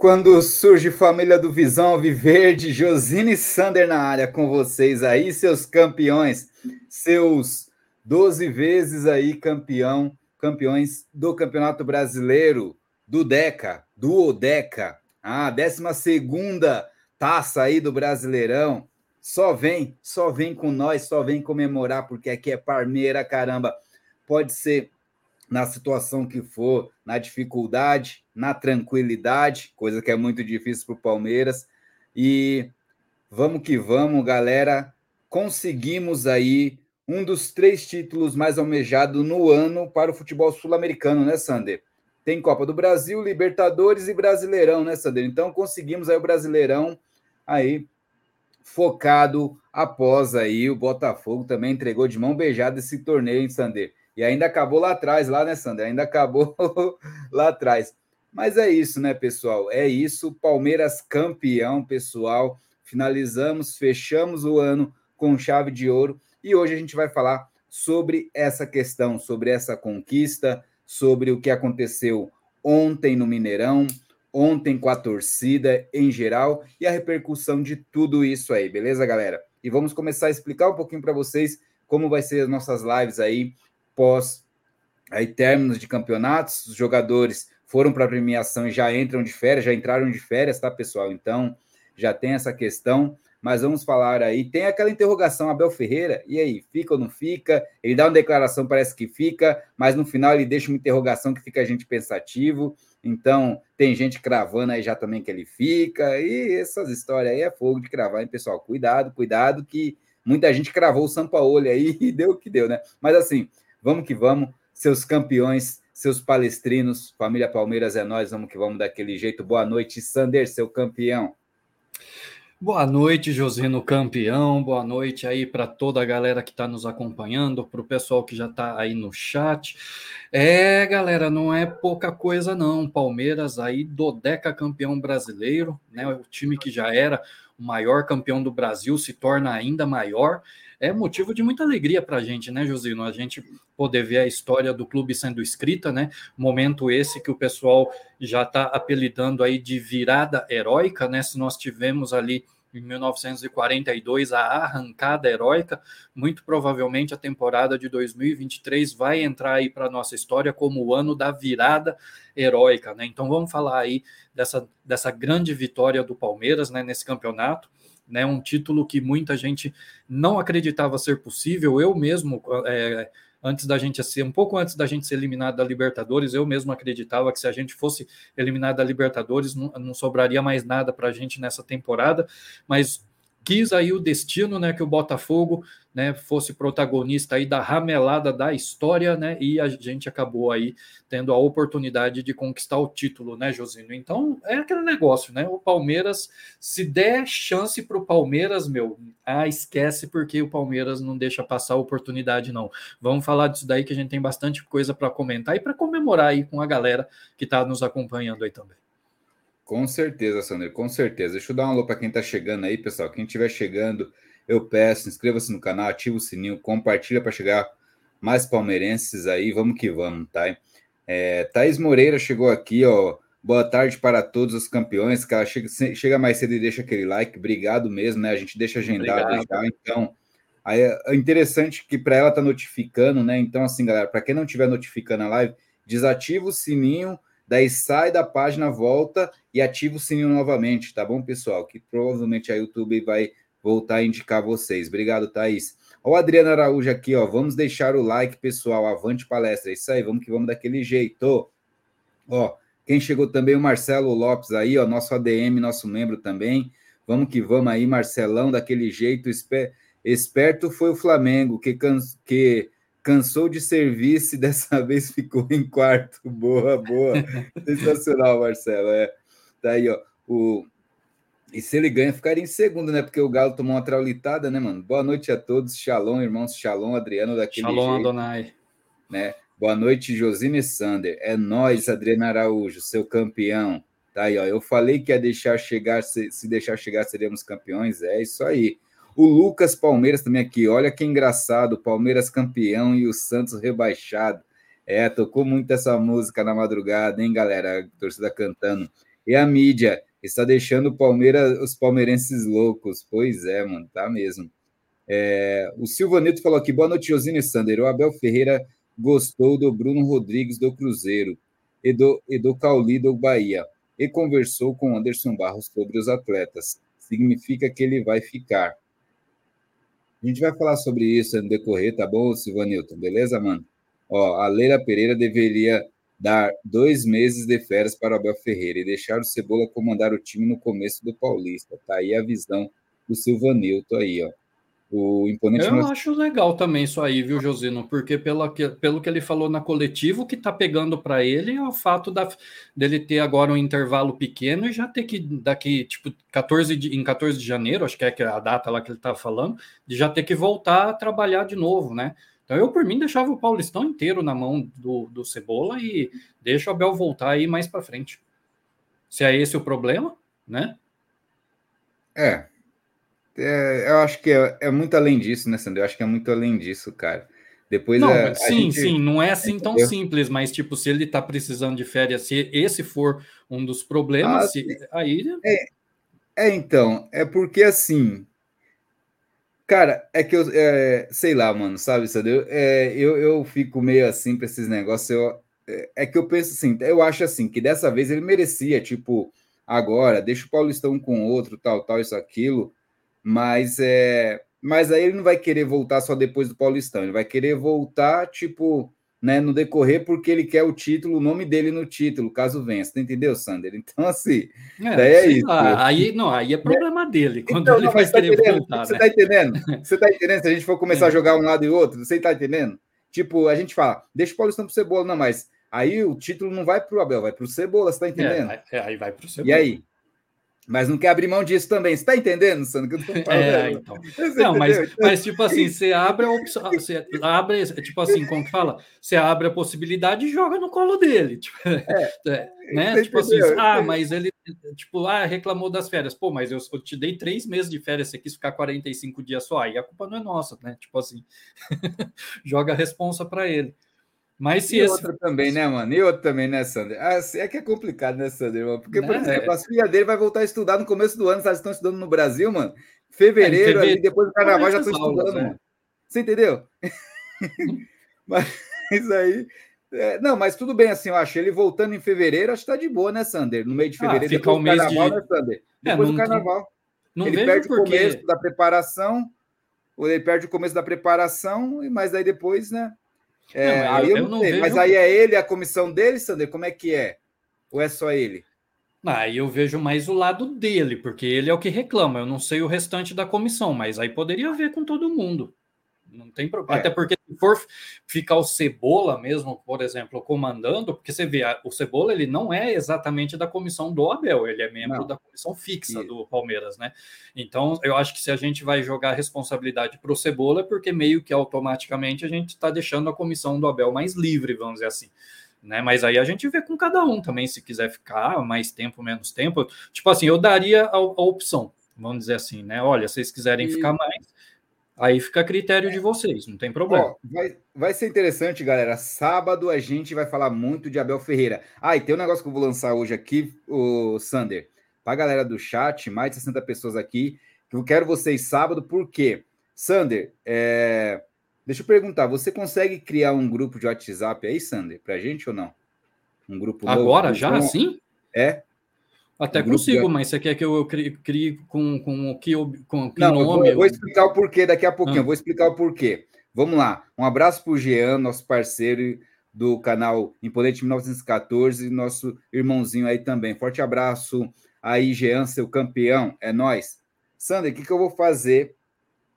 Quando surge família do Visão Viverde, Josine Sander na área com vocês aí, seus campeões, seus 12 vezes aí campeão, campeões do Campeonato Brasileiro, do Deca, do Odeca, a 12 segunda taça aí do Brasileirão. Só vem, só vem com nós, só vem comemorar, porque aqui é Parmeira, caramba. Pode ser na situação que for, na dificuldade, na tranquilidade, coisa que é muito difícil para o Palmeiras. E vamos que vamos, galera. Conseguimos aí um dos três títulos mais almejados no ano para o futebol sul-americano, né, Sander? Tem Copa do Brasil, Libertadores e Brasileirão, né, Sander? Então conseguimos aí o Brasileirão aí focado após aí o Botafogo também entregou de mão beijada esse torneio em Sander. E ainda acabou lá atrás, lá, né, Sandra? Ainda acabou lá atrás. Mas é isso, né, pessoal? É isso. Palmeiras campeão, pessoal. Finalizamos, fechamos o ano com chave de ouro. E hoje a gente vai falar sobre essa questão, sobre essa conquista, sobre o que aconteceu ontem no Mineirão, ontem com a torcida em geral e a repercussão de tudo isso aí, beleza, galera? E vamos começar a explicar um pouquinho para vocês como vai ser as nossas lives aí pós aí términos de campeonatos, os jogadores foram para a premiação e já entram de férias, já entraram de férias, tá, pessoal? Então, já tem essa questão, mas vamos falar aí. Tem aquela interrogação, Abel Ferreira, e aí, fica ou não fica? Ele dá uma declaração, parece que fica, mas no final ele deixa uma interrogação que fica a gente pensativo. Então, tem gente cravando aí já também que ele fica, e essas histórias aí é fogo de cravar, hein, pessoal? Cuidado, cuidado, que muita gente cravou o Sampaoli aí e deu o que deu, né? Mas assim, Vamos que vamos, seus campeões, seus palestrinos, família Palmeiras é nós, vamos que vamos daquele jeito. Boa noite, Sander, seu campeão. Boa noite, Josino campeão. Boa noite aí para toda a galera que está nos acompanhando, para o pessoal que já está aí no chat. É, galera, não é pouca coisa não. Palmeiras aí do Deca campeão brasileiro, né? O time que já era o maior campeão do Brasil se torna ainda maior é motivo de muita alegria para a gente, né, Josino? A gente poder ver a história do clube sendo escrita, né? Momento esse que o pessoal já está apelidando aí de virada heróica, né? Se nós tivemos ali em 1942 a arrancada heróica, muito provavelmente a temporada de 2023 vai entrar aí para a nossa história como o ano da virada heróica, né? Então vamos falar aí dessa, dessa grande vitória do Palmeiras, né, nesse campeonato né? Um título que muita gente não acreditava ser possível. Eu mesmo, é, antes da gente ser um pouco antes da gente ser eliminado da Libertadores, eu mesmo acreditava que se a gente fosse eliminado da Libertadores, não, não sobraria mais nada para a gente nessa temporada. Mas quis aí o destino, né, que o Botafogo, né, fosse protagonista aí da ramelada da história, né, e a gente acabou aí tendo a oportunidade de conquistar o título, né, Josino? Então, é aquele negócio, né, o Palmeiras, se der chance para o Palmeiras, meu, ah, esquece porque o Palmeiras não deixa passar a oportunidade, não. Vamos falar disso daí que a gente tem bastante coisa para comentar e para comemorar aí com a galera que está nos acompanhando aí também. Com certeza, Sander, com certeza. Deixa eu dar um alô para quem está chegando aí, pessoal. Quem estiver chegando, eu peço, inscreva-se no canal, ativa o sininho, compartilha para chegar mais palmeirenses aí. Vamos que vamos, tá? É, Thaís Moreira chegou aqui, ó. Boa tarde para todos os campeões. Cara, chega, chega mais cedo e deixa aquele like. Obrigado mesmo, né? A gente deixa agendado já. Então, aí é interessante que para ela tá notificando, né? Então, assim, galera, para quem não estiver notificando a live, desativa o sininho daí sai da página, volta e ativa o sininho novamente, tá bom, pessoal? Que provavelmente a YouTube vai voltar a indicar vocês. Obrigado, Thaís. Ó, o Adriano Araújo aqui, ó. Vamos deixar o like, pessoal. Avante palestra. É isso aí, vamos que vamos daquele jeito. Ó, quem chegou também, o Marcelo Lopes aí, ó, nosso ADM, nosso membro também. Vamos que vamos aí, Marcelão, daquele jeito. Esperto foi o Flamengo, que, que cansou de serviço e dessa vez ficou em quarto. Boa, boa. Sensacional, Marcelo. É. Tá aí, ó. O... E se ele ganha, ficaria em segundo, né? Porque o Galo tomou uma traulitada, né, mano? Boa noite a todos. Shalom, irmãos. Shalom, Adriano, daquele Shalom, jeito, Adonai. Né? Boa noite, Josine Sander. É nós, Adriano Araújo, seu campeão. Tá aí, ó. Eu falei que ia deixar chegar, se, se deixar chegar, seríamos campeões. É isso aí. O Lucas Palmeiras também aqui, olha que engraçado, Palmeiras campeão e o Santos rebaixado. É, tocou muito essa música na madrugada, hein, galera? A torcida cantando. E a mídia está deixando o Palmeiras, os palmeirenses loucos. Pois é, mano, tá mesmo. É, o Silvanito falou aqui, boa noite, Josino e Sander. O Abel Ferreira gostou do Bruno Rodrigues do Cruzeiro e do, e do Cauli do Bahia e conversou com Anderson Barros sobre os atletas. Significa que ele vai ficar. A gente vai falar sobre isso no decorrer, tá bom, Silvanilton? Beleza, mano? Ó, a Leila Pereira deveria dar dois meses de férias para o Abel Ferreira e deixar o Cebola comandar o time no começo do Paulista. Tá aí a visão do Silvanilton aí, ó. O imponente Eu acho legal também isso aí, viu, Josino? Porque pelo que, pelo que ele falou na coletiva, o que tá pegando para ele é o fato da, dele ter agora um intervalo pequeno e já ter que, daqui, tipo, 14 de, em 14 de janeiro, acho que é a data lá que ele tá falando, de já ter que voltar a trabalhar de novo, né? Então eu, por mim, deixava o Paulistão inteiro na mão do, do Cebola e deixa o Abel voltar aí mais para frente. Se é esse o problema, né? É, é, eu acho que é, é, muito além disso, né, Sandro? Eu acho que é muito além disso, cara. Depois não, a, sim, gente... sim, não é assim tão simples, mas tipo, se ele tá precisando de férias, se esse for um dos problemas, ah, se, aí. É, é, então, é porque assim. Cara, é que eu é, sei lá, mano, sabe, Sandro? É, eu, eu fico meio assim para esses negócios. Eu, é, é que eu penso assim, eu acho assim, que dessa vez ele merecia, tipo, agora, deixa o Paulistão com outro, tal, tal, isso, aquilo mas é, mas aí ele não vai querer voltar só depois do Paulistão, ele vai querer voltar, tipo, né, no decorrer, porque ele quer o título, o nome dele no título, caso vença. Tu entendeu, Sander? Então, assim, é, é isso. Lá, aí, não, aí é problema dele. Quando então, ele não, vai tá querer tá voltar, Você né? tá entendendo? Você tá entendendo? Se a gente for começar é. a jogar um lado e outro, você tá entendendo? Tipo, a gente fala, deixa o Paulistão pro Cebola, não, mas aí o título não vai pro Abel, vai pro Cebola, você tá é, entendendo? É, aí vai pro Cebola. E aí? Mas não quer abrir mão disso também. Você está entendendo, Sandro? Que eu tô falando, é, então. não, mas, mas, tipo assim, você abre a opção, você abre, tipo assim, como que fala? Você abre a possibilidade e joga no colo dele. Tipo, é, é, né? Tipo assim, ah, mas ele, tipo, ah, reclamou das férias. Pô, mas eu, eu, te dei três meses de férias, você quis ficar 45 dias só, aí a culpa não é nossa, né? Tipo assim, joga a responsa para ele. Mas se e esse... outra também, né, mano? E outra também, né, Sander? Ah, é que é complicado, né, Sander? Porque, por né? exemplo, a filha dele vai voltar a estudar no começo do ano, eles estão estudando no Brasil, mano. Fevereiro, é, fevereiro ali, depois do carnaval já estão estudando, né? mano. Você entendeu? mas aí. É, não, mas tudo bem assim, eu acho. Ele voltando em fevereiro, acho que tá de boa, né, Sander? No meio de ah, fevereiro, ah, depois do carnaval, de... né, Sander? É, depois é, do carnaval. Não ele perde porque... o começo da preparação, ou ele perde o começo da preparação, mas aí depois, né? É, não, aí eu, eu não, sei, vejo... mas aí é ele, a comissão dele, Sander? Como é que é? Ou é só ele? Aí eu vejo mais o lado dele, porque ele é o que reclama. Eu não sei o restante da comissão, mas aí poderia ver com todo mundo. Não tem problema. É. Até porque se for ficar o Cebola mesmo, por exemplo, comandando, porque você vê, o Cebola ele não é exatamente da comissão do Abel, ele é membro não. da comissão fixa do Palmeiras, né? Então, eu acho que se a gente vai jogar a responsabilidade para o Cebola, é porque meio que automaticamente a gente está deixando a comissão do Abel mais livre, vamos dizer assim. Né? Mas aí a gente vê com cada um também, se quiser ficar mais tempo, menos tempo. Tipo assim, eu daria a, a opção, vamos dizer assim, né? Olha, se vocês quiserem e... ficar mais, Aí fica a critério de vocês, não tem problema. Ó, vai, vai ser interessante, galera. Sábado a gente vai falar muito de Abel Ferreira. Ah, e tem um negócio que eu vou lançar hoje aqui, o Sander, para a galera do chat, mais de 60 pessoas aqui, eu quero vocês sábado, por quê? Sander, é... deixa eu perguntar, você consegue criar um grupo de WhatsApp aí, Sander, para a gente ou não? Um grupo Agora, novo, já, assim? É, até consigo, mas você quer que eu crie, crie com, com o que, com que Não, nome? Eu vou, eu vou, explicar o porquê daqui a pouquinho. Ah. Eu vou explicar o porquê. Vamos lá. Um abraço para o Jean, nosso parceiro do canal Imponente 1914, nosso irmãozinho aí também. Forte abraço aí, Jean, seu campeão. É nós. Sandra, o que, que eu vou fazer?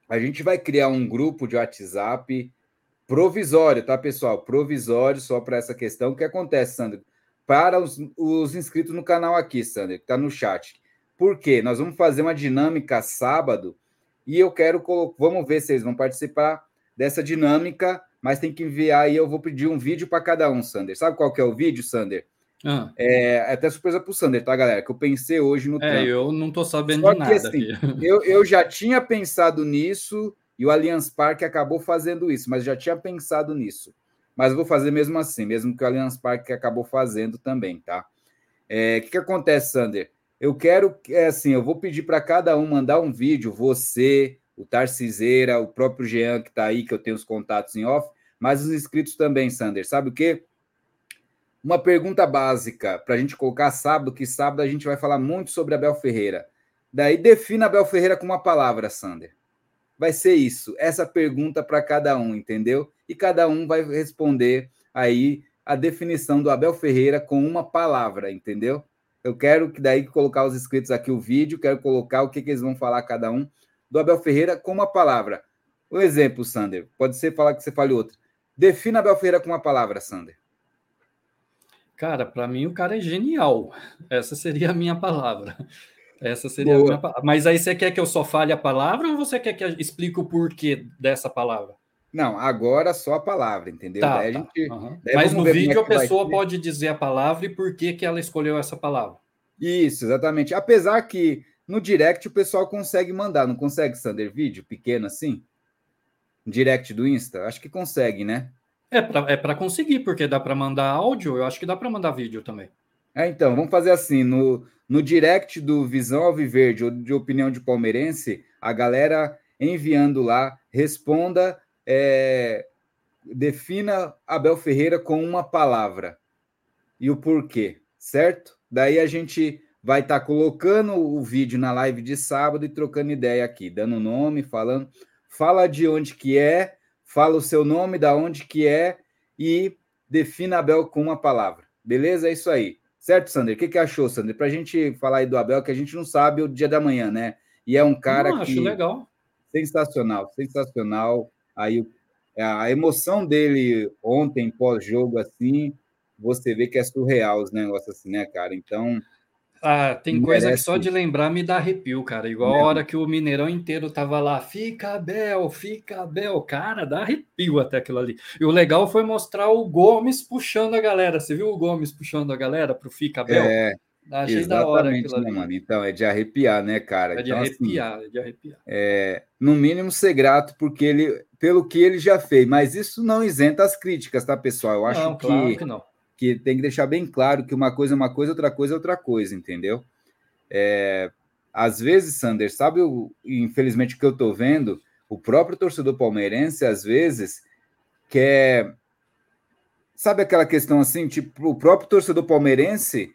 A gente vai criar um grupo de WhatsApp provisório, tá, pessoal? Provisório só para essa questão. O que acontece, Sandra? Para os, os inscritos no canal aqui, Sander, que está no chat. Por quê? Nós vamos fazer uma dinâmica sábado e eu quero colocar. Vamos ver se eles vão participar dessa dinâmica, mas tem que enviar aí. Eu vou pedir um vídeo para cada um, Sander. Sabe qual que é o vídeo, Sander? Ah. É, é até surpresa para o Sander, tá, galera? Que eu pensei hoje no. É, trampo. eu não estou sabendo Só de nada. Que, assim, eu, eu já tinha pensado nisso e o Allianz Parque acabou fazendo isso, mas já tinha pensado nisso mas vou fazer mesmo assim, mesmo que o Allianz Parque acabou fazendo também, tá? É, o que, que acontece, Sander? Eu quero, é assim, eu vou pedir para cada um mandar um vídeo, você, o Tarciseira, o próprio Jean que está aí, que eu tenho os contatos em off, mas os inscritos também, Sander. Sabe o quê? Uma pergunta básica para a gente colocar sábado, que sábado a gente vai falar muito sobre Abel Ferreira. Daí defina Abel Ferreira com uma palavra, Sander. Vai ser isso, essa pergunta para cada um, entendeu? E cada um vai responder aí a definição do Abel Ferreira com uma palavra, entendeu? Eu quero que daí colocar os inscritos aqui o vídeo, quero colocar o que, que eles vão falar cada um do Abel Ferreira com uma palavra. Um exemplo, Sander. Pode ser falar que você fale outro. Defina Abel Ferreira com uma palavra, Sander. Cara, para mim o cara é genial. Essa seria a minha palavra. Essa seria Boa. a minha palavra. Mas aí você quer que eu só fale a palavra ou você quer que eu explique o porquê dessa palavra? Não, agora só a palavra, entendeu? Tá, tá. Gente, uhum. Mas no é vídeo é a pessoa pode dizer a palavra e por que, que ela escolheu essa palavra. Isso, exatamente. Apesar que no direct o pessoal consegue mandar, não consegue, Sander? Vídeo pequeno assim? Direct do Insta? Acho que consegue, né? É para é para conseguir, porque dá para mandar áudio, eu acho que dá para mandar vídeo também. É, então, vamos fazer assim: no, no direct do Visão Alviverde ou de Opinião de Palmeirense, a galera enviando lá, responda, é, defina Abel Ferreira com uma palavra e o porquê, certo? Daí a gente vai estar tá colocando o vídeo na live de sábado e trocando ideia aqui, dando nome, falando, fala de onde que é, fala o seu nome, da onde que é e defina Abel com uma palavra. Beleza? É isso aí. Certo, Sander? O que, que achou, Sander? Para a gente falar aí do Abel, que a gente não sabe o dia da manhã, né? E é um cara não, que. Acho legal. Sensacional, sensacional. Aí a emoção dele ontem, pós-jogo, assim, você vê que é surreal os negócios assim, né, cara? Então. Ah, tem coisa que só de lembrar me dá arrepio, cara. Igual a hora que o Mineirão inteiro tava lá, fica Bel, fica Bel, cara, dá arrepio até aquilo ali. E o legal foi mostrar o Gomes puxando a galera. Você viu o Gomes puxando a galera pro Fica Bel? É, Achei Exatamente, da hora aquilo né. Mano? Então, é de arrepiar, né, cara? É de então, arrepiar, assim, é de arrepiar. É, no mínimo, ser grato porque ele, pelo que ele já fez. Mas isso não isenta as críticas, tá, pessoal? Eu acho não, que, claro que não que tem que deixar bem claro que uma coisa é uma coisa, outra coisa é outra coisa, entendeu? É, às vezes, Sander, sabe, o, infelizmente, o que eu estou vendo, o próprio torcedor palmeirense, às vezes, quer. Sabe aquela questão assim, tipo, o próprio torcedor palmeirense.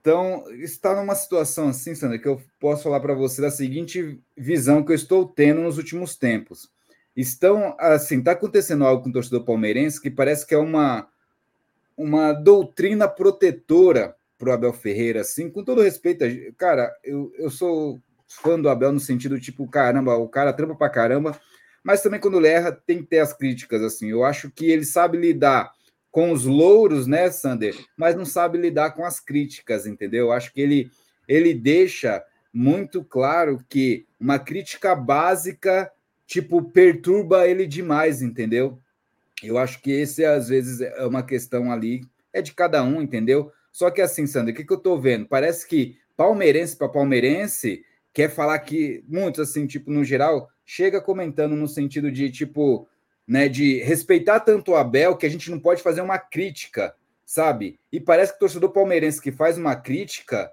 Então, está numa situação assim, Sandra, que eu posso falar para você da seguinte visão que eu estou tendo nos últimos tempos. Estão, assim, está acontecendo algo com o torcedor palmeirense que parece que é uma, uma doutrina protetora para o Abel Ferreira, assim, com todo respeito. Cara, eu, eu sou fã do Abel no sentido tipo, caramba, o cara trampa para caramba, mas também quando ele erra tem que ter as críticas, assim. Eu acho que ele sabe lidar com os louros, né, Sander? Mas não sabe lidar com as críticas, entendeu? Eu acho que ele, ele deixa muito claro que uma crítica básica, tipo, perturba ele demais, entendeu? Eu acho que esse, às vezes, é uma questão ali, é de cada um, entendeu? Só que assim, Sandra, o que, que eu tô vendo? Parece que palmeirense para palmeirense quer falar que, muitos, assim, tipo, no geral, chega comentando no sentido de, tipo, né, de respeitar tanto o Abel que a gente não pode fazer uma crítica, sabe? E parece que o torcedor palmeirense que faz uma crítica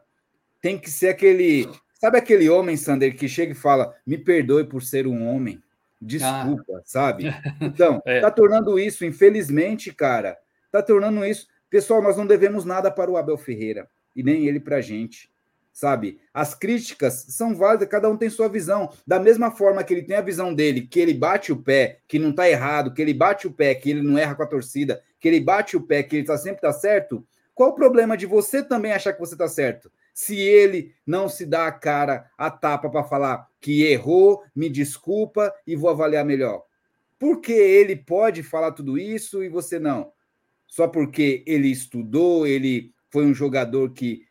tem que ser aquele. Sabe aquele homem, Sander, que chega e fala: me perdoe por ser um homem? Desculpa, ah. sabe? Então, é. tá tornando isso, infelizmente, cara, tá tornando isso. Pessoal, nós não devemos nada para o Abel Ferreira e nem ele para a gente, sabe? As críticas são válidas, cada um tem sua visão. Da mesma forma que ele tem a visão dele, que ele bate o pé, que não tá errado, que ele bate o pé, que ele não erra com a torcida, que ele bate o pé, que ele tá sempre tá certo. Qual o problema de você também achar que você tá certo? Se ele não se dá a cara, a tapa para falar que errou, me desculpa e vou avaliar melhor? Por que ele pode falar tudo isso e você não? Só porque ele estudou, ele foi um jogador que,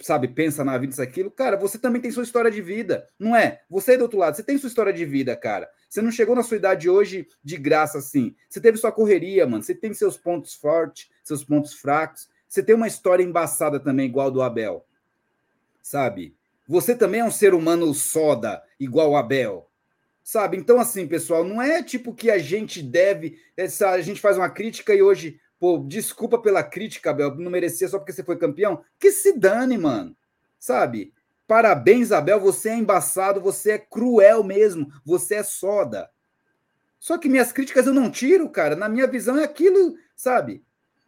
sabe, pensa na vida, isso, aquilo. Cara, você também tem sua história de vida, não é? Você é do outro lado, você tem sua história de vida, cara. Você não chegou na sua idade hoje de graça assim. Você teve sua correria, mano. Você tem seus pontos fortes, seus pontos fracos. Você tem uma história embaçada também, igual do Abel sabe? Você também é um ser humano soda, igual Abel, sabe? Então, assim, pessoal, não é tipo que a gente deve. Essa, a gente faz uma crítica e hoje Pô, desculpa pela crítica, Abel, não merecia só porque você foi campeão. Que se dane, mano. Sabe? Parabéns, Abel, você é embaçado, você é cruel mesmo, você é soda. Só que minhas críticas eu não tiro, cara. Na minha visão é aquilo, sabe?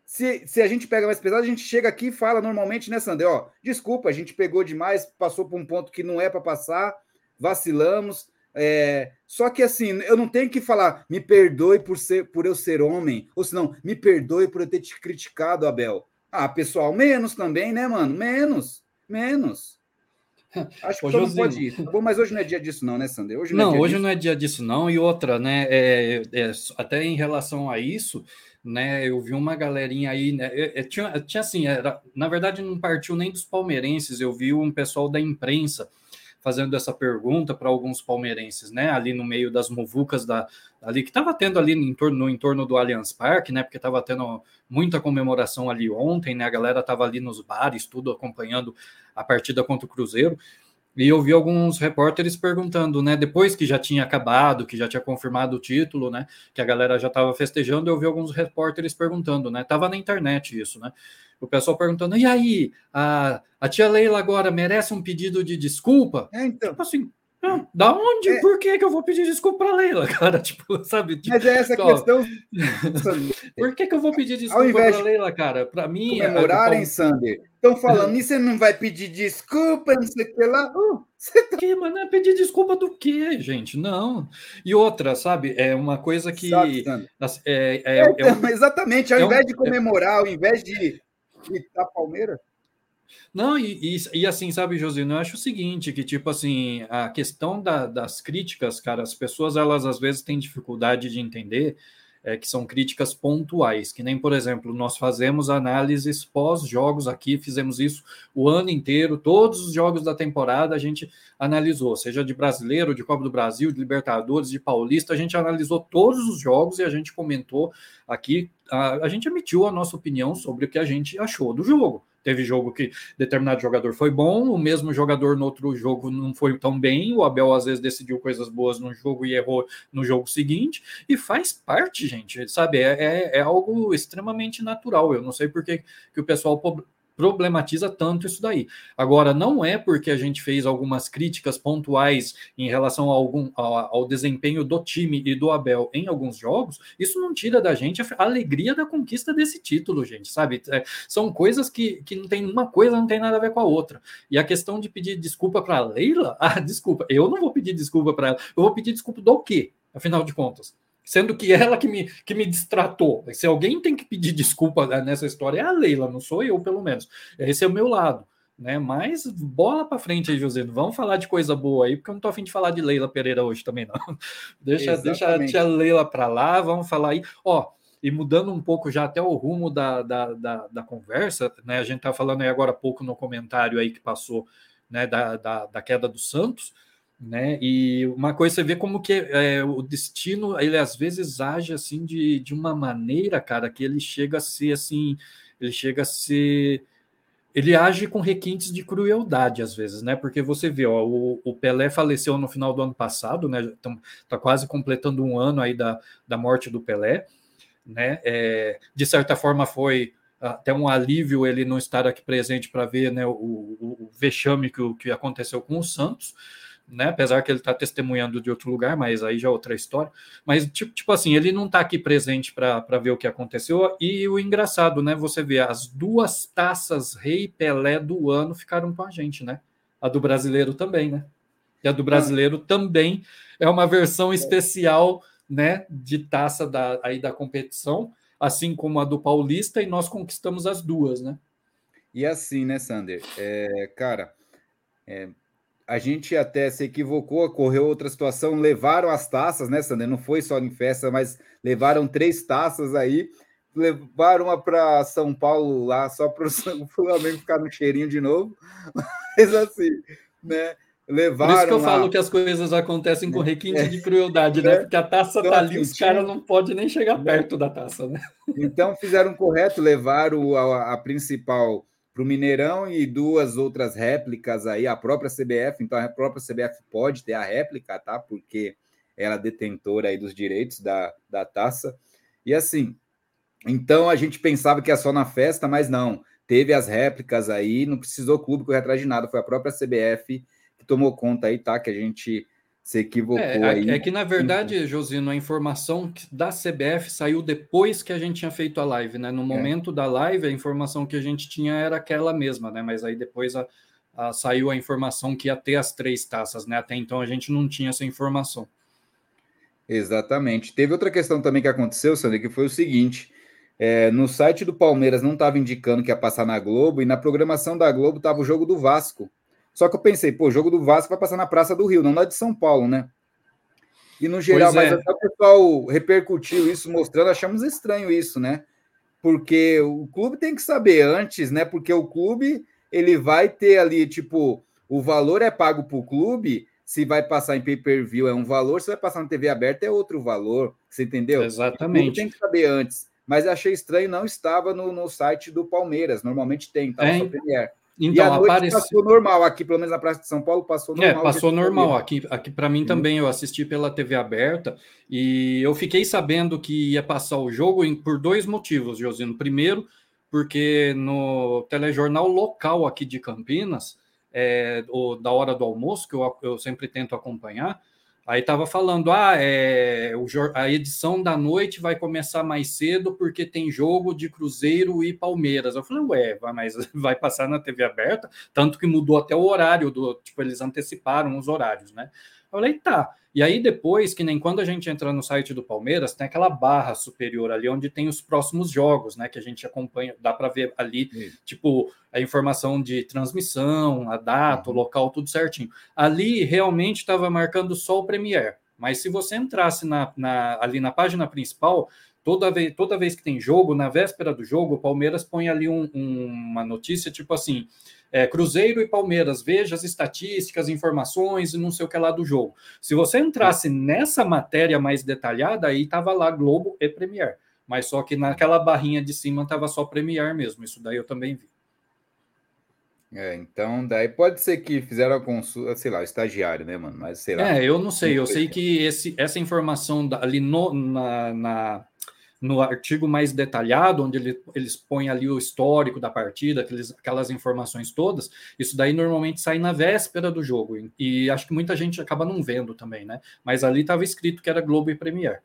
Se, se a gente pega mais pesado, a gente chega aqui e fala normalmente, né, Sandro? Ó, desculpa, a gente pegou demais, passou por um ponto que não é para passar, vacilamos. É, só que assim, eu não tenho que falar, me perdoe por ser por eu ser homem, ou senão, me perdoe por eu ter te criticado, Abel. Ah, pessoal, menos também, né, mano? Menos, menos. Acho que Ô, não pode ir. Bom, mas hoje não é dia disso, não, né, Sander? Hoje não, não é hoje disso. não é dia disso, não. E outra, né? É, é, até em relação a isso, né? Eu vi uma galerinha aí, né? Eu, eu tinha, eu tinha assim, era, na verdade, não partiu nem dos palmeirenses, eu vi um pessoal da imprensa fazendo essa pergunta para alguns palmeirenses, né? Ali no meio das muvucas da ali que estava tendo ali no entorno, no entorno do Allianz Parque, né? Porque estava tendo muita comemoração ali ontem, né? A galera estava ali nos bares, tudo acompanhando a partida contra o Cruzeiro. E eu vi alguns repórteres perguntando, né? Depois que já tinha acabado, que já tinha confirmado o título, né? Que a galera já estava festejando, eu vi alguns repórteres perguntando, né? Tava na internet isso, né? o pessoal perguntando: e aí, a, a tia Leila agora merece um pedido de desculpa? É, então. Tipo assim, ah, da onde? É. Por que, que eu vou pedir desculpa para Leila, cara? Tipo, sabe? Tipo, Mas é essa ó, questão. Por que, que eu vou pedir desculpa para Leila, cara? Para mim. Comemorarem, é, Sander. Estão falando, e você não vai pedir desculpa, não sei o que lá. Uh, você tá... que, mano? É pedir desculpa do quê, gente? Não. E outra, sabe? É uma coisa que. Sabe, é, é, é, então, um... exatamente, ao invés de comemorar, ao invés de da Palmeiras? Não, e, e, e, assim, sabe, Josino, eu acho o seguinte, que tipo assim, a questão da, das críticas, cara, as pessoas, elas às vezes têm dificuldade de entender é, que são críticas pontuais, que nem, por exemplo, nós fazemos análises pós-jogos aqui, fizemos isso o ano inteiro, todos os jogos da temporada a gente analisou, seja de brasileiro, de Copa do Brasil, de Libertadores, de Paulista, a gente analisou todos os jogos e a gente comentou aqui, a, a gente emitiu a nossa opinião sobre o que a gente achou do jogo. Teve jogo que determinado jogador foi bom, o mesmo jogador no outro jogo não foi tão bem. O Abel às vezes decidiu coisas boas no jogo e errou no jogo seguinte. E faz parte, gente, sabe? É, é, é algo extremamente natural. Eu não sei por que, que o pessoal problematiza tanto isso daí. Agora, não é porque a gente fez algumas críticas pontuais em relação a algum, ao, ao desempenho do time e do Abel em alguns jogos, isso não tira da gente a alegria da conquista desse título, gente, sabe? É, são coisas que, que não tem uma coisa, não tem nada a ver com a outra. E a questão de pedir desculpa para Leila, ah, desculpa, eu não vou pedir desculpa para ela, eu vou pedir desculpa do quê, afinal de contas? Sendo que ela que me, que me distratou. Se alguém tem que pedir desculpa nessa história, é a Leila, não sou eu, pelo menos. Esse é o meu lado. Né? Mas bola para frente aí, José. Vamos falar de coisa boa aí, porque eu não tô afim de falar de Leila Pereira hoje também, não. deixa, deixa a tia Leila para lá, vamos falar aí. Ó, e mudando um pouco já até o rumo da, da, da, da conversa, né? A gente tá falando aí agora há pouco no comentário aí que passou né, da, da, da queda do Santos né? E uma coisa você vê como que é, o destino ele às vezes age assim de, de uma maneira, cara, que ele chega a ser assim, ele chega a ser ele age com requintes de crueldade às vezes, né? Porque você vê, ó, o, o Pelé faleceu no final do ano passado, né? Então, tá quase completando um ano aí da, da morte do Pelé, né? É, de certa forma foi até um alívio ele não estar aqui presente para ver né, o, o, o vexame que, que aconteceu com o Santos né? Apesar que ele está testemunhando de outro lugar, mas aí já é outra história. Mas, tipo, tipo assim, ele não está aqui presente para ver o que aconteceu. E o engraçado, né? Você vê, as duas taças Rei Pelé do ano ficaram com a gente, né? A do brasileiro também, né? E a do brasileiro também é uma versão especial, né? De taça da, aí da competição, assim como a do Paulista, e nós conquistamos as duas, né? E assim, né, Sander? É, cara, é, a gente até se equivocou, ocorreu outra situação, levaram as taças, né, Sander? Não foi só em festa, mas levaram três taças aí, levaram uma para São Paulo lá, só para o Flamengo ficar no cheirinho de novo, mas assim, né? Levaram Por isso que eu lá... falo que as coisas acontecem com requinte é, de crueldade, né? É. Porque a taça então, tá ali, assim, os caras não podem nem chegar perto da taça, né? Então fizeram correto, levaram a, a principal para o Mineirão e duas outras réplicas aí, a própria CBF, então a própria CBF pode ter a réplica, tá? Porque ela é detentora aí dos direitos da, da taça. E assim, Então a gente pensava que ia só na festa, mas não. Teve as réplicas aí, não precisou o clube correr atrás de nada, foi a própria CBF que tomou conta aí, tá? Que a gente se equivocou é, é aí. É que, na verdade, Josino, a informação da CBF saiu depois que a gente tinha feito a live, né? No é. momento é. da live, a informação que a gente tinha era aquela mesma, né? Mas aí depois a, a, saiu a informação que ia ter as três taças, né? Até então a gente não tinha essa informação. Exatamente. Teve outra questão também que aconteceu, Sandra, que foi o seguinte: é, no site do Palmeiras não estava indicando que ia passar na Globo, e na programação da Globo estava o jogo do Vasco. Só que eu pensei, pô, o jogo do Vasco vai passar na Praça do Rio, não na de São Paulo, né? E no geral, mas é. até o pessoal repercutiu isso, mostrando, achamos estranho isso, né? Porque o clube tem que saber antes, né? Porque o clube ele vai ter ali, tipo, o valor é pago para o clube, se vai passar em pay-per-view é um valor, se vai passar na TV aberta é outro valor, você entendeu? Exatamente. tem que saber antes. Mas achei estranho, não estava no, no site do Palmeiras, normalmente tem, tá? É, Premier. Então, e passou normal aqui, pelo menos na Praça de São Paulo, passou é, normal. É, passou normal. Aqui, aqui para mim também, eu assisti pela TV aberta e eu fiquei sabendo que ia passar o jogo por dois motivos, Josino. Primeiro, porque no telejornal local aqui de Campinas, é, o, da hora do almoço, que eu, eu sempre tento acompanhar, Aí estava falando, ah, é, o, a edição da noite vai começar mais cedo porque tem jogo de Cruzeiro e Palmeiras. Eu falei, ué, mas vai passar na TV aberta? Tanto que mudou até o horário, do tipo, eles anteciparam os horários, né? Eu falei, tá. E aí depois, que nem quando a gente entra no site do Palmeiras, tem aquela barra superior ali onde tem os próximos jogos, né? Que a gente acompanha, dá para ver ali, tipo, a informação de transmissão, a data, uhum. o local, tudo certinho. Ali realmente estava marcando só o Premier. Mas se você entrasse na, na, ali na página principal, toda vez, toda vez que tem jogo, na véspera do jogo, o Palmeiras põe ali um, um, uma notícia tipo assim: é, Cruzeiro e Palmeiras, veja as estatísticas, informações e não sei o que lá do jogo. Se você entrasse nessa matéria mais detalhada, aí estava lá Globo e Premier. Mas só que naquela barrinha de cima estava só Premier mesmo. Isso daí eu também vi. É, então daí pode ser que fizeram a consulta, sei lá, o estagiário, né, mano? Mas sei lá. É, eu não sei. Eu sei que esse, essa informação ali no, na, na no artigo mais detalhado, onde ele, eles põem ali o histórico da partida, aqueles, aquelas informações todas, isso daí normalmente sai na véspera do jogo. E acho que muita gente acaba não vendo também, né? Mas ali estava escrito que era Globo e Premier.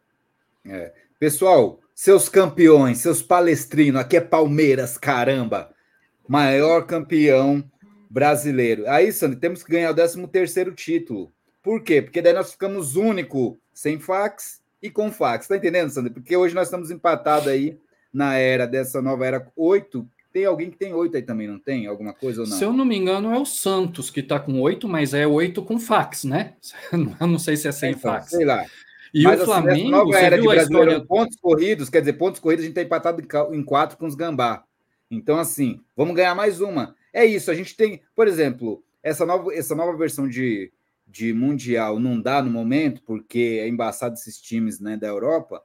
É. Pessoal, seus campeões, seus palestrinos, aqui é Palmeiras, caramba! Maior campeão brasileiro. Aí, Sandro, temos que ganhar o 13 terceiro título. Por quê? Porque daí nós ficamos único, sem fax, e com fax. Tá entendendo, Sandra? Porque hoje nós estamos empatados aí na era dessa nova era 8. Tem alguém que tem 8 aí também, não tem? Alguma coisa ou não? Se eu não me engano, é o Santos que está com 8, mas é 8 com fax, né? Eu não sei se é sem então, fax. Sei lá. E mas, o assim, Flamengo, assim, nova era de história... pontos corridos, quer dizer, pontos corridos a gente está empatado em 4 com os Gambá. Então, assim, vamos ganhar mais uma. É isso, a gente tem, por exemplo, essa nova, essa nova versão de, de Mundial não dá no momento, porque é embaçado esses times né, da Europa,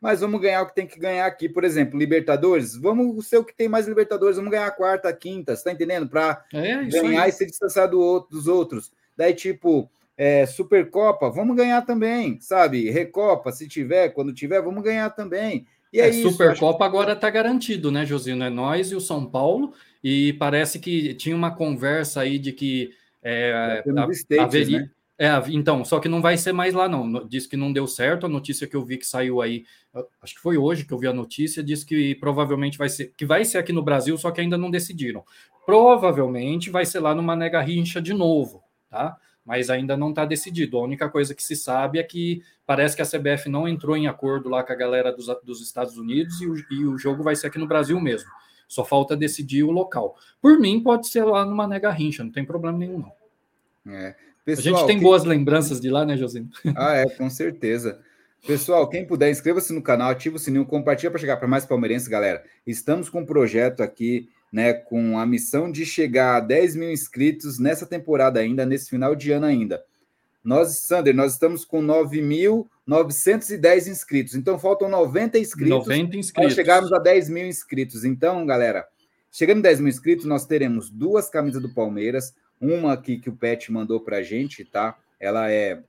mas vamos ganhar o que tem que ganhar aqui. Por exemplo, Libertadores, vamos ser o que tem mais Libertadores, vamos ganhar a quarta, a quinta, você tá entendendo? Para é, ganhar aí. e se distanciar do outro, dos outros. Daí, tipo, é, Supercopa, vamos ganhar também, sabe? Recopa, se tiver, quando tiver, vamos ganhar também. E é, é Supercopa acho... agora está garantido, né, Josino? É nós e o São Paulo, e parece que tinha uma conversa aí de que é, a, States, haveria, né? É, então, só que não vai ser mais lá, não. Diz que não deu certo. A notícia que eu vi que saiu aí, acho que foi hoje que eu vi a notícia, diz que provavelmente vai ser, que vai ser aqui no Brasil, só que ainda não decidiram. Provavelmente vai ser lá no Mané Garrincha de novo, tá? Mas ainda não está decidido. A única coisa que se sabe é que parece que a CBF não entrou em acordo lá com a galera dos, dos Estados Unidos e o, e o jogo vai ser aqui no Brasil mesmo. Só falta decidir o local. Por mim, pode ser lá no Mané Garrincha, não tem problema nenhum, não. É. Pessoal, a gente tem quem... boas lembranças de lá, né, Josinho? Ah, é, com certeza. Pessoal, quem puder, inscreva-se no canal, ativa o sininho, compartilha para chegar para mais palmeirenses, galera. Estamos com um projeto aqui, né, com a missão de chegar a 10 mil inscritos nessa temporada ainda, nesse final de ano ainda. Nós, Sander, nós estamos com 9.910 inscritos. Então, faltam 90 inscritos, 90 inscritos. para chegarmos a 10 mil inscritos. Então, galera, chegando a 10 mil inscritos, nós teremos duas camisas do Palmeiras, uma aqui que o Pet mandou para a gente, tá? Ela é,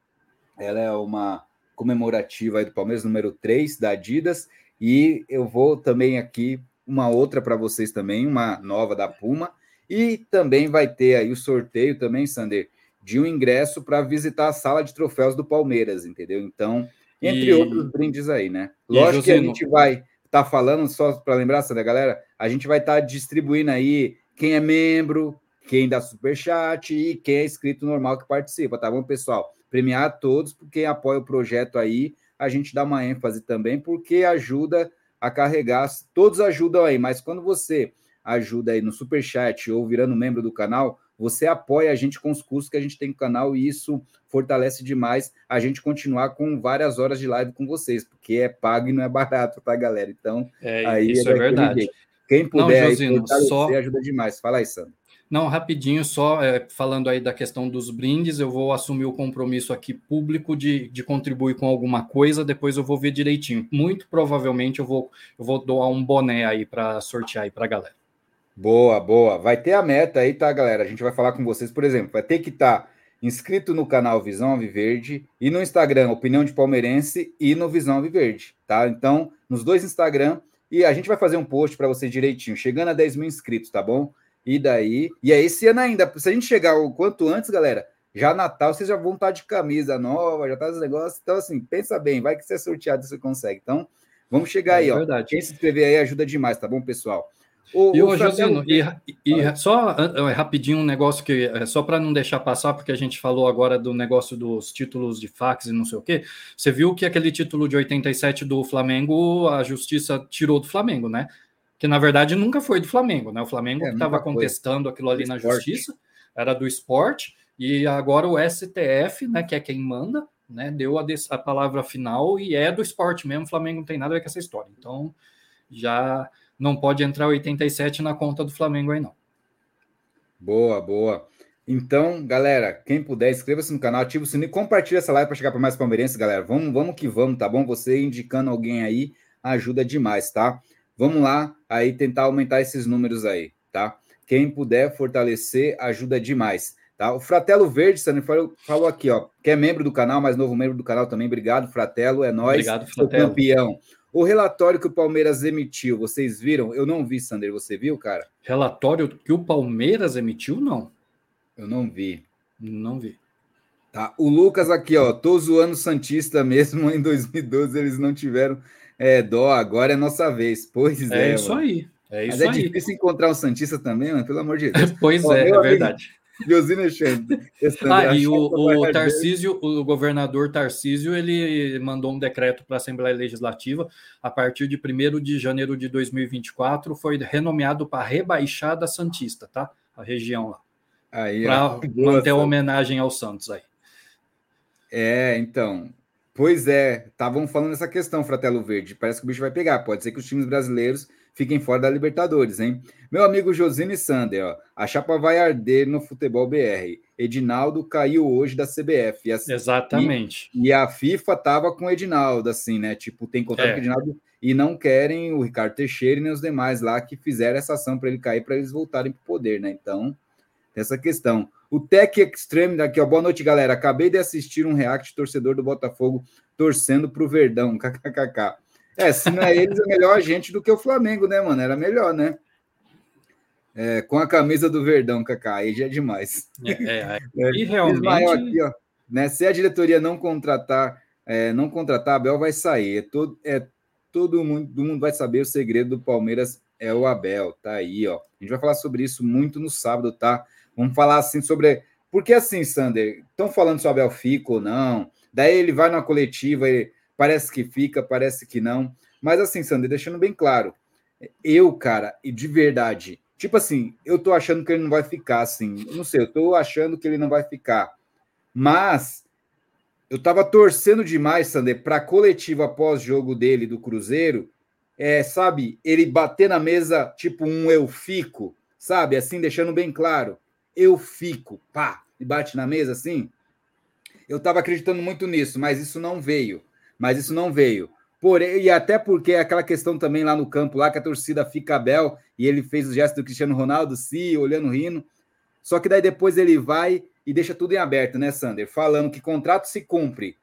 ela é uma comemorativa do Palmeiras, número 3 da Adidas. E eu vou também aqui uma outra para vocês também, uma nova da Puma. E também vai ter aí o sorteio também, Sander, de um ingresso para visitar a sala de troféus do Palmeiras, entendeu? Então, entre e... outros brindes aí, né? Lógico que a gente vai estar tá falando, só para lembrar, Sander, galera, a gente vai estar tá distribuindo aí quem é membro, quem dá superchat e quem é inscrito normal que participa, tá bom, pessoal? Premiar todos, porque apoia o projeto aí, a gente dá uma ênfase também, porque ajuda a carregar, todos ajudam aí, mas quando você ajuda aí no superchat ou virando membro do canal, você apoia a gente com os custos que a gente tem no canal e isso fortalece demais a gente continuar com várias horas de live com vocês, porque é pago e não é barato, tá, galera? Então, é, aí isso é, é verdade. Quem puder não, Josino, aí, só... ajuda demais. Fala aí, Sandro. Não, rapidinho, só é, falando aí da questão dos brindes, eu vou assumir o compromisso aqui público de, de contribuir com alguma coisa, depois eu vou ver direitinho. Muito provavelmente eu vou, eu vou doar um boné aí para sortear aí para a galera. Boa, boa. Vai ter a meta aí, tá, galera? A gente vai falar com vocês, por exemplo, vai ter que estar tá inscrito no canal Visão Alviverde e no Instagram Opinião de Palmeirense e no Visão Alviverde, tá? Então, nos dois Instagram e a gente vai fazer um post para vocês direitinho, chegando a 10 mil inscritos, tá bom? E daí. E é esse ano ainda. Se a gente chegar o quanto antes, galera, já Natal, vocês já vão estar de camisa nova, já tá os negócios. Então, assim, pensa bem, vai que você é sorteado você consegue. Então, vamos chegar é aí, verdade. ó. Quem se inscrever aí ajuda demais, tá bom, pessoal? O, e o, o Josino, e, e, só rapidinho um negócio que é só para não deixar passar, porque a gente falou agora do negócio dos títulos de fax e não sei o quê. Você viu que aquele título de 87 do Flamengo, a justiça tirou do Flamengo, né? Que na verdade nunca foi do Flamengo, né? O Flamengo é, estava contestando aquilo ali na justiça, era do esporte, e agora o STF, né, que é quem manda, né, deu a, a palavra final e é do esporte mesmo, o Flamengo não tem nada a ver com essa história. Então, já não pode entrar 87 na conta do Flamengo aí não. Boa, boa. Então, galera, quem puder, inscreva-se no canal, ativa o sininho compartilha essa live para chegar para mais palmeirenses, galera. Vamos, vamos que vamos, tá bom? Você indicando alguém aí ajuda demais, tá? Vamos lá, aí tentar aumentar esses números aí, tá? Quem puder fortalecer ajuda demais, tá? O Fratelo Verde, Sandro, falou, aqui, ó, que é membro do canal, mais novo membro do canal também. Obrigado, Fratelo, é nós. Obrigado, Fratelo. campeão. O relatório que o Palmeiras emitiu, vocês viram? Eu não vi, Sander, você viu, cara? Relatório que o Palmeiras emitiu, não. Eu não vi. Não vi. Tá, o Lucas aqui, ó, tô zoando Santista mesmo, em 2012 eles não tiveram é, dó, agora é nossa vez. Pois é. É isso mano. aí. É isso Mas é aí. difícil encontrar um Santista também, mano, pelo amor de Deus. pois Ó, é, é verdade. Josino Alexandre. Ah, e o, o Tarcísio, o governador Tarcísio, ele mandou um decreto para a Assembleia Legislativa, a partir de 1 de janeiro de 2024, foi renomeado para Rebaixada Santista, tá? A região lá. Para manter a homenagem aos Santos aí. É, então, Pois é, estavam falando essa questão, Fratelo Verde. Parece que o bicho vai pegar. Pode ser que os times brasileiros fiquem fora da Libertadores, hein? Meu amigo Josine Sander, ó, a chapa vai arder no futebol BR. Edinaldo caiu hoje da CBF. A, Exatamente. E, e, a FIFA tava com o Edinaldo, assim, né? Tipo, tem contrato é. com o Edinaldo e não querem o Ricardo Teixeira e nem os demais lá que fizeram essa ação para ele cair, para eles voltarem para o poder, né? Então, essa questão. O Tech Extreme daqui, ó. Boa noite, galera. Acabei de assistir um react torcedor do Botafogo torcendo para o Verdão. KKKK. É, se não é eles, é melhor a gente do que o Flamengo, né, mano? Era melhor, né? É, com a camisa do Verdão, Kaká, aí já é demais. É, é, é. E realmente. Ismael aqui, ó, né, se a diretoria não contratar, é, não contratar, Abel vai sair. É todo, é, todo mundo, todo mundo vai saber o segredo do Palmeiras é o Abel, tá aí, ó. A gente vai falar sobre isso muito no sábado, tá? Vamos falar assim sobre. Porque assim, Sander, estão falando se o Abel fica ou não. Daí ele vai na coletiva, ele parece que fica, parece que não. Mas assim, Sander, deixando bem claro, eu, cara, e de verdade, tipo assim, eu tô achando que ele não vai ficar, assim. Não sei, eu tô achando que ele não vai ficar. Mas eu tava torcendo demais, Sander, para coletiva pós-jogo dele do Cruzeiro, é, sabe, ele bater na mesa tipo um eu fico, sabe, assim, deixando bem claro eu fico, pá, e bate na mesa assim. Eu estava acreditando muito nisso, mas isso não veio. Mas isso não veio. Porém, e até porque aquela questão também lá no campo, lá que a torcida fica bel, e ele fez o gesto do Cristiano Ronaldo, sim, olhando, rindo. Só que daí depois ele vai e deixa tudo em aberto, né, Sander? Falando que contrato se cumpre.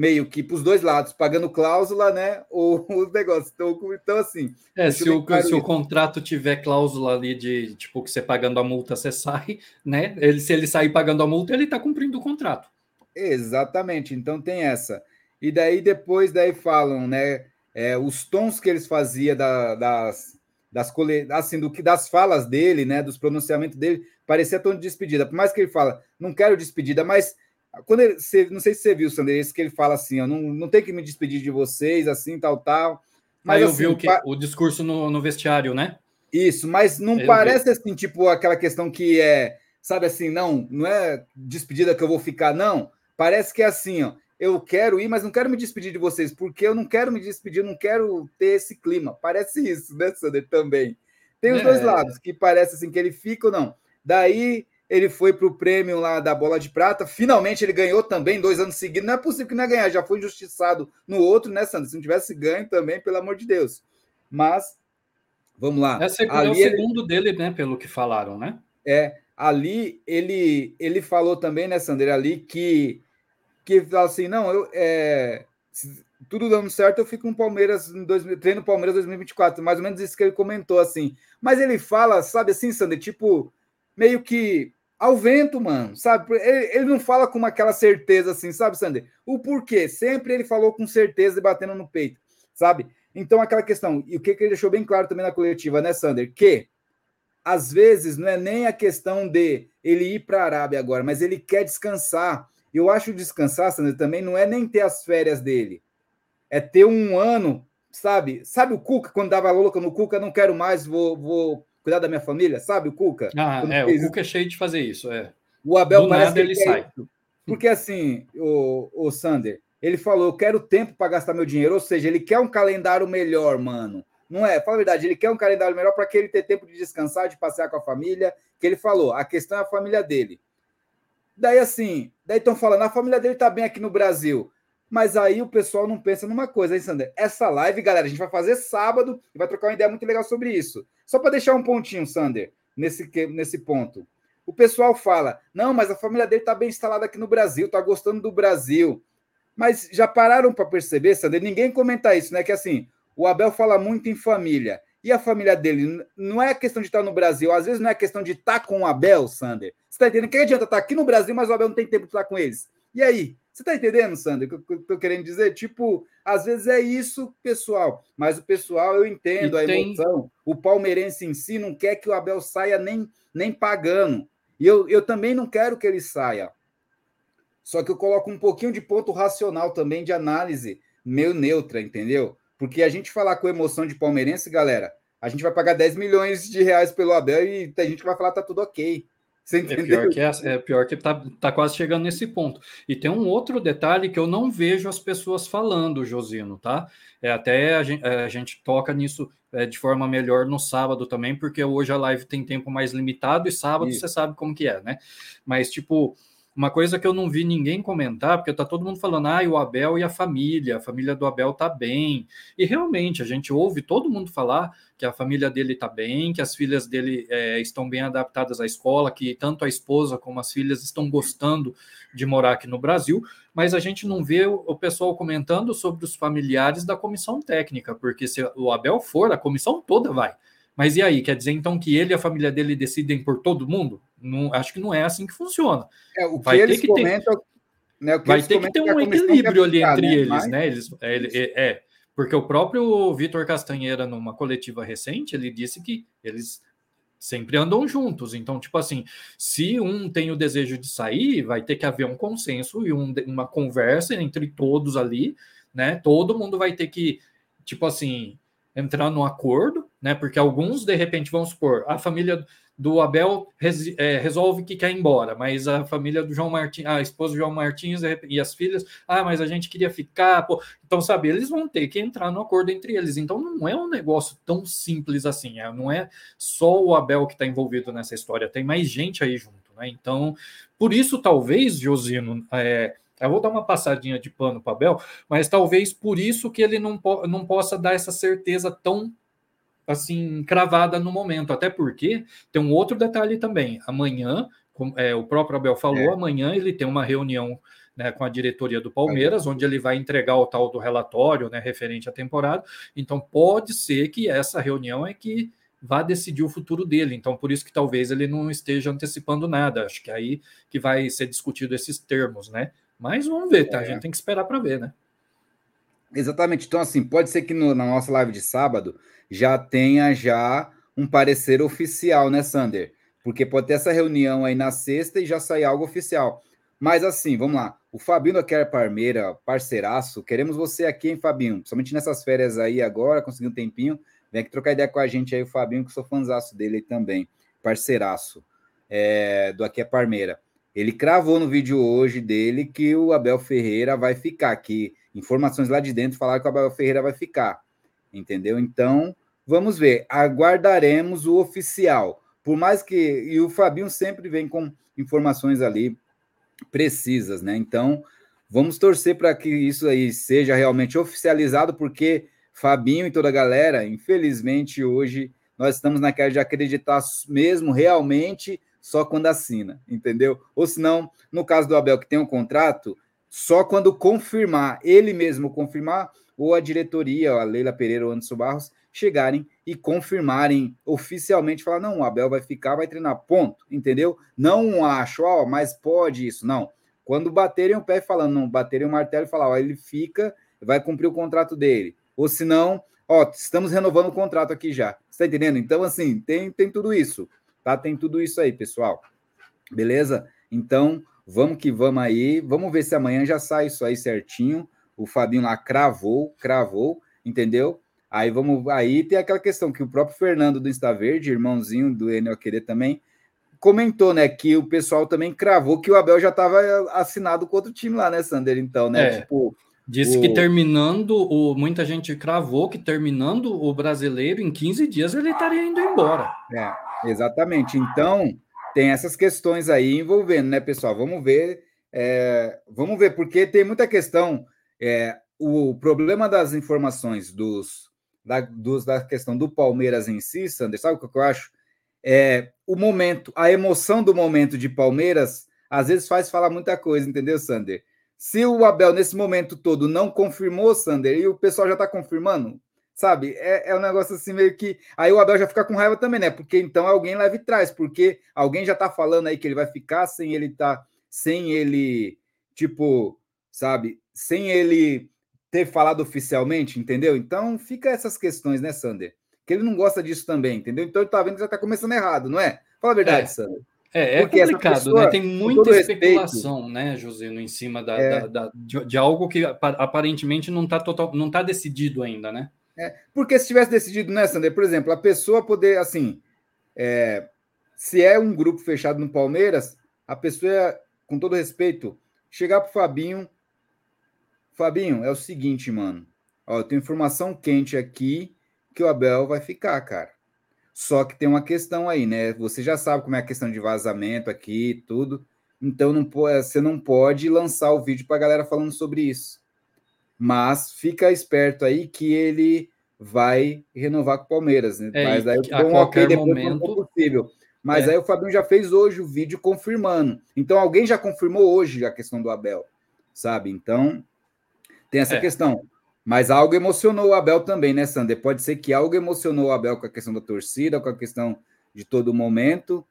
Meio que para os dois lados, pagando cláusula, né? Ou os negócios. Então, então assim. É, se o, se o contrato tiver cláusula ali de tipo que você pagando a multa, você sai, né? Ele, se ele sair pagando a multa, ele está cumprindo o contrato. Exatamente. Então tem essa. E daí depois daí falam, né? É, os tons que eles faziam da, das, das assim, do que das falas dele, né? Dos pronunciamentos dele, parecia tom de despedida. Por mais que ele fala, não quero despedida, mas quando ele, você, não sei se você viu, Sander, esse que ele fala assim, ó, não, não tem que me despedir de vocês, assim, tal, tal. Mas Aí eu assim, vi o, que, pa... o discurso no, no vestiário, né? Isso, mas não eu parece vi. assim, tipo, aquela questão que é, sabe assim, não, não é despedida que eu vou ficar, não. Parece que é assim, ó. Eu quero ir, mas não quero me despedir de vocês, porque eu não quero me despedir, não quero ter esse clima. Parece isso, né, Sander? Também. Tem os é. dois lados, que parece assim que ele fica ou não. Daí ele foi para o prêmio lá da bola de prata. Finalmente ele ganhou também dois anos seguidos. Não é possível que não ia ganhar, já foi injustiçado no outro, né, Sandro? Se não tivesse ganho também, pelo amor de Deus. Mas, vamos lá. Esse é o segundo dele, né, pelo que falaram, né? É, ali ele, ele falou também, né, Sandro, ali que, que assim, não, eu, é, tudo dando certo, eu fico no Palmeiras em 2000, treino Palmeiras 2024, mais ou menos isso que ele comentou, assim. Mas ele fala, sabe assim, Sander, tipo, meio que ao vento, mano, sabe? Ele, ele, não fala com aquela certeza assim, sabe, Sander? O porquê? Sempre ele falou com certeza e batendo no peito, sabe? Então, aquela questão, e o que, que ele deixou bem claro também na coletiva, né, Sander? Que às vezes não é nem a questão de ele ir para a Arábia agora, mas ele quer descansar. Eu acho descansar, Sander, também não é nem ter as férias dele, é ter um ano, sabe? Sabe o Cuca, quando dava louca no Cuca, não quero mais, vou, vou cuidar da minha família, sabe? O Cuca. Ah, é, o Cuca é cheio de fazer isso, é. O Abel Do parece nada ele sai. Isso. Porque assim, o, o Sander, ele falou: eu quero tempo para gastar meu dinheiro, ou seja, ele quer um calendário melhor, mano. Não é? Fala a verdade, ele quer um calendário melhor para que ele ter tempo de descansar, de passear com a família. Que ele falou, a questão é a família dele. Daí assim, daí estão falando, a família dele tá bem aqui no Brasil. Mas aí o pessoal não pensa numa coisa, hein, Sander? Essa live, galera, a gente vai fazer sábado e vai trocar uma ideia muito legal sobre isso. Só para deixar um pontinho, Sander, nesse, nesse ponto. O pessoal fala: não, mas a família dele está bem instalada aqui no Brasil, está gostando do Brasil. Mas já pararam para perceber, Sander? Ninguém comenta isso, né? Que assim, o Abel fala muito em família. E a família dele não é questão de estar no Brasil, às vezes não é questão de estar com o Abel, Sander. Você está entendendo? Que adianta estar aqui no Brasil, mas o Abel não tem tempo de estar com eles. E aí? Você tá entendendo, Sandra, o que eu tô querendo dizer? Tipo, às vezes é isso, pessoal. Mas o pessoal, eu entendo e a tem... emoção. O palmeirense em si não quer que o Abel saia nem, nem pagando. E eu, eu também não quero que ele saia. Só que eu coloco um pouquinho de ponto racional também de análise meio neutra, entendeu? Porque a gente falar com emoção de palmeirense, galera, a gente vai pagar 10 milhões de reais pelo Abel e tem gente que vai falar tá tudo ok. Você entendeu? É pior que, é, é pior que tá, tá quase chegando nesse ponto. E tem um outro detalhe que eu não vejo as pessoas falando, Josino, tá? É, até a gente, a gente toca nisso é, de forma melhor no sábado também, porque hoje a live tem tempo mais limitado e sábado Isso. você sabe como que é, né? Mas, tipo, uma coisa que eu não vi ninguém comentar, porque tá todo mundo falando, ah, o Abel e a família, a família do Abel tá bem. E realmente, a gente ouve todo mundo falar que a família dele tá bem, que as filhas dele é, estão bem adaptadas à escola, que tanto a esposa como as filhas estão gostando de morar aqui no Brasil, mas a gente não vê o pessoal comentando sobre os familiares da comissão técnica, porque se o Abel for, a comissão toda vai. Mas e aí? Quer dizer então que ele e a família dele decidem por todo mundo? Não, acho que não é assim que funciona. É, o que vai eles ter que comentam, ter, né, vai ter que ter um equilíbrio ali entre né? eles, Mas... né? Eles, é, é, é, porque o próprio Vitor Castanheira, numa coletiva recente, ele disse que eles sempre andam juntos. Então, tipo assim, se um tem o desejo de sair, vai ter que haver um consenso e um, uma conversa entre todos ali, né? Todo mundo vai ter que, tipo assim, entrar no acordo, né? Porque alguns, de repente, vamos supor, a família do Abel res, é, resolve que quer ir embora, mas a família do João Martins, a esposa do João Martins e as filhas, ah, mas a gente queria ficar, pô. então sabe, eles vão ter que entrar no acordo entre eles. Então não é um negócio tão simples assim, é, não é só o Abel que está envolvido nessa história, tem mais gente aí junto, né? Então, por isso talvez, Josino, é, eu vou dar uma passadinha de pano para Abel, mas talvez por isso que ele não, po não possa dar essa certeza tão assim cravada no momento, até porque tem um outro detalhe também. Amanhã, como, é, o próprio Abel falou, é. amanhã ele tem uma reunião né, com a diretoria do Palmeiras, onde ele vai entregar o tal do relatório né, referente à temporada. Então, pode ser que essa reunião é que vá decidir o futuro dele. Então, por isso que talvez ele não esteja antecipando nada. Acho que é aí que vai ser discutido esses termos, né? Mas vamos ver, tá? A é. gente tem que esperar para ver, né? Exatamente. Então, assim, pode ser que no, na nossa live de sábado já tenha já um parecer oficial, né, Sander? Porque pode ter essa reunião aí na sexta e já sair algo oficial. Mas assim, vamos lá. O Fabinho da Quer Parmeira, parceiraço, queremos você aqui, hein, Fabinho? Somente nessas férias aí agora, conseguiu um tempinho. Vem aqui trocar ideia com a gente aí, o Fabinho, que sou fãzaço dele também. Parceiraço é, do Aqui é Parmeira. Ele cravou no vídeo hoje dele que o Abel Ferreira vai ficar aqui. Informações lá de dentro falaram que o Abel Ferreira vai ficar. Entendeu? Então, vamos ver. Aguardaremos o oficial. Por mais que. E o Fabinho sempre vem com informações ali precisas, né? Então, vamos torcer para que isso aí seja realmente oficializado, porque Fabinho e toda a galera, infelizmente, hoje nós estamos naquela de acreditar mesmo realmente só quando assina, entendeu? Ou se não, no caso do Abel, que tem um contrato, só quando confirmar, ele mesmo confirmar, ou a diretoria, a Leila Pereira ou Anderson Barros, chegarem e confirmarem oficialmente, falar, não, o Abel vai ficar, vai treinar, ponto, entendeu? Não acho, ó, mas pode isso, não. Quando baterem o pé falando, não, baterem o martelo e falar, ó, ele fica, vai cumprir o contrato dele. Ou se não, ó, estamos renovando o contrato aqui já. Você tá entendendo? Então, assim, tem, tem tudo isso, tá? Tem tudo isso aí, pessoal. Beleza? Então, vamos que vamos aí. Vamos ver se amanhã já sai isso aí certinho. O Fabinho lá cravou, cravou, entendeu? Aí vamos, aí tem aquela questão que o próprio Fernando do Insta Verde, irmãozinho do Enel Querer também, comentou, né, que o pessoal também cravou que o Abel já estava assinado com outro time lá, né, Sander? Então, né, é, tipo, disse o... que terminando o muita gente cravou que terminando o brasileiro em 15 dias ele estaria indo embora. É, exatamente. Então, tem essas questões aí envolvendo, né, pessoal? Vamos ver, é, vamos ver porque tem muita questão, é, o problema das informações dos da, dos, da questão do Palmeiras em si, Sander, sabe o que eu acho? É, o momento, a emoção do momento de Palmeiras, às vezes faz falar muita coisa, entendeu, Sander? Se o Abel, nesse momento todo, não confirmou, Sander, e o pessoal já está confirmando, sabe? É, é um negócio assim meio que. Aí o Abel já fica com raiva também, né? Porque então alguém leva e traz, porque alguém já está falando aí que ele vai ficar sem ele tá, sem ele, tipo, sabe? Sem ele ter falado oficialmente, entendeu? Então fica essas questões, né, Sander? Que ele não gosta disso também, entendeu? Então ele tá vendo que já tá começando errado, não é? Fala a verdade, é. Sander. É, é Porque complicado, pessoa, né? Tem muita especulação, respeito, né, Josino, em cima da, é. da, da de, de, algo que aparentemente não está total, não tá decidido ainda, né? É, porque se tivesse decidido, né, Sander? Por exemplo, a pessoa poder, assim, é, se é um grupo fechado no Palmeiras, a pessoa, com todo respeito, chegar pro Fabinho Fabinho, é o seguinte, mano. Ó, eu tenho informação quente aqui que o Abel vai ficar, cara. Só que tem uma questão aí, né? Você já sabe como é a questão de vazamento aqui tudo. Então não pode, você não pode lançar o vídeo para a galera falando sobre isso. Mas fica esperto aí que ele vai renovar com o Palmeiras, né? É, Mas aí eu dou um ok depois momento... possível. Mas é. aí o Fabinho já fez hoje o vídeo confirmando. Então alguém já confirmou hoje a questão do Abel, sabe? Então tem essa é. questão. Mas algo emocionou o Abel também, né, Sander? Pode ser que algo emocionou o Abel com a questão da torcida, com a questão de todo momento,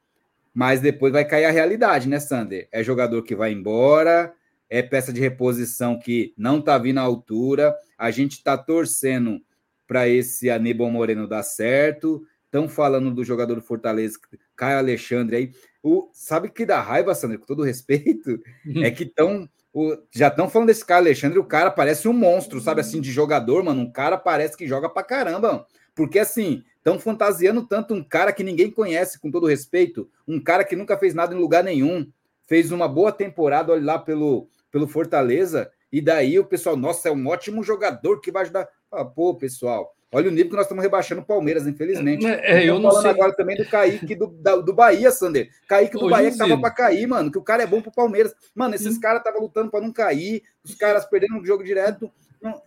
mas depois vai cair a realidade, né, Sander? É jogador que vai embora, é peça de reposição que não tá vindo à altura, a gente tá torcendo para esse Aníbal Moreno dar certo. Estão falando do jogador do Fortaleza, Caio Alexandre aí. O, sabe que dá raiva, Sander, com todo respeito? é que estão o, já estão falando desse cara, Alexandre, o cara parece um monstro, sabe assim, de jogador, mano. Um cara parece que joga pra caramba, mano. Porque assim, estão fantasiando tanto um cara que ninguém conhece, com todo respeito, um cara que nunca fez nada em lugar nenhum, fez uma boa temporada, olha lá pelo, pelo Fortaleza, e daí o pessoal, nossa, é um ótimo jogador que vai ajudar. Ah, pô, pessoal, Olha o nível que nós estamos rebaixando o Palmeiras, infelizmente. É, eu não sei. agora também do Kaique do, da, do Bahia, Sander. Kaique do Bahia que tava para cair, mano. Que o cara é bom pro Palmeiras. Mano, esses hum. caras estavam lutando para não cair, os caras perdendo o jogo direto.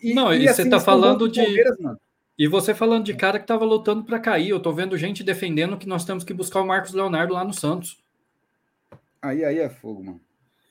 E, não, e, e assim, você tá falando de. E você falando de cara que tava lutando para cair. Eu tô vendo gente defendendo que nós temos que buscar o Marcos Leonardo lá no Santos. Aí, aí é fogo, mano.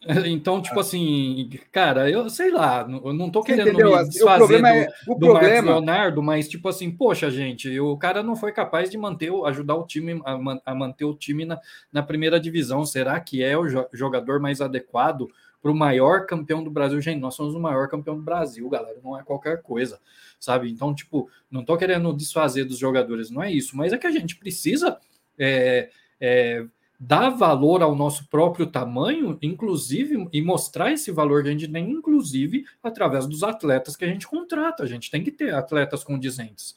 Então, tipo assim, cara, eu sei lá, eu não tô querendo me assim, desfazer o do, é, o do problema... Leonardo, mas tipo assim, poxa, gente, o cara não foi capaz de manter, ajudar o time a, a manter o time na, na primeira divisão. Será que é o jogador mais adequado para o maior campeão do Brasil? Gente, nós somos o maior campeão do Brasil, galera, não é qualquer coisa, sabe? Então, tipo, não tô querendo desfazer dos jogadores, não é isso, mas é que a gente precisa. É, é, dar valor ao nosso próprio tamanho, inclusive, e mostrar esse valor que a gente tem, inclusive, através dos atletas que a gente contrata. A gente tem que ter atletas condizentes.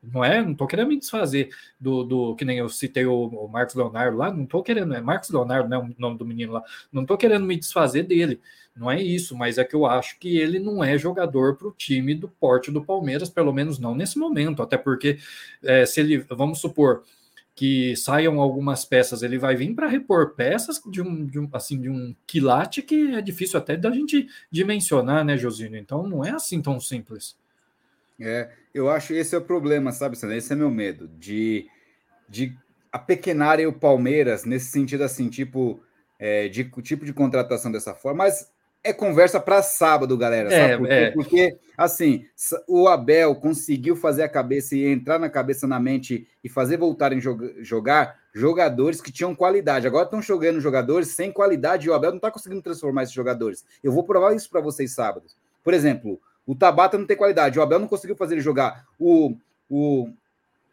Não é? Não estou querendo me desfazer do, do que nem eu citei o, o Marcos Leonardo lá, não estou querendo, é Marcos Leonardo, né? O nome do menino lá, não estou querendo me desfazer dele. Não é isso, mas é que eu acho que ele não é jogador para o time do porte do Palmeiras, pelo menos não nesse momento, até porque é, se ele, vamos supor, que saiam algumas peças, ele vai vir para repor peças de um, de um, assim de um quilate que é difícil até da gente dimensionar, né, Josino? Então não é assim tão simples. É, eu acho esse é o problema, sabe, Sandra? Esse é meu medo de de apequenarem o Palmeiras nesse sentido assim, tipo é, de tipo de contratação dessa forma, mas é conversa para sábado, galera. Sabe é, por quê? É. Porque, assim, o Abel conseguiu fazer a cabeça e entrar na cabeça, na mente e fazer voltarem jogar jogadores que tinham qualidade. Agora estão jogando jogadores sem qualidade e o Abel não está conseguindo transformar esses jogadores. Eu vou provar isso para vocês sábado. Por exemplo, o Tabata não tem qualidade. O Abel não conseguiu fazer ele jogar. O, o,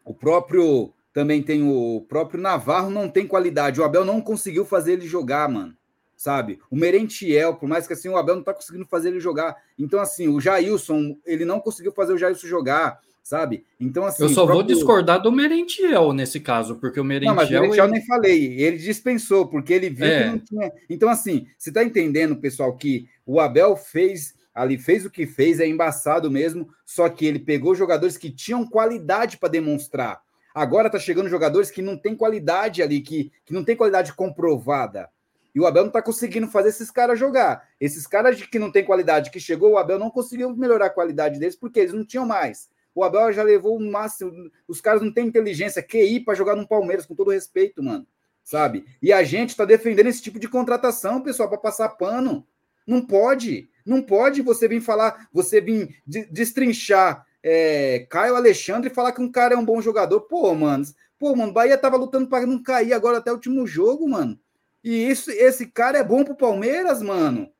o próprio. Também tem o próprio Navarro, não tem qualidade. O Abel não conseguiu fazer ele jogar, mano sabe? O Merentiel, por mais que assim o Abel não tá conseguindo fazer ele jogar. Então, assim, o Jailson, ele não conseguiu fazer o Jailson jogar, sabe? Então, assim. Eu só próprio... vou discordar do Merentiel nesse caso, porque o Merentiel. Não, mas o Merentiel ele... nem falei, ele dispensou, porque ele viu é. que não tinha. Então, assim, você tá entendendo, pessoal, que o Abel fez. Ali fez o que fez, é embaçado mesmo, só que ele pegou jogadores que tinham qualidade para demonstrar. Agora tá chegando jogadores que não tem qualidade ali, que, que não tem qualidade comprovada. E o Abel não está conseguindo fazer esses caras jogar. Esses caras que não tem qualidade que chegou, o Abel não conseguiu melhorar a qualidade deles porque eles não tinham mais. O Abel já levou o máximo. Os caras não têm inteligência, QI para jogar no Palmeiras, com todo respeito, mano. Sabe? E a gente está defendendo esse tipo de contratação, pessoal, para passar pano. Não pode. Não pode você vir falar, você vir destrinchar é, Caio Alexandre e falar que um cara é um bom jogador. Pô, mano. Pô, mano, Bahia tava lutando para não cair agora até o último jogo, mano. E isso, esse cara é bom pro Palmeiras, mano.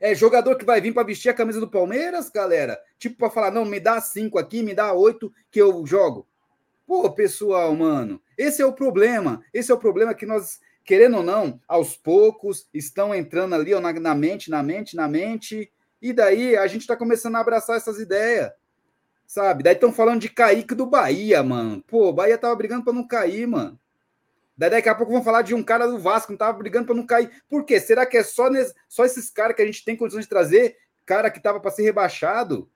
É jogador que vai vir para vestir a camisa do Palmeiras, galera. Tipo, para falar, não, me dá cinco aqui, me dá oito que eu jogo. Pô, pessoal, mano, esse é o problema. Esse é o problema que nós, querendo ou não, aos poucos estão entrando ali ó, na, na mente, na mente, na mente. E daí a gente tá começando a abraçar essas ideias. Sabe? Daí estão falando de Kaique do Bahia, mano. Pô, o Bahia tava brigando para não cair, mano. Daí daqui a pouco vão falar de um cara do Vasco que não estava brigando para não cair. Por quê? Será que é só, nesse, só esses caras que a gente tem condições de trazer? Cara que estava para ser rebaixado?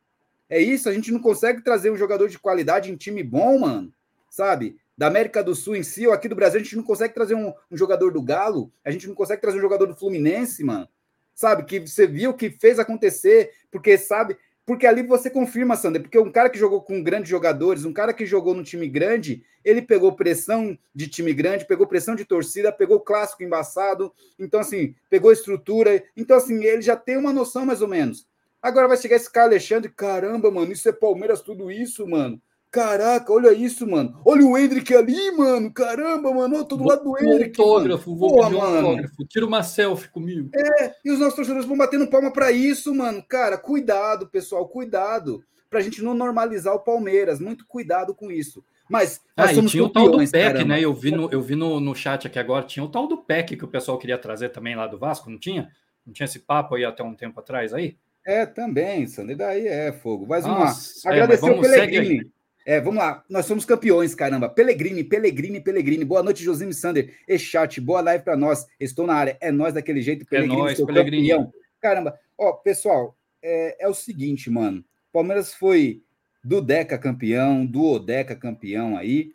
É isso? A gente não consegue trazer um jogador de qualidade em time bom, mano? Sabe? Da América do Sul em si, ou aqui do Brasil, a gente não consegue trazer um, um jogador do Galo, a gente não consegue trazer um jogador do Fluminense, mano. Sabe? Que você viu que fez acontecer, porque sabe, porque ali você confirma, Sander, porque um cara que jogou com grandes jogadores, um cara que jogou no time grande, ele pegou pressão de time grande, pegou pressão de torcida, pegou clássico embaçado, então assim, pegou estrutura, então assim, ele já tem uma noção mais ou menos. Agora vai chegar esse cara Alexandre, caramba, mano, isso é Palmeiras tudo isso, mano. Caraca, olha isso, mano. Olha o Hendrick ali, mano. Caramba, mano. Eu tô do vou lado do Hendrick. Autógrafo, vou Porra, pedir um autógrafo. Tira uma selfie comigo. É, e os nossos torcedores vão batendo palma para isso, mano. Cara, cuidado, pessoal, cuidado. Pra gente não normalizar o Palmeiras. Muito cuidado com isso. Mas ah, e tinha o tal do PEC, caramba. né? Eu vi, no, eu vi no, no chat aqui agora, tinha o tal do PEC que o pessoal queria trazer também lá do Vasco, não tinha? Não tinha esse papo aí até um tempo atrás aí? É, também, Sander. Daí é fogo. Mas vamos lá. Agradecer é, o. É, vamos lá, nós somos campeões, caramba. Pelegrini, Pelegrini, Pelegrini. Boa noite, Josime Sander. E chat, boa live para nós. Estou na área. É nós daquele jeito, Pelegrini, é nóis, Pelegrini. campeão. Caramba, ó, pessoal, é, é o seguinte, mano. Palmeiras foi do Deca campeão, do Odeca campeão aí.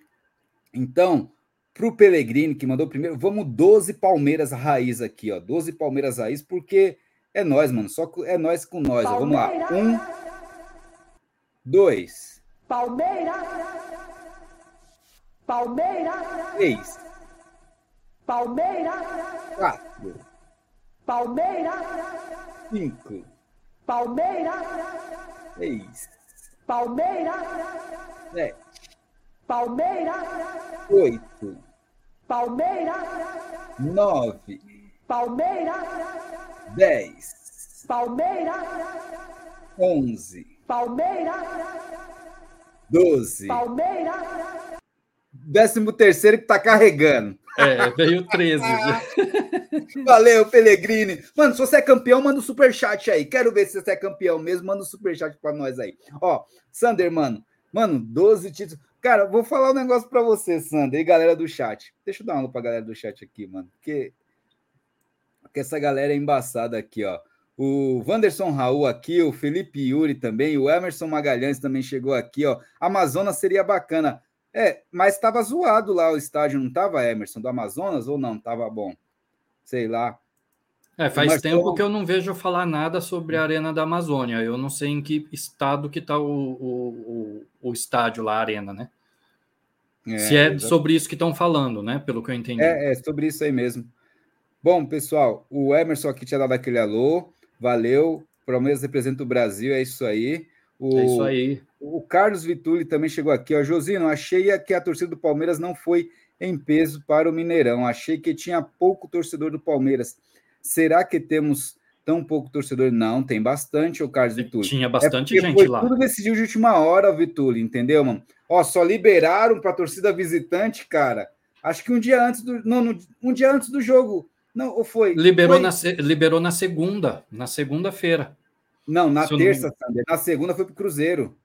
Então, pro Pelegrini, que mandou primeiro, vamos 12 Palmeiras raiz aqui, ó. 12 Palmeiras raiz, porque é nós, mano. Só é nós com nós. Ó. Vamos lá. Um, dois. Palmeiras. Palmeiras. Três. Palmeiras. Quatro. Palmeiras. Cinco. Palmeiras. Seis. Palmeiras. Sete. Palmeiras. Oito. Palmeiras. Nove. Palmeiras. Dez. Palmeiras. Onze. Palmeiras. Doze. Palmeiras. Décimo terceiro que tá carregando. É, veio 13. Valeu, Pelegrini. Mano, se você é campeão, manda um superchat aí. Quero ver se você é campeão mesmo. Manda um superchat pra nós aí. Ó, Sander, mano. Mano, 12 títulos. Cara, vou falar um negócio pra você, Sander, e galera do chat. Deixa eu dar uma aula pra galera do chat aqui, mano. Porque, porque essa galera é embaçada aqui, ó. O Wanderson Raul aqui, o Felipe Yuri também, o Emerson Magalhães também chegou aqui, ó. Amazonas seria bacana. É, mas estava zoado lá o estádio, não estava, Emerson, do Amazonas ou não? Tava bom. Sei lá. É, faz mas tempo que eu não vejo falar nada sobre a Arena da Amazônia. Eu não sei em que estado que está o, o, o, o, estádio lá, a Arena, né? É, Se é exatamente. sobre isso que estão falando, né? Pelo que eu entendi. É, é sobre isso aí mesmo. Bom, pessoal, o Emerson aqui tinha dado aquele alô. Valeu. Promessa representa o Brasil, é isso aí. O, é isso aí. O Carlos Vituli também chegou aqui. Ó. Josino, achei que a torcida do Palmeiras não foi em peso para o Mineirão. Achei que tinha pouco torcedor do Palmeiras. Será que temos tão pouco torcedor? Não, tem bastante, o Carlos Vituli. Tinha bastante é gente foi lá. Tudo decidiu de última hora, Vituli, entendeu, mano? Ó, só liberaram para a torcida visitante, cara. Acho que um dia antes do. Não, um dia antes do jogo. Não, ou foi? Liberou, foi? Na, liberou na segunda, na segunda-feira. Não, na Se terça, não... Na segunda foi para o Cruzeiro.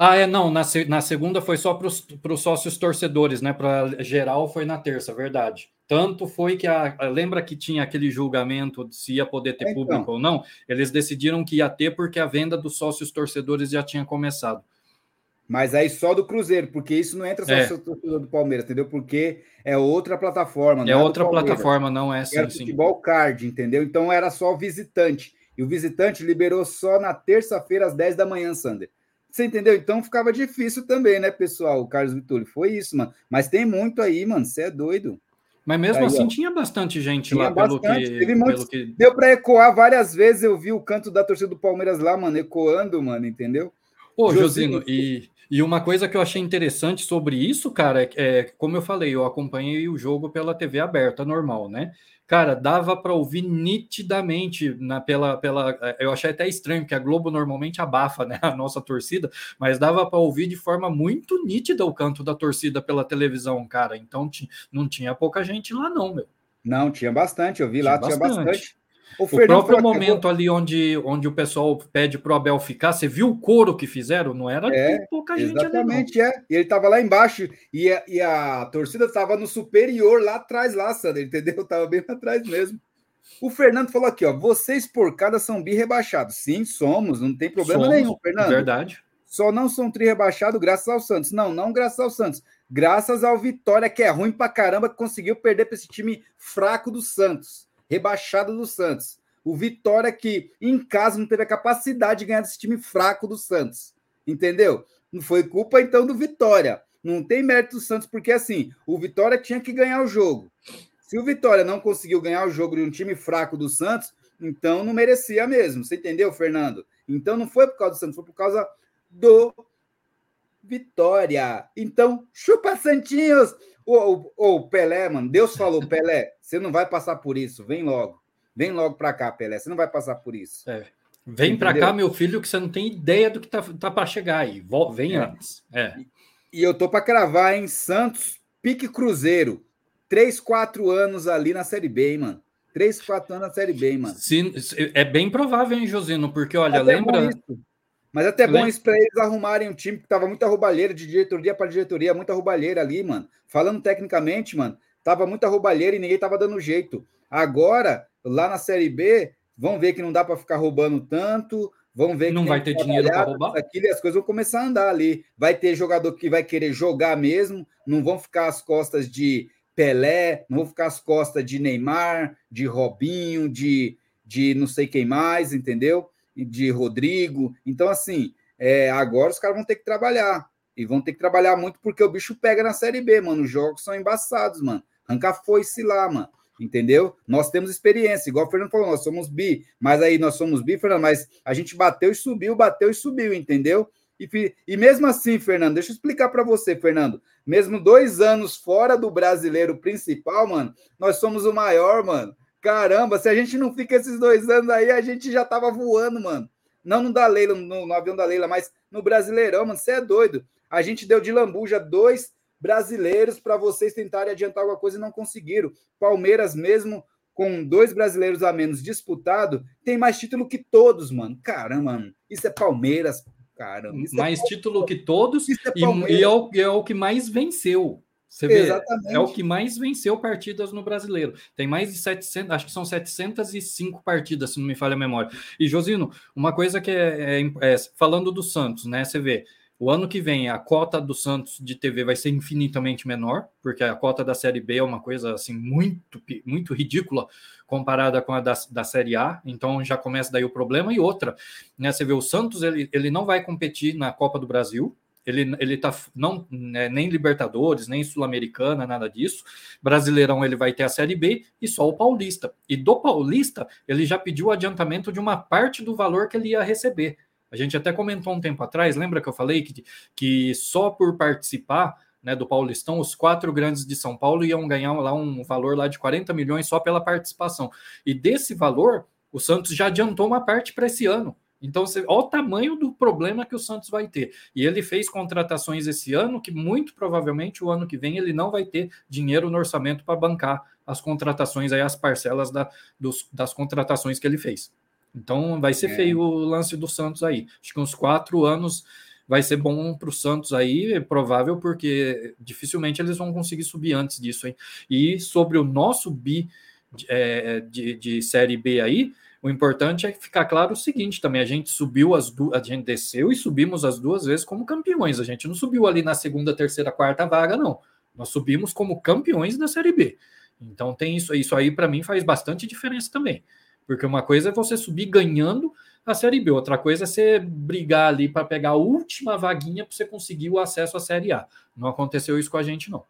Ah, é, não, na, na segunda foi só para os sócios torcedores, né? Para geral foi na terça, verdade. Tanto foi que a, lembra que tinha aquele julgamento se ia poder ter então. público ou não? Eles decidiram que ia ter porque a venda dos sócios torcedores já tinha começado. Mas aí só do Cruzeiro, porque isso não entra só é. no torcedor do Palmeiras, entendeu? Porque é outra plataforma. É, é outra plataforma, não é sim, era sim. futebol card, entendeu? Então era só visitante. E o visitante liberou só na terça-feira às 10 da manhã, Sander. Você entendeu? Então ficava difícil também, né, pessoal? O Carlos Vitulli. Foi isso, mano. Mas tem muito aí, mano. Você é doido. Mas mesmo aí, assim, ó, tinha bastante gente tinha lá, bastante. pelo que. Teve muitos, que... Deu para ecoar várias vezes. Eu vi o canto da torcida do Palmeiras lá, mano, ecoando, mano, entendeu? Ô, Josino, e, e uma coisa que eu achei interessante sobre isso, cara, é, é como eu falei, eu acompanhei o jogo pela TV aberta, normal, né? cara, dava para ouvir nitidamente na, pela, pela. Eh, eu achei até estranho, que a Globo normalmente abafa né, a nossa torcida, mas dava para ouvir de forma muito nítida o canto da torcida pela televisão, cara. Então não tinha pouca gente lá, não, meu. Não, tinha bastante, eu vi tinha lá, bastante. tinha bastante. O, o próprio momento ali onde, onde o pessoal pede para o Abel ficar, você viu o coro que fizeram? Não era é, pouca gente Exatamente, ali, é. E ele estava lá embaixo e a, e a torcida estava no superior, lá atrás, lá, Sandra, entendeu? Estava bem atrás mesmo. O Fernando falou aqui, ó, vocês por cada são bi rebaixados. Sim, somos, não tem problema somos, nenhum, Fernando. Verdade. Só não são tri rebaixados graças ao Santos. Não, não graças ao Santos. Graças ao Vitória, que é ruim pra caramba, que conseguiu perder para esse time fraco do Santos rebaixado do Santos. O Vitória que em casa não teve a capacidade de ganhar desse time fraco do Santos. Entendeu? Não foi culpa então do Vitória. Não tem mérito do Santos, porque assim, o Vitória tinha que ganhar o jogo. Se o Vitória não conseguiu ganhar o jogo de um time fraco do Santos, então não merecia mesmo. Você entendeu, Fernando? Então não foi por causa do Santos, foi por causa do Vitória. Então, chupa Santinhos! Ô, ô, Pelé, mano, Deus falou, Pelé, você não vai passar por isso, vem logo. Vem logo para cá, Pelé, você não vai passar por isso. É. Vem para cá, meu filho, que você não tem ideia do que tá, tá para chegar aí. Vem é. antes. É. E, e eu tô para cravar em Santos, Pique Cruzeiro. Três, quatro anos ali na Série B, hein, mano. Três, quatro anos na Série B, hein, mano. Sim, é bem provável, hein, Josino? Porque, olha, Até lembra. Mas até bom isso para eles arrumarem um time que tava muita roubalheira de diretoria para diretoria, muita roubalheira ali, mano. Falando tecnicamente, mano, tava muita roubalheira e ninguém tava dando jeito. Agora, lá na Série B, vão ver que não dá para ficar roubando tanto, vão ver que não vai ter dinheiro para roubar. Aquilo, e as coisas vão começar a andar ali. Vai ter jogador que vai querer jogar mesmo, não vão ficar às costas de Pelé, não vão ficar às costas de Neymar, de Robinho, de, de não sei quem mais, entendeu? De Rodrigo. Então, assim, é, agora os caras vão ter que trabalhar. E vão ter que trabalhar muito porque o bicho pega na Série B, mano. Os jogos são embaçados, mano. Arranca foice lá, mano. entendeu? Nós temos experiência, igual o Fernando falou, nós somos bi, mas aí nós somos bi, Fernando, mas a gente bateu e subiu, bateu e subiu, entendeu? E, e mesmo assim, Fernando, deixa eu explicar para você, Fernando. Mesmo dois anos fora do brasileiro principal, mano, nós somos o maior, mano. Caramba, se a gente não fica esses dois anos aí, a gente já tava voando, mano. Não no da Leila, no, no avião da Leila, mas no Brasileirão, mano. Você é doido. A gente deu de lambuja dois brasileiros para vocês tentarem adiantar alguma coisa e não conseguiram. Palmeiras, mesmo com dois brasileiros a menos disputado, tem mais título que todos, mano. Caramba, mano. Isso é Palmeiras, caramba. É mais é título que todos é e, e é, o, é o que mais venceu. Você vê, Exatamente. é o que mais venceu partidas no brasileiro. Tem mais de 700, acho que são 705 partidas, se não me falha a memória. E, Josino, uma coisa que é, é, é falando do Santos, né? Você vê, o ano que vem a cota do Santos de TV vai ser infinitamente menor, porque a cota da Série B é uma coisa assim muito, muito ridícula comparada com a da, da Série A. Então já começa daí o problema. E outra, né? Você vê o Santos, ele, ele não vai competir na Copa do Brasil. Ele, ele tá não né, nem Libertadores, nem Sul-Americana, nada disso. Brasileirão ele vai ter a Série B e só o Paulista. E do Paulista, ele já pediu o adiantamento de uma parte do valor que ele ia receber. A gente até comentou um tempo atrás, lembra que eu falei que, que só por participar né, do Paulistão, os quatro grandes de São Paulo iam ganhar lá um valor lá de 40 milhões só pela participação. E desse valor, o Santos já adiantou uma parte para esse ano. Então, você, olha o tamanho do problema que o Santos vai ter. E ele fez contratações esse ano que muito provavelmente o ano que vem ele não vai ter dinheiro no orçamento para bancar as contratações, aí as parcelas da, dos, das contratações que ele fez. Então vai ser é. feio o lance do Santos aí. Acho que uns quatro anos vai ser bom para o Santos aí, é provável, porque dificilmente eles vão conseguir subir antes disso. Hein? E sobre o nosso bi é, de, de Série B aí, o importante é ficar claro o seguinte também: a gente subiu as duas, a gente desceu e subimos as duas vezes como campeões. A gente não subiu ali na segunda, terceira, quarta vaga, não. Nós subimos como campeões da Série B. Então tem isso, isso aí para mim faz bastante diferença também. Porque uma coisa é você subir ganhando a Série B, outra coisa é você brigar ali para pegar a última vaguinha para você conseguir o acesso à Série A. Não aconteceu isso com a gente, não.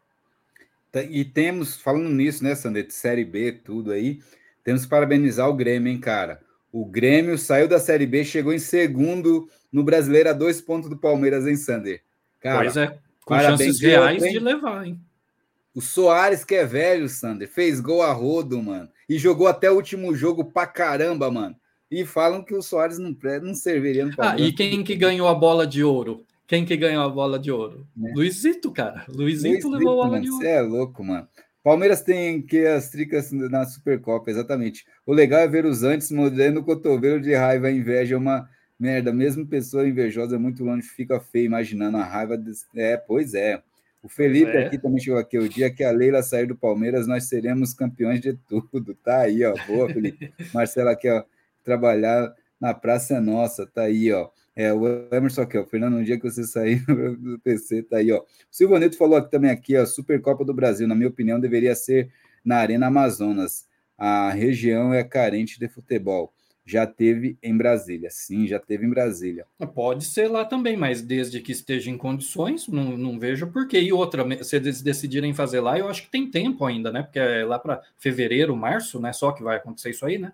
Tá, e temos, falando nisso, né, Sander, de Série B, tudo aí, temos que parabenizar o Grêmio, hein, cara. O Grêmio saiu da Série B, chegou em segundo no Brasileiro a dois pontos do Palmeiras, hein, Sander? Cara, pois é, com chances reais de levar, hein? O Soares, que é velho, Sander, fez gol a rodo, mano. E jogou até o último jogo pra caramba, mano. E falam que o Soares não, não serviria no Palmeiras. Ah, e quem que ganhou a bola de ouro? Quem que ganhou a bola de ouro? É. Luizito, cara. Luizito, Luizito levou a bola mano, de ouro. Você é louco, mano. Palmeiras tem que as tricas na Supercopa, exatamente. O legal é ver os antes mordendo o cotovelo de raiva. A inveja é uma merda. Mesmo pessoa invejosa é muito longe, fica feio imaginando a raiva. De... É, pois é. O Felipe é. aqui também chegou aqui. O dia que a Leila sair do Palmeiras, nós seremos campeões de tudo. Tá aí, ó. Boa, Felipe. Marcelo aqui, ó. Trabalhar na Praça é Nossa. Tá aí, ó. É, o Emerson aqui, ó. Fernando, um dia que você sair do PC, tá aí, ó. O Silvanito falou aqui também aqui, ó. Supercopa do Brasil, na minha opinião, deveria ser na Arena Amazonas. A região é carente de futebol já teve em Brasília. Sim, já teve em Brasília. Pode ser lá também, mas desde que esteja em condições, não, não vejo porquê. E outra, se eles decidirem fazer lá, eu acho que tem tempo ainda, né? Porque é lá para fevereiro, março, né? Só que vai acontecer isso aí, né?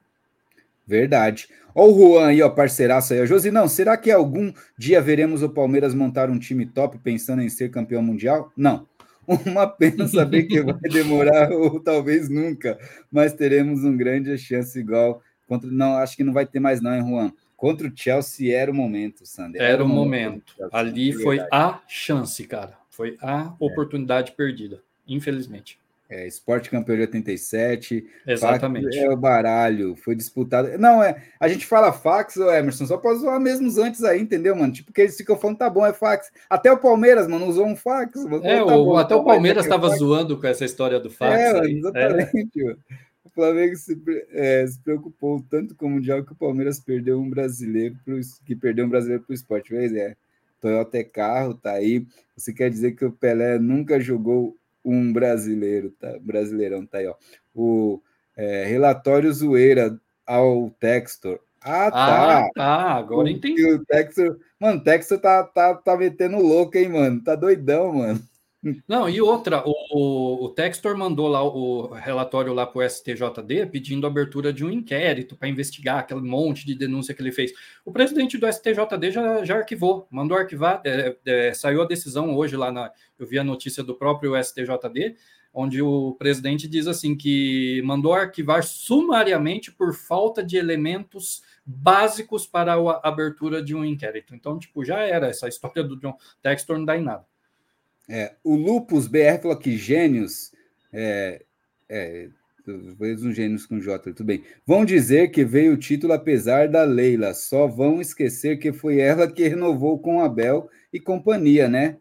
Verdade. Ó o Juan aí, ó, parceiraço aí. Josi, não, será que algum dia veremos o Palmeiras montar um time top pensando em ser campeão mundial? Não. Uma pena saber que vai demorar ou talvez nunca, mas teremos um grande chance igual Contra, não, acho que não vai ter mais, não, hein, Juan? Contra o Chelsea era o momento, Sander. Era, era o momento. momento. Ali foi a chance, cara. Foi a é. oportunidade perdida, infelizmente. É, esporte campeão de 87. Exatamente. É o baralho, foi disputado. Não, é. A gente fala fax, ô Emerson, só pode usar mesmo antes aí, entendeu, mano? Tipo, que eles ficam falando, tá bom, é fax. Até o Palmeiras, mano, usou um fax. É, tá o, bom, até tá o Palmeiras estava zoando com essa história do fax. É, aí. exatamente, é. Flamengo se, é, se, preocupou tanto com o Mundial que o Palmeiras perdeu um brasileiro pro, que perdeu um brasileiro para o esporte. Pois é, Toyota é carro, tá aí. Você quer dizer que o Pelé nunca jogou um brasileiro, tá? Brasileirão, tá aí, ó. O é, relatório zoeira ao Textor. Ah, tá. Ah, tá, agora entendi. O Textor, mano, o Textor tá, tá, tá metendo louco, hein, mano? Tá doidão, mano. Não, e outra, o, o Textor mandou lá o relatório lá para o STJD pedindo abertura de um inquérito para investigar aquele monte de denúncia que ele fez. O presidente do STJD já, já arquivou, mandou arquivar, é, é, saiu a decisão hoje lá na. Eu vi a notícia do próprio STJD, onde o presidente diz assim que mandou arquivar sumariamente por falta de elementos básicos para a abertura de um inquérito. Então, tipo, já era essa história do John Textor não dá em nada. É, o Lupus BR falou aqui, gênios. É, é, um gênios com J, tudo bem. Vão dizer que veio o título apesar da Leila, só vão esquecer que foi ela que renovou com Abel e companhia, né?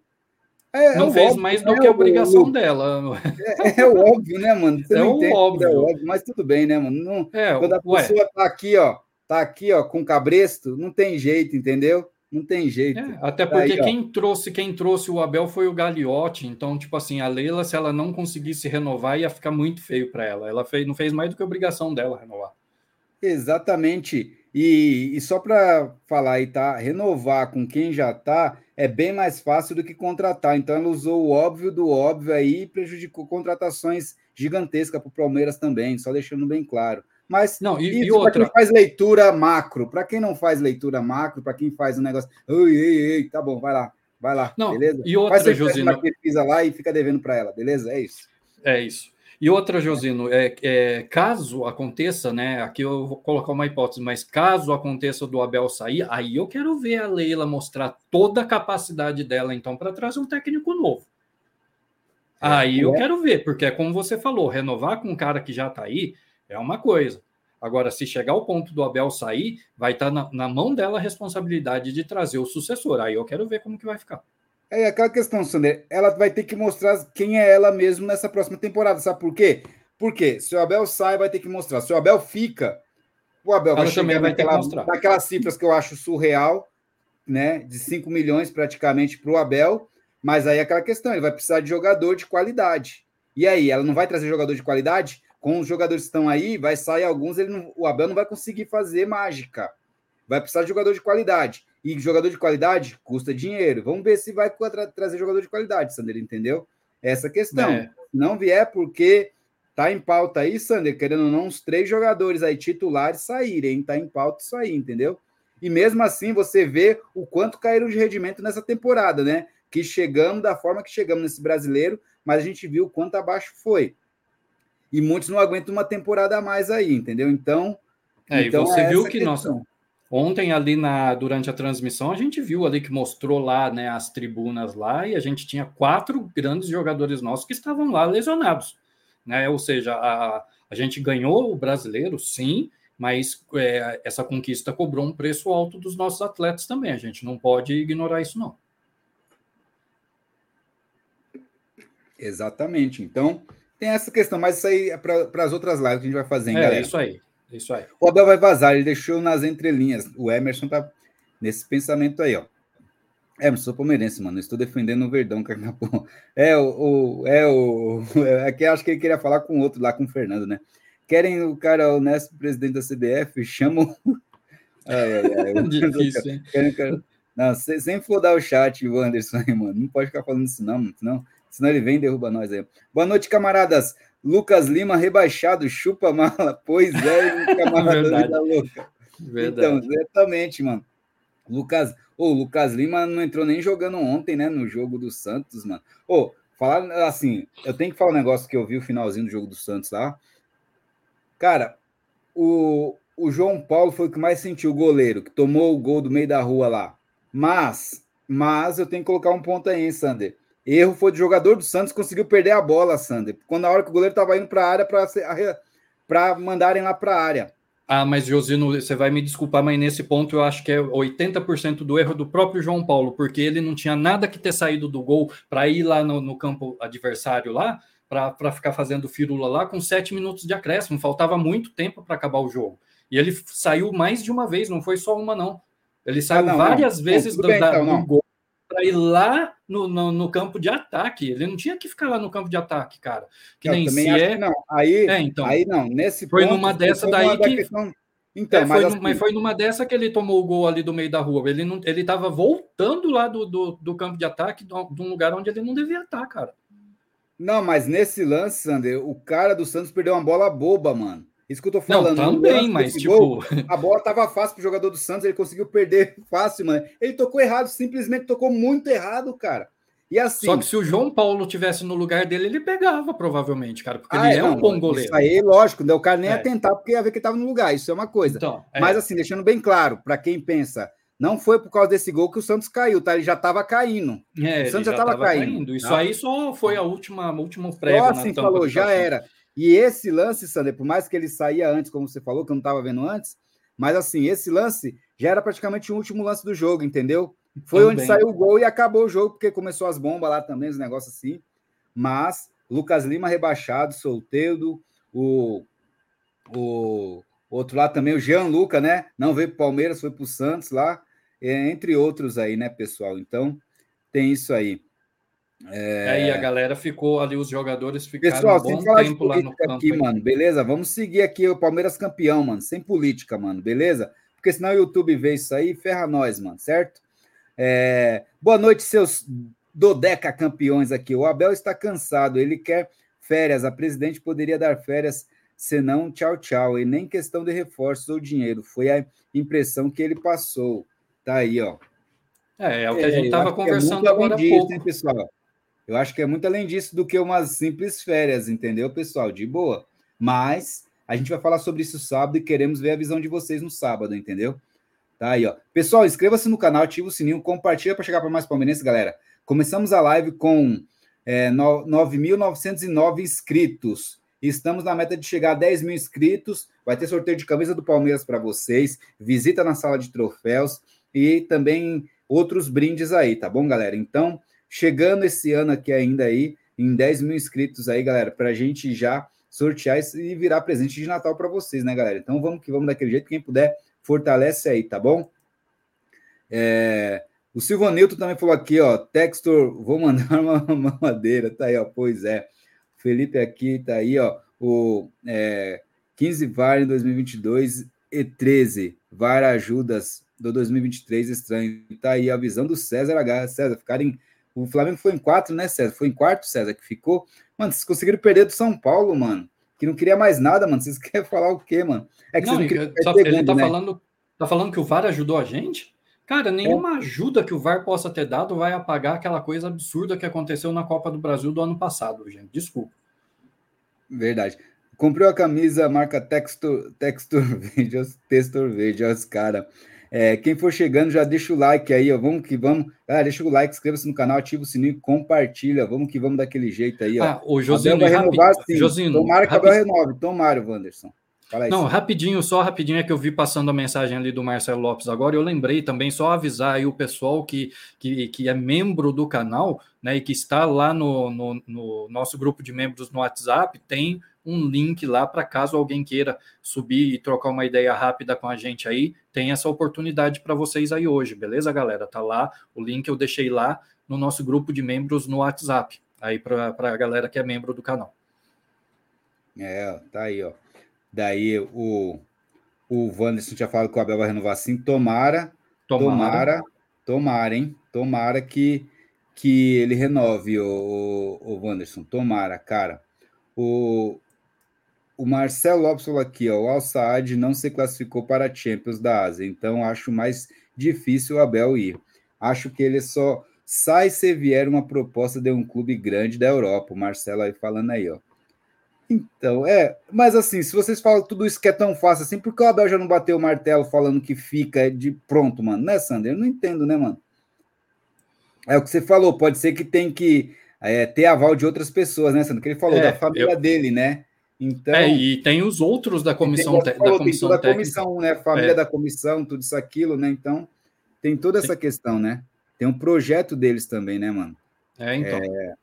É, não é fez óbvio, mais do né, que a obrigação o, dela. É, é, óbvio, né, mano? Você é o entende, óbvio. É óbvio. Mas tudo bem, né, mano? Não, é, quando a pessoa ué. tá aqui, ó, tá aqui, ó, com cabresto, não tem jeito, entendeu? Não tem jeito. É, até porque Aí, quem trouxe quem trouxe o Abel foi o Gagliotti. Então, tipo assim, a Leila, se ela não conseguisse renovar, ia ficar muito feio para ela. Ela fez, não fez mais do que obrigação dela renovar. Exatamente. E, e só para falar aí, tá? Renovar com quem já tá é bem mais fácil do que contratar. Então, ela usou o óbvio do óbvio aí e prejudicou contratações gigantescas para o Palmeiras também, só deixando bem claro. Mas não, e, e outra. quem faz leitura macro, para quem não faz leitura macro, para quem faz um negócio, ei, ei, ei, tá bom, vai lá, vai lá, não, beleza? E outra, faz Josino, pesquisa lá e fica devendo para ela, beleza? É isso. É isso. E outra, Josino, é, é, caso aconteça, né? Aqui eu vou colocar uma hipótese, mas caso aconteça do Abel sair, aí eu quero ver a Leila mostrar toda a capacidade dela, então, para trazer um técnico novo. É, aí eu é. quero ver, porque é como você falou, renovar com um cara que já está aí, é uma coisa. Agora, se chegar ao ponto do Abel sair, vai estar tá na, na, mão dela a responsabilidade de trazer o sucessor. Aí eu quero ver como que vai ficar. É aquela questão, Sander, ela vai ter que mostrar quem é ela mesmo nessa próxima temporada, sabe por quê? Porque se o Abel sai, vai ter que mostrar. Se o Abel fica, o Abel vai chegar vai naquela, naquelas cifras que eu acho surreal, né? De 5 milhões praticamente para o Abel, mas aí é aquela questão, ele vai precisar de jogador de qualidade. E aí, ela não vai trazer jogador de qualidade? Com os jogadores que estão aí, vai sair alguns, ele não, o Abel não vai conseguir fazer mágica. Vai precisar de jogador de qualidade. E jogador de qualidade custa dinheiro. Vamos ver se vai tra trazer jogador de qualidade, Sander, entendeu? Essa questão. É. Não vier porque tá em pauta aí, Sander, querendo ou não, uns três jogadores aí titulares saírem, tá em pauta isso aí, entendeu? E mesmo assim você vê o quanto caíram de rendimento nessa temporada, né? Que chegamos da forma que chegamos nesse brasileiro, mas a gente viu o quanto abaixo foi e muitos não aguentam uma temporada a mais aí, entendeu? Então. É, então e você é viu que nós. Ontem, ali na, durante a transmissão, a gente viu ali que mostrou lá né, as tribunas lá, e a gente tinha quatro grandes jogadores nossos que estavam lá lesionados. Né? Ou seja, a, a gente ganhou o brasileiro, sim, mas é, essa conquista cobrou um preço alto dos nossos atletas também. A gente não pode ignorar isso, não. Exatamente. Então, tem essa questão, mas isso aí é para as outras lives que a gente vai fazer, hein, é, galera? isso aí. Isso aí. O Abel vai vazar, ele deixou nas entrelinhas. O Emerson tá nesse pensamento aí, ó. Emerson, sou palmeirense, mano. Estou defendendo o Verdão, cara. É o, o, é o. É que acho que ele queria falar com outro lá, com o Fernando, né? Querem o cara honesto presidente da CBF? Chamam. Ai, ai, ai. Difícil, hein? Querem, cara... Não, sem flodar o chat, o Anderson aí, mano. Não pode ficar falando isso, não, não. Senão ele vem e derruba nós aí. Boa noite, camaradas. Lucas Lima rebaixado, chupa mala. Pois é, camarada da louca. Verdade. Então, exatamente, mano. Lucas, o Lucas Lima não entrou nem jogando ontem, né, no jogo do Santos, mano. Ô, falar assim, eu tenho que falar um negócio que eu vi o finalzinho do jogo do Santos lá. Cara, o, o João Paulo foi o que mais sentiu o goleiro, que tomou o gol do meio da rua lá. Mas, mas eu tenho que colocar um ponto aí, hein, Sander. Erro foi do jogador do Santos, conseguiu perder a bola, Sander. Quando na hora que o goleiro estava indo para a área para mandarem lá para a área. Ah, mas Josino, você vai me desculpar, mas nesse ponto eu acho que é 80% do erro do próprio João Paulo, porque ele não tinha nada que ter saído do gol para ir lá no, no, campo adversário lá, para ficar fazendo firula lá com sete minutos de acréscimo. Faltava muito tempo para acabar o jogo. E ele saiu mais de uma vez, não foi só uma, não. Ele saiu ah, não, várias não. vezes do, bem, da, então, do gol para ir lá no, no, no, campo de ataque. Ele não tinha que ficar lá no campo de ataque, cara. Que eu nem se é. não. Aí, é, então. Aí não. Nesse foi ponto, numa dessa daí que. Questão, Então, é, mas, foi, assim, mas, foi, numa dessa que ele tomou o gol ali do meio da rua. Ele não, ele estava voltando lá do, do, do, campo de ataque, de um lugar onde ele não devia estar, cara. Não, mas nesse lance, Sander, o cara do Santos perdeu uma bola boba, mano. Isso que eu tô falando. Não, também, mas tipo. Gol, a bola tava fácil pro jogador do Santos, ele conseguiu perder fácil, mano. Ele tocou errado, simplesmente tocou muito errado, cara. E assim. Só que se o João Paulo tivesse no lugar dele, ele pegava, provavelmente, cara, porque ah, ele é, é um bom goleiro. Isso aí, lógico, né? o cara nem é. ia tentar, porque ia ver que ele tava no lugar. Isso é uma coisa. Então, é. Mas assim, deixando bem claro, para quem pensa. Não foi por causa desse gol que o Santos caiu, tá? Ele já estava caindo. É, o Santos já estava caindo. caindo. Isso tá? aí só foi a última, última prego. Só assim falou, já era. E esse lance, Sander, por mais que ele saía antes, como você falou, que eu não estava vendo antes, mas assim, esse lance já era praticamente o último lance do jogo, entendeu? Foi também. onde saiu o gol e acabou o jogo, porque começou as bombas lá também, os negócios assim. Mas Lucas Lima rebaixado, solteiro, o, o outro lá também, o Jean Luca, né? Não veio para o Palmeiras, foi para o Santos lá, entre outros aí, né, pessoal? Então, tem isso aí. É... Aí a galera ficou ali, os jogadores ficaram Pessoal, um bom sem falar tempo lá no campo. Aqui, mano, beleza? Vamos seguir aqui o Palmeiras campeão, mano, sem política, mano, beleza? Porque senão o YouTube vê isso aí e ferra nós, mano, certo? É... Boa noite, seus Dodeca campeões aqui. O Abel está cansado, ele quer férias. A presidente poderia dar férias, senão tchau, tchau. E nem questão de reforços ou dinheiro. Foi a impressão que ele passou. Tá aí, ó. É, é o que a gente estava é, conversando é agora há pouco. Hein, pessoal? Eu acho que é muito além disso do que umas simples férias, entendeu, pessoal? De boa. Mas a gente vai falar sobre isso sábado e queremos ver a visão de vocês no sábado, entendeu? Tá aí, ó. Pessoal, inscreva-se no canal, ativa o sininho, compartilha para chegar para mais palmeirenses, galera. Começamos a live com é, 9.909 inscritos. Estamos na meta de chegar a 10 mil inscritos. Vai ter sorteio de camisa do Palmeiras para vocês, visita na sala de troféus e também outros brindes aí, tá bom, galera? Então, chegando esse ano aqui ainda aí, em 10 mil inscritos aí, galera, para a gente já sortear e virar presente de Natal para vocês, né, galera? Então vamos que vamos daquele jeito. Quem puder, fortalece aí, tá bom? É... O Silvanilton também falou aqui, ó, Textor, vou mandar uma mamadeira, tá aí, ó, pois é. Felipe aqui, tá aí, ó, o é, 15 VAR em 2022 e 13 VAR ajudas do 2023 estranho. Tá aí a visão do César H. César, ficarem o Flamengo foi em quatro, né, César? Foi em quarto, César, que ficou. Mano, vocês conseguiram perder do São Paulo, mano. Que não queria mais nada, mano. Vocês querem falar o quê, mano? É que não, não só, segundo, ele tá né? falando, tá falando que o VAR ajudou a gente? Cara, nenhuma é. ajuda que o VAR possa ter dado vai apagar aquela coisa absurda que aconteceu na Copa do Brasil do ano passado, gente. Desculpa. Verdade. Comprou a camisa marca Textor, Textor Videos, Textor Videos, cara. É, quem for chegando, já deixa o like aí, ó. Vamos que vamos. Galera, deixa o like, inscreva-se no canal, ativa o sininho, compartilha. Vamos que vamos daquele jeito aí, ó. Ah, o Josino vai renovar sim. Josino, tomara que Abel renove. Tomara, Wanderson. Não, rapidinho, só rapidinho é que eu vi passando a mensagem ali do Marcelo Lopes agora. Eu lembrei também, só avisar aí o pessoal que, que, que é membro do canal, né, e que está lá no, no, no nosso grupo de membros no WhatsApp, tem um link lá para caso alguém queira subir e trocar uma ideia rápida com a gente aí, tem essa oportunidade para vocês aí hoje, beleza, galera? Tá lá, o link eu deixei lá no nosso grupo de membros no WhatsApp, aí para a galera que é membro do canal. É, tá aí, ó. Daí o, o Wanderson tinha falado que o Abel vai renovar assim, tomara, tomara, tomara, tomara hein? Tomara que, que ele renove o, o, o Wanderson, tomara, cara. O, o Marcelo Lopes falou aqui, ó, o Al Saad não se classificou para a Champions da Ásia, então acho mais difícil o Abel ir. Acho que ele só sai se vier uma proposta de um clube grande da Europa. O Marcelo aí falando aí, ó. Então, é, mas assim, se vocês falam tudo isso que é tão fácil assim, por que o Abel já não bateu o martelo falando que fica de pronto, mano? Né, Sander? Eu não entendo, né, mano? É o que você falou, pode ser que tem que é, ter aval de outras pessoas, né, Sander? Que ele falou é, da família eu... dele, né? Então, é, e tem os outros da comissão, te, falou, da comissão técnica. Da comissão, né? Família é. da comissão, tudo isso, aquilo, né? Então, tem toda essa questão, né? Tem um projeto deles também, né, mano? É, então. É,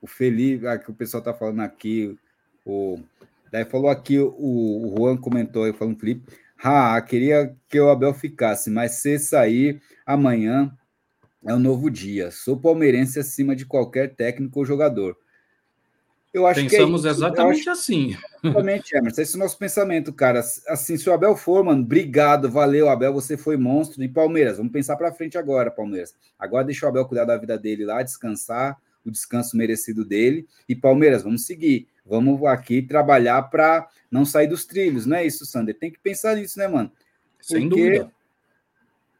o Felipe, ah, que o pessoal tá falando aqui, o, daí falou aqui, o, o Juan comentou aí, falando, Felipe, ah, queria que o Abel ficasse, mas se sair amanhã é um novo dia. Sou palmeirense acima de qualquer técnico ou jogador. Eu acho Pensamos que é exatamente assim. Exatamente, Emerson. Esse é o nosso pensamento, cara. Assim, se o Abel for, mano, obrigado, valeu, Abel, você foi monstro. E Palmeiras, vamos pensar para frente agora, Palmeiras. Agora deixa o Abel cuidar da vida dele lá, descansar, o descanso merecido dele. E Palmeiras, vamos seguir. Vamos aqui trabalhar para não sair dos trilhos, não é isso, Sander? Tem que pensar nisso, né, mano? Sem dúvida.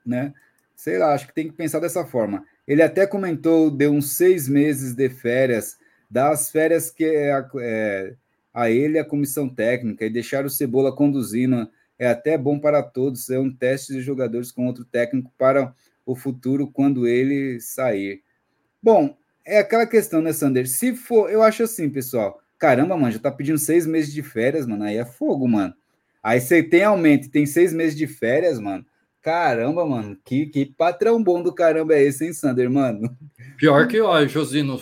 Né? Sei lá, acho que tem que pensar dessa forma. Ele até comentou, deu uns seis meses de férias, das férias que é, é, a ele a comissão técnica e deixar o Cebola conduzindo é até bom para todos. É um teste de jogadores com outro técnico para o futuro quando ele sair. Bom, é aquela questão, né, Sander? Se for, eu acho assim, pessoal. Caramba, mano, já tá pedindo seis meses de férias, mano. Aí é fogo, mano. Aí você tem aumento tem seis meses de férias, mano. Caramba, mano, que, que patrão bom do caramba é esse, hein, Sander, mano? Pior que, ó, Josino,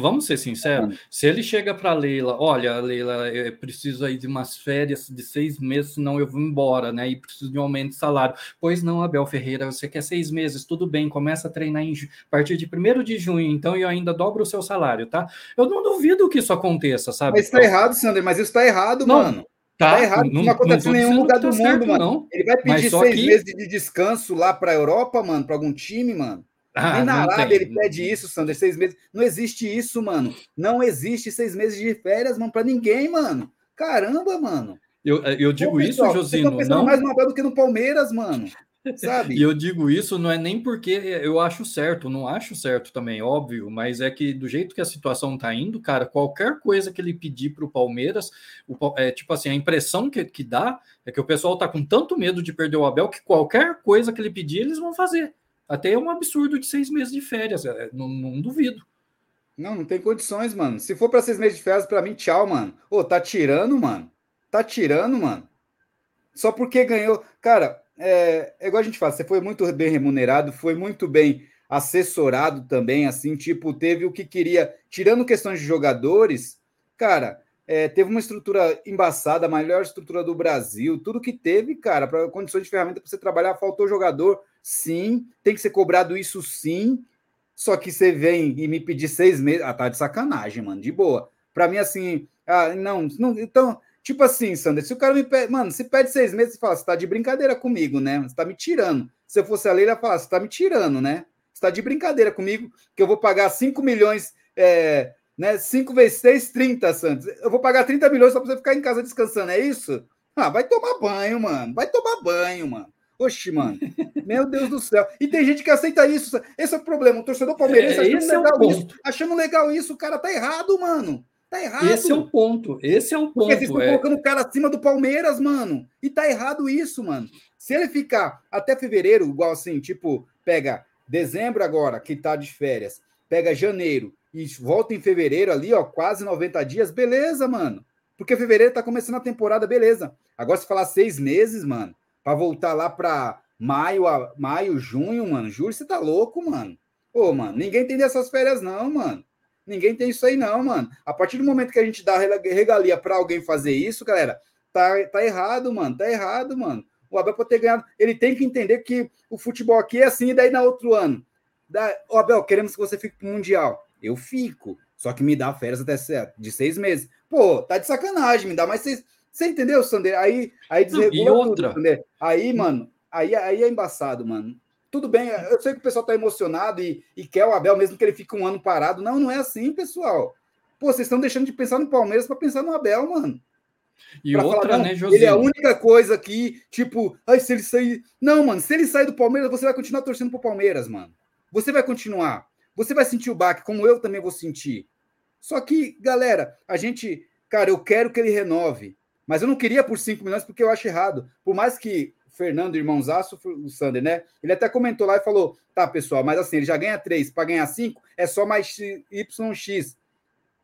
vamos ser sinceros, se ele chega para Leila, olha, Leila, eu preciso aí de umas férias de seis meses, senão eu vou embora, né, e preciso de um aumento de salário. Pois não, Abel Ferreira, você quer seis meses, tudo bem, começa a treinar em, a partir de 1 de junho, então eu ainda dobro o seu salário, tá? Eu não duvido que isso aconteça, sabe? Mas tá errado, Sander, mas isso tá errado, não. mano. Tá, tá errado, não, não acontece em nenhum lugar tá do certo, mundo, mano. Não. Ele vai pedir seis que... meses de descanso lá para a Europa, mano, para algum time, mano. Ah, Nem na Arábia ele pede isso, Sander, seis meses. Não existe isso, mano. Não existe seis meses de férias, mano, para ninguém, mano. Caramba, mano. Eu, eu digo Pô, pessoal, isso, Josino. Não mais no Abel do que no Palmeiras, mano. Sabe? E eu digo isso não é nem porque eu acho certo, não acho certo também, óbvio, mas é que do jeito que a situação tá indo, cara, qualquer coisa que ele pedir para o Palmeiras, é, tipo assim, a impressão que, que dá é que o pessoal tá com tanto medo de perder o Abel que qualquer coisa que ele pedir, eles vão fazer. Até é um absurdo de seis meses de férias, é, não, não duvido. Não, não tem condições, mano. Se for para seis meses de férias, para mim, tchau, mano. Ô, tá tirando, mano. Tá tirando, mano. Só porque ganhou. Cara, é, é igual a gente fala, você foi muito bem remunerado, foi muito bem assessorado também, assim, tipo, teve o que queria, tirando questões de jogadores, cara, é, teve uma estrutura embaçada, a melhor estrutura do Brasil, tudo que teve, cara, para condições de ferramenta para você trabalhar, faltou jogador, sim, tem que ser cobrado isso sim, só que você vem e me pedir seis meses, ah, tá de sacanagem, mano, de boa. Para mim, assim, ah, não, não, então, Tipo assim, Sander, se o cara me pede, mano, se pede seis meses, você fala, você tá de brincadeira comigo, né? Você tá me tirando. Se eu fosse a Leila, falar, você tá me tirando, né? Você tá de brincadeira comigo, que eu vou pagar 5 milhões, é, né? 5 vezes 6, 30, Santos. Eu vou pagar 30 milhões só pra você ficar em casa descansando, é isso? Ah, vai tomar banho, mano. Vai tomar banho, mano. Oxi, mano. Meu Deus do céu. E tem gente que aceita isso. Esse é o problema. O torcedor palmeirense é, achando, legal é isso, achando legal isso. O cara tá errado, mano. Tá errado. Esse é o ponto. Esse é o ponto. Porque vocês estão é... colocando o cara acima do Palmeiras, mano. E tá errado isso, mano. Se ele ficar até fevereiro, igual assim, tipo, pega dezembro agora, que tá de férias, pega janeiro e volta em fevereiro ali, ó, quase 90 dias, beleza, mano. Porque fevereiro tá começando a temporada, beleza. Agora, se falar seis meses, mano, para voltar lá para maio, a, maio, junho, mano, julho, você tá louco, mano. Ô, mano, ninguém tem dessas férias, não, mano. Ninguém tem isso aí, não, mano. A partir do momento que a gente dá regalia para alguém fazer isso, galera, tá, tá errado, mano. Tá errado, mano. O Abel pode ter ganhado. Ele tem que entender que o futebol aqui é assim, e daí na outro ano. Da, o Abel, queremos que você fique pro Mundial. Eu fico. Só que me dá férias até de seis meses. Pô, tá de sacanagem, me dá mais seis. Você entendeu, Sander? Aí, aí desregula Não, e outra. tudo, Aí, mano, aí, aí é embaçado, mano tudo bem, eu sei que o pessoal está emocionado e, e, quer o Abel, mesmo que ele fique um ano parado. Não, não é assim, pessoal. Pô, vocês estão deixando de pensar no Palmeiras para pensar no Abel, mano. E pra outra, falar, né, José? Ele é a única coisa que, tipo, ai, se ele sair. Não, mano, se ele sair do Palmeiras, você vai continuar torcendo pro Palmeiras, mano. Você vai continuar. Você vai sentir o baque, como eu também vou sentir. Só que, galera, a gente. Cara, eu quero que ele renove. Mas eu não queria por 5 milhões porque eu acho errado. Por mais que Fernando, irmãozaço, o Sander, né? Ele até comentou lá e falou: tá, pessoal, mas assim, ele já ganha 3, para ganhar 5 é só mais YX.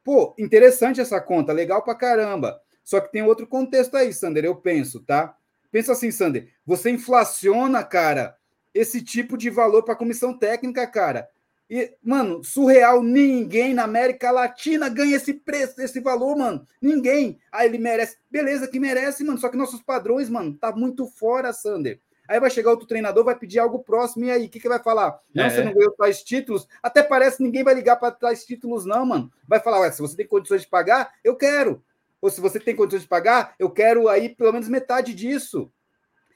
Pô, interessante essa conta, legal pra caramba. Só que tem outro contexto aí, Sander, eu penso, tá? Pensa assim, Sander, você inflaciona, cara, esse tipo de valor para comissão técnica, cara. E, mano, surreal, ninguém na América Latina ganha esse preço, esse valor, mano. Ninguém. Ah, ele merece. Beleza que merece, mano. Só que nossos padrões, mano, tá muito fora, Sander. Aí vai chegar outro treinador, vai pedir algo próximo, e aí, o que, que vai falar? Não, É. você não ganhou tais títulos. Até parece que ninguém vai ligar para tais títulos, não, mano. Vai falar, ué, se você tem condições de pagar, eu quero. Ou se você tem condições de pagar, eu quero aí pelo menos metade disso.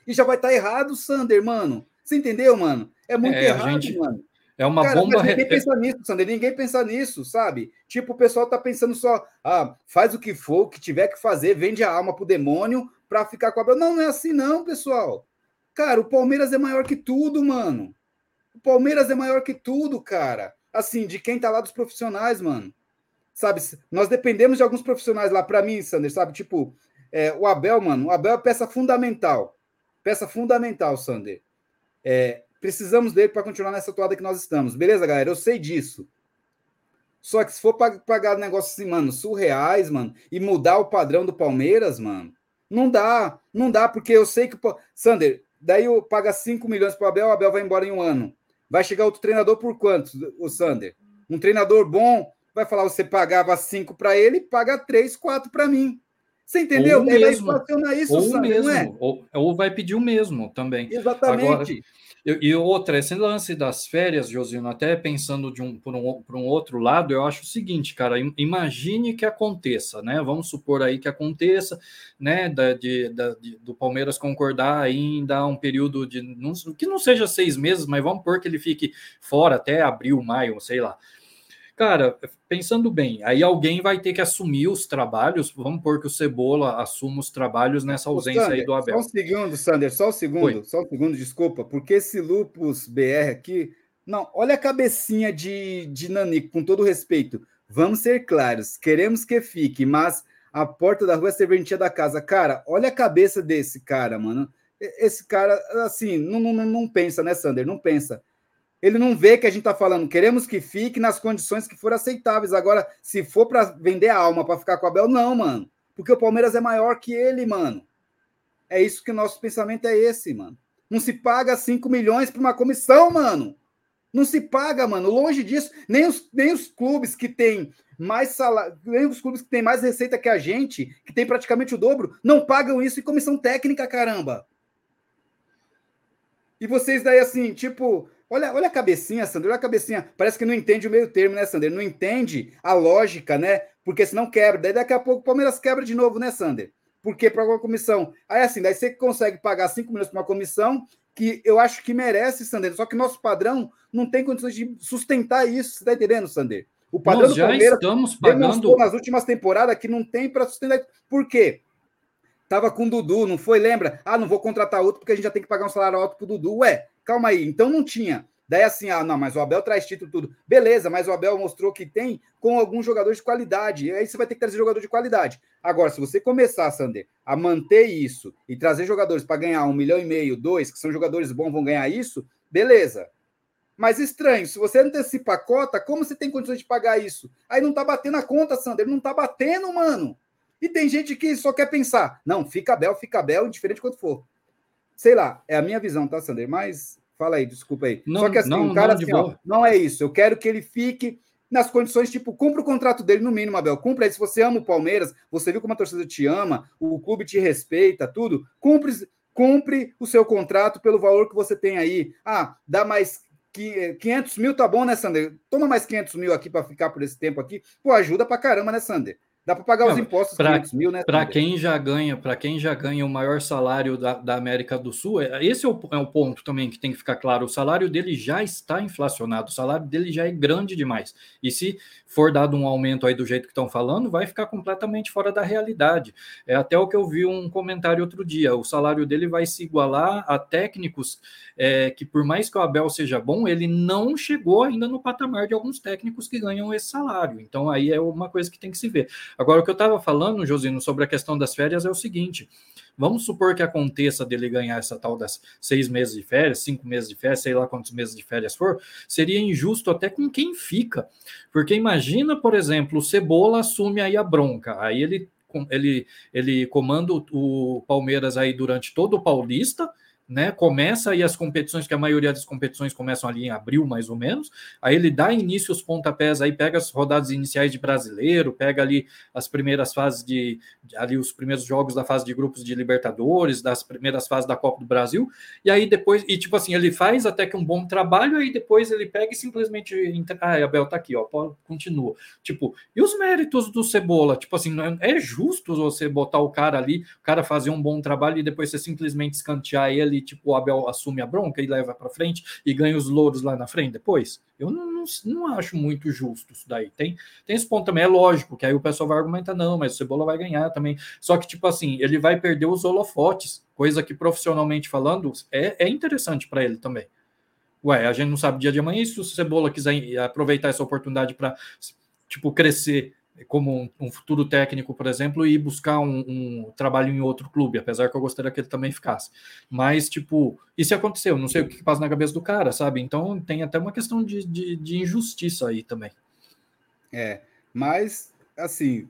E já vai estar errado, Sander, mano. Você entendeu, mano? É muito É, errado, gente- mano. É uma Cara, bomba. mas ninguém pensa nisso, Sander. Ninguém pensa nisso, sabe? Tipo, o pessoal tá pensando só, ah, faz o que for, o que tiver que fazer, vende a alma pro demônio pra ficar com a Abel. Não, não é assim, não, pessoal. Cara, o Palmeiras é maior que tudo, mano. O Palmeiras é maior que tudo, cara. Assim, de quem tá lá dos profissionais, mano. Sabe? Nós dependemos de alguns profissionais lá, pra mim, Sander, sabe? Tipo, é, o Abel, mano, o Abel é peça fundamental. Peça fundamental, Sander. É, precisamos dele para continuar nessa toada que nós estamos. Beleza, galera? Eu sei disso. Só que se for pag- pagar negócios assim, mano, surreais, mano, e mudar o padrão do Palmeiras, mano, não dá. Não dá, porque eu sei que. Sander, daí eu paga 5 milhões para o Abel, o Abel vai embora em um ano. Vai chegar outro treinador por quanto, o Sander? Um treinador bom vai falar: você pagava 5 para ele, paga 3, 4 para mim. Você entendeu? Ou Ele vai mesmo. estacionar isso, Ou Sander, mesmo, não é? ou, ou vai pedir o mesmo também. Exatamente. E, e outra, esse lance das férias, Josino, até pensando de um, por, um, por um outro lado, eu acho o seguinte, cara, im- imagine que aconteça, né? Vamos supor aí que aconteça, né? Da, de, da- de- do Palmeiras concordar dar um período de. Não, que não seja seis meses, mas vamos pôr que ele fique fora até abril, maio, sei lá. Cara, pensando bem, aí alguém vai ter que assumir os trabalhos. Vamos pôr que o Cebola assuma os trabalhos nessa ausência Sander, aí do Abel. Só um segundo, Sander, só um segundo, Oi. só um segundo, desculpa, porque esse Lupus BR aqui. Não, olha a cabecinha de, de Nanico, com todo respeito. Vamos ser claros, queremos que fique, mas a porta da rua é serventia da casa. Cara, olha a cabeça desse cara, mano. Esse cara, assim, não, não, não- não pensa, né, Sander? Não pensa. Ele não vê que a gente tá falando, queremos que fique nas condições que forem aceitáveis. Agora, se for para vender a alma para ficar com o Abel, não, mano. Porque o Palmeiras é maior que ele, mano. É isso que o nosso pensamento é esse, mano. Não se paga 5 milhões para uma comissão, mano. Não se paga, mano. Longe disso, nem os, nem os clubes que têm mais salário, nem os clubes que têm mais receita que a gente, que tem praticamente o dobro, não pagam isso em comissão técnica, caramba. E vocês daí assim, tipo, olha, olha a cabecinha, Sander, olha a cabecinha. Parece que não entende o meio termo, né, Sander? Não entende a lógica, né? Porque senão quebra. Daí daqui a pouco o Palmeiras quebra de novo, né, Sander? Porque para uma comissão. Aí assim, daí você consegue pagar 5 milhões para uma comissão que eu acho que merece, Sander. Só que nosso padrão não tem condições de sustentar isso. Você tá entendendo, Sander? O padrão Nós do já Palmeiras estamos pagando. nas últimas temporadas que não tem para sustentar. Por quê? Tava com o Dudu, não foi? Lembra? Ah, não vou contratar outro porque a gente já tem que pagar um salário alto pro Dudu. Ué, calma aí. Então não tinha. Daí assim, ah, não, mas o Abel traz título tudo. Beleza, mas o Abel mostrou que tem com alguns jogadores de qualidade. E aí você vai ter que trazer jogador de qualidade. Agora, se você começar, Sander, a manter isso e trazer jogadores para ganhar um milhão e meio, dois, que são jogadores bons, vão ganhar isso, beleza. Mas estranho, se você antecipa a cota, como você tem condições de pagar isso? Aí não tá batendo a conta, Sander. Não tá batendo, mano. E tem gente que só quer pensar, não, fica Bel, fica Bel, indiferente quanto for. Sei lá, é a minha visão, tá, Sander? Mas fala aí, desculpa aí. Não, só que assim, não, um cara não, assim, ó, não é isso. Eu quero que ele fique nas condições, tipo, cumpra o contrato dele no mínimo, Abel. Cumpra aí. Se você ama o Palmeiras, você viu como a torcida te ama, o clube te respeita, tudo, cumpre, cumpre o seu contrato pelo valor que você tem aí. Ah, dá mais que 500 mil tá bom, né, Sander? Toma mais 500 mil aqui para ficar por esse tempo aqui. Pô, ajuda pra caramba, né, Sander? Dá para pagar Não, os impostos pra- 500 mil, né? Para quem já ganha, para quem já ganha o maior salário da, da América do Sul, é- esse é o, é o ponto também que tem que ficar claro. O salário dele já está inflacionado, o salário dele já é grande demais. E se for dado um aumento aí do jeito que estão falando, vai ficar completamente fora da realidade. É até o que eu vi um comentário outro dia. O salário dele vai se igualar a técnicos é, que, por mais que o Abel seja bom, ele não chegou ainda no patamar de alguns técnicos que ganham esse salário. Então aí é uma coisa que tem que se ver. Agora, o que eu estava falando, Josino, sobre a questão das férias é o seguinte: vamos supor que aconteça dele ganhar essa tal das seis meses de férias, cinco meses de férias, sei lá quantos meses de férias for, seria injusto até com quem fica. Porque imagina, por exemplo, o Cebola assume aí a bronca, aí ele, ele, ele comanda o Palmeiras aí durante todo o Paulista. Né? Começa aí as competições, que a maioria das competições começam ali em abril, mais ou menos. Aí ele dá início aos pontapés, aí pega as rodadas iniciais de brasileiro, pega ali as primeiras fases de ali os primeiros jogos da fase de grupos de Libertadores, das primeiras fases da Copa do Brasil, e aí depois, e tipo assim, ele faz até que um bom trabalho, aí depois ele pega e simplesmente ah, Abel tá aqui, ó, continua. Tipo, e os méritos do Cebola? Tipo assim, é justo você botar o cara ali, o cara fazer um bom trabalho e depois você simplesmente escantear ele tipo, o Abel assume a bronca e leva para frente e ganha os louros lá na frente depois? Eu não, não, não, acho muito justo isso daí. Tem, tem esse ponto também, é lógico, que aí o pessoal vai argumentar, não, mas o Cebola vai ganhar também. Só que, tipo assim, ele vai perder os holofotes, coisa que profissionalmente falando é, é interessante para ele também. Ué, a gente não sabe dia de amanhã, e se o Cebola quiser aproveitar essa oportunidade para, tipo, crescer como um, um, futuro técnico, por exemplo, e buscar um, um, trabalho em outro clube, apesar que eu gostaria que ele também ficasse. Mas, tipo, se aconteceu? Não sei o que passa na cabeça do cara, sabe? Então tem até uma questão de, de, de injustiça aí também. É, mas, assim,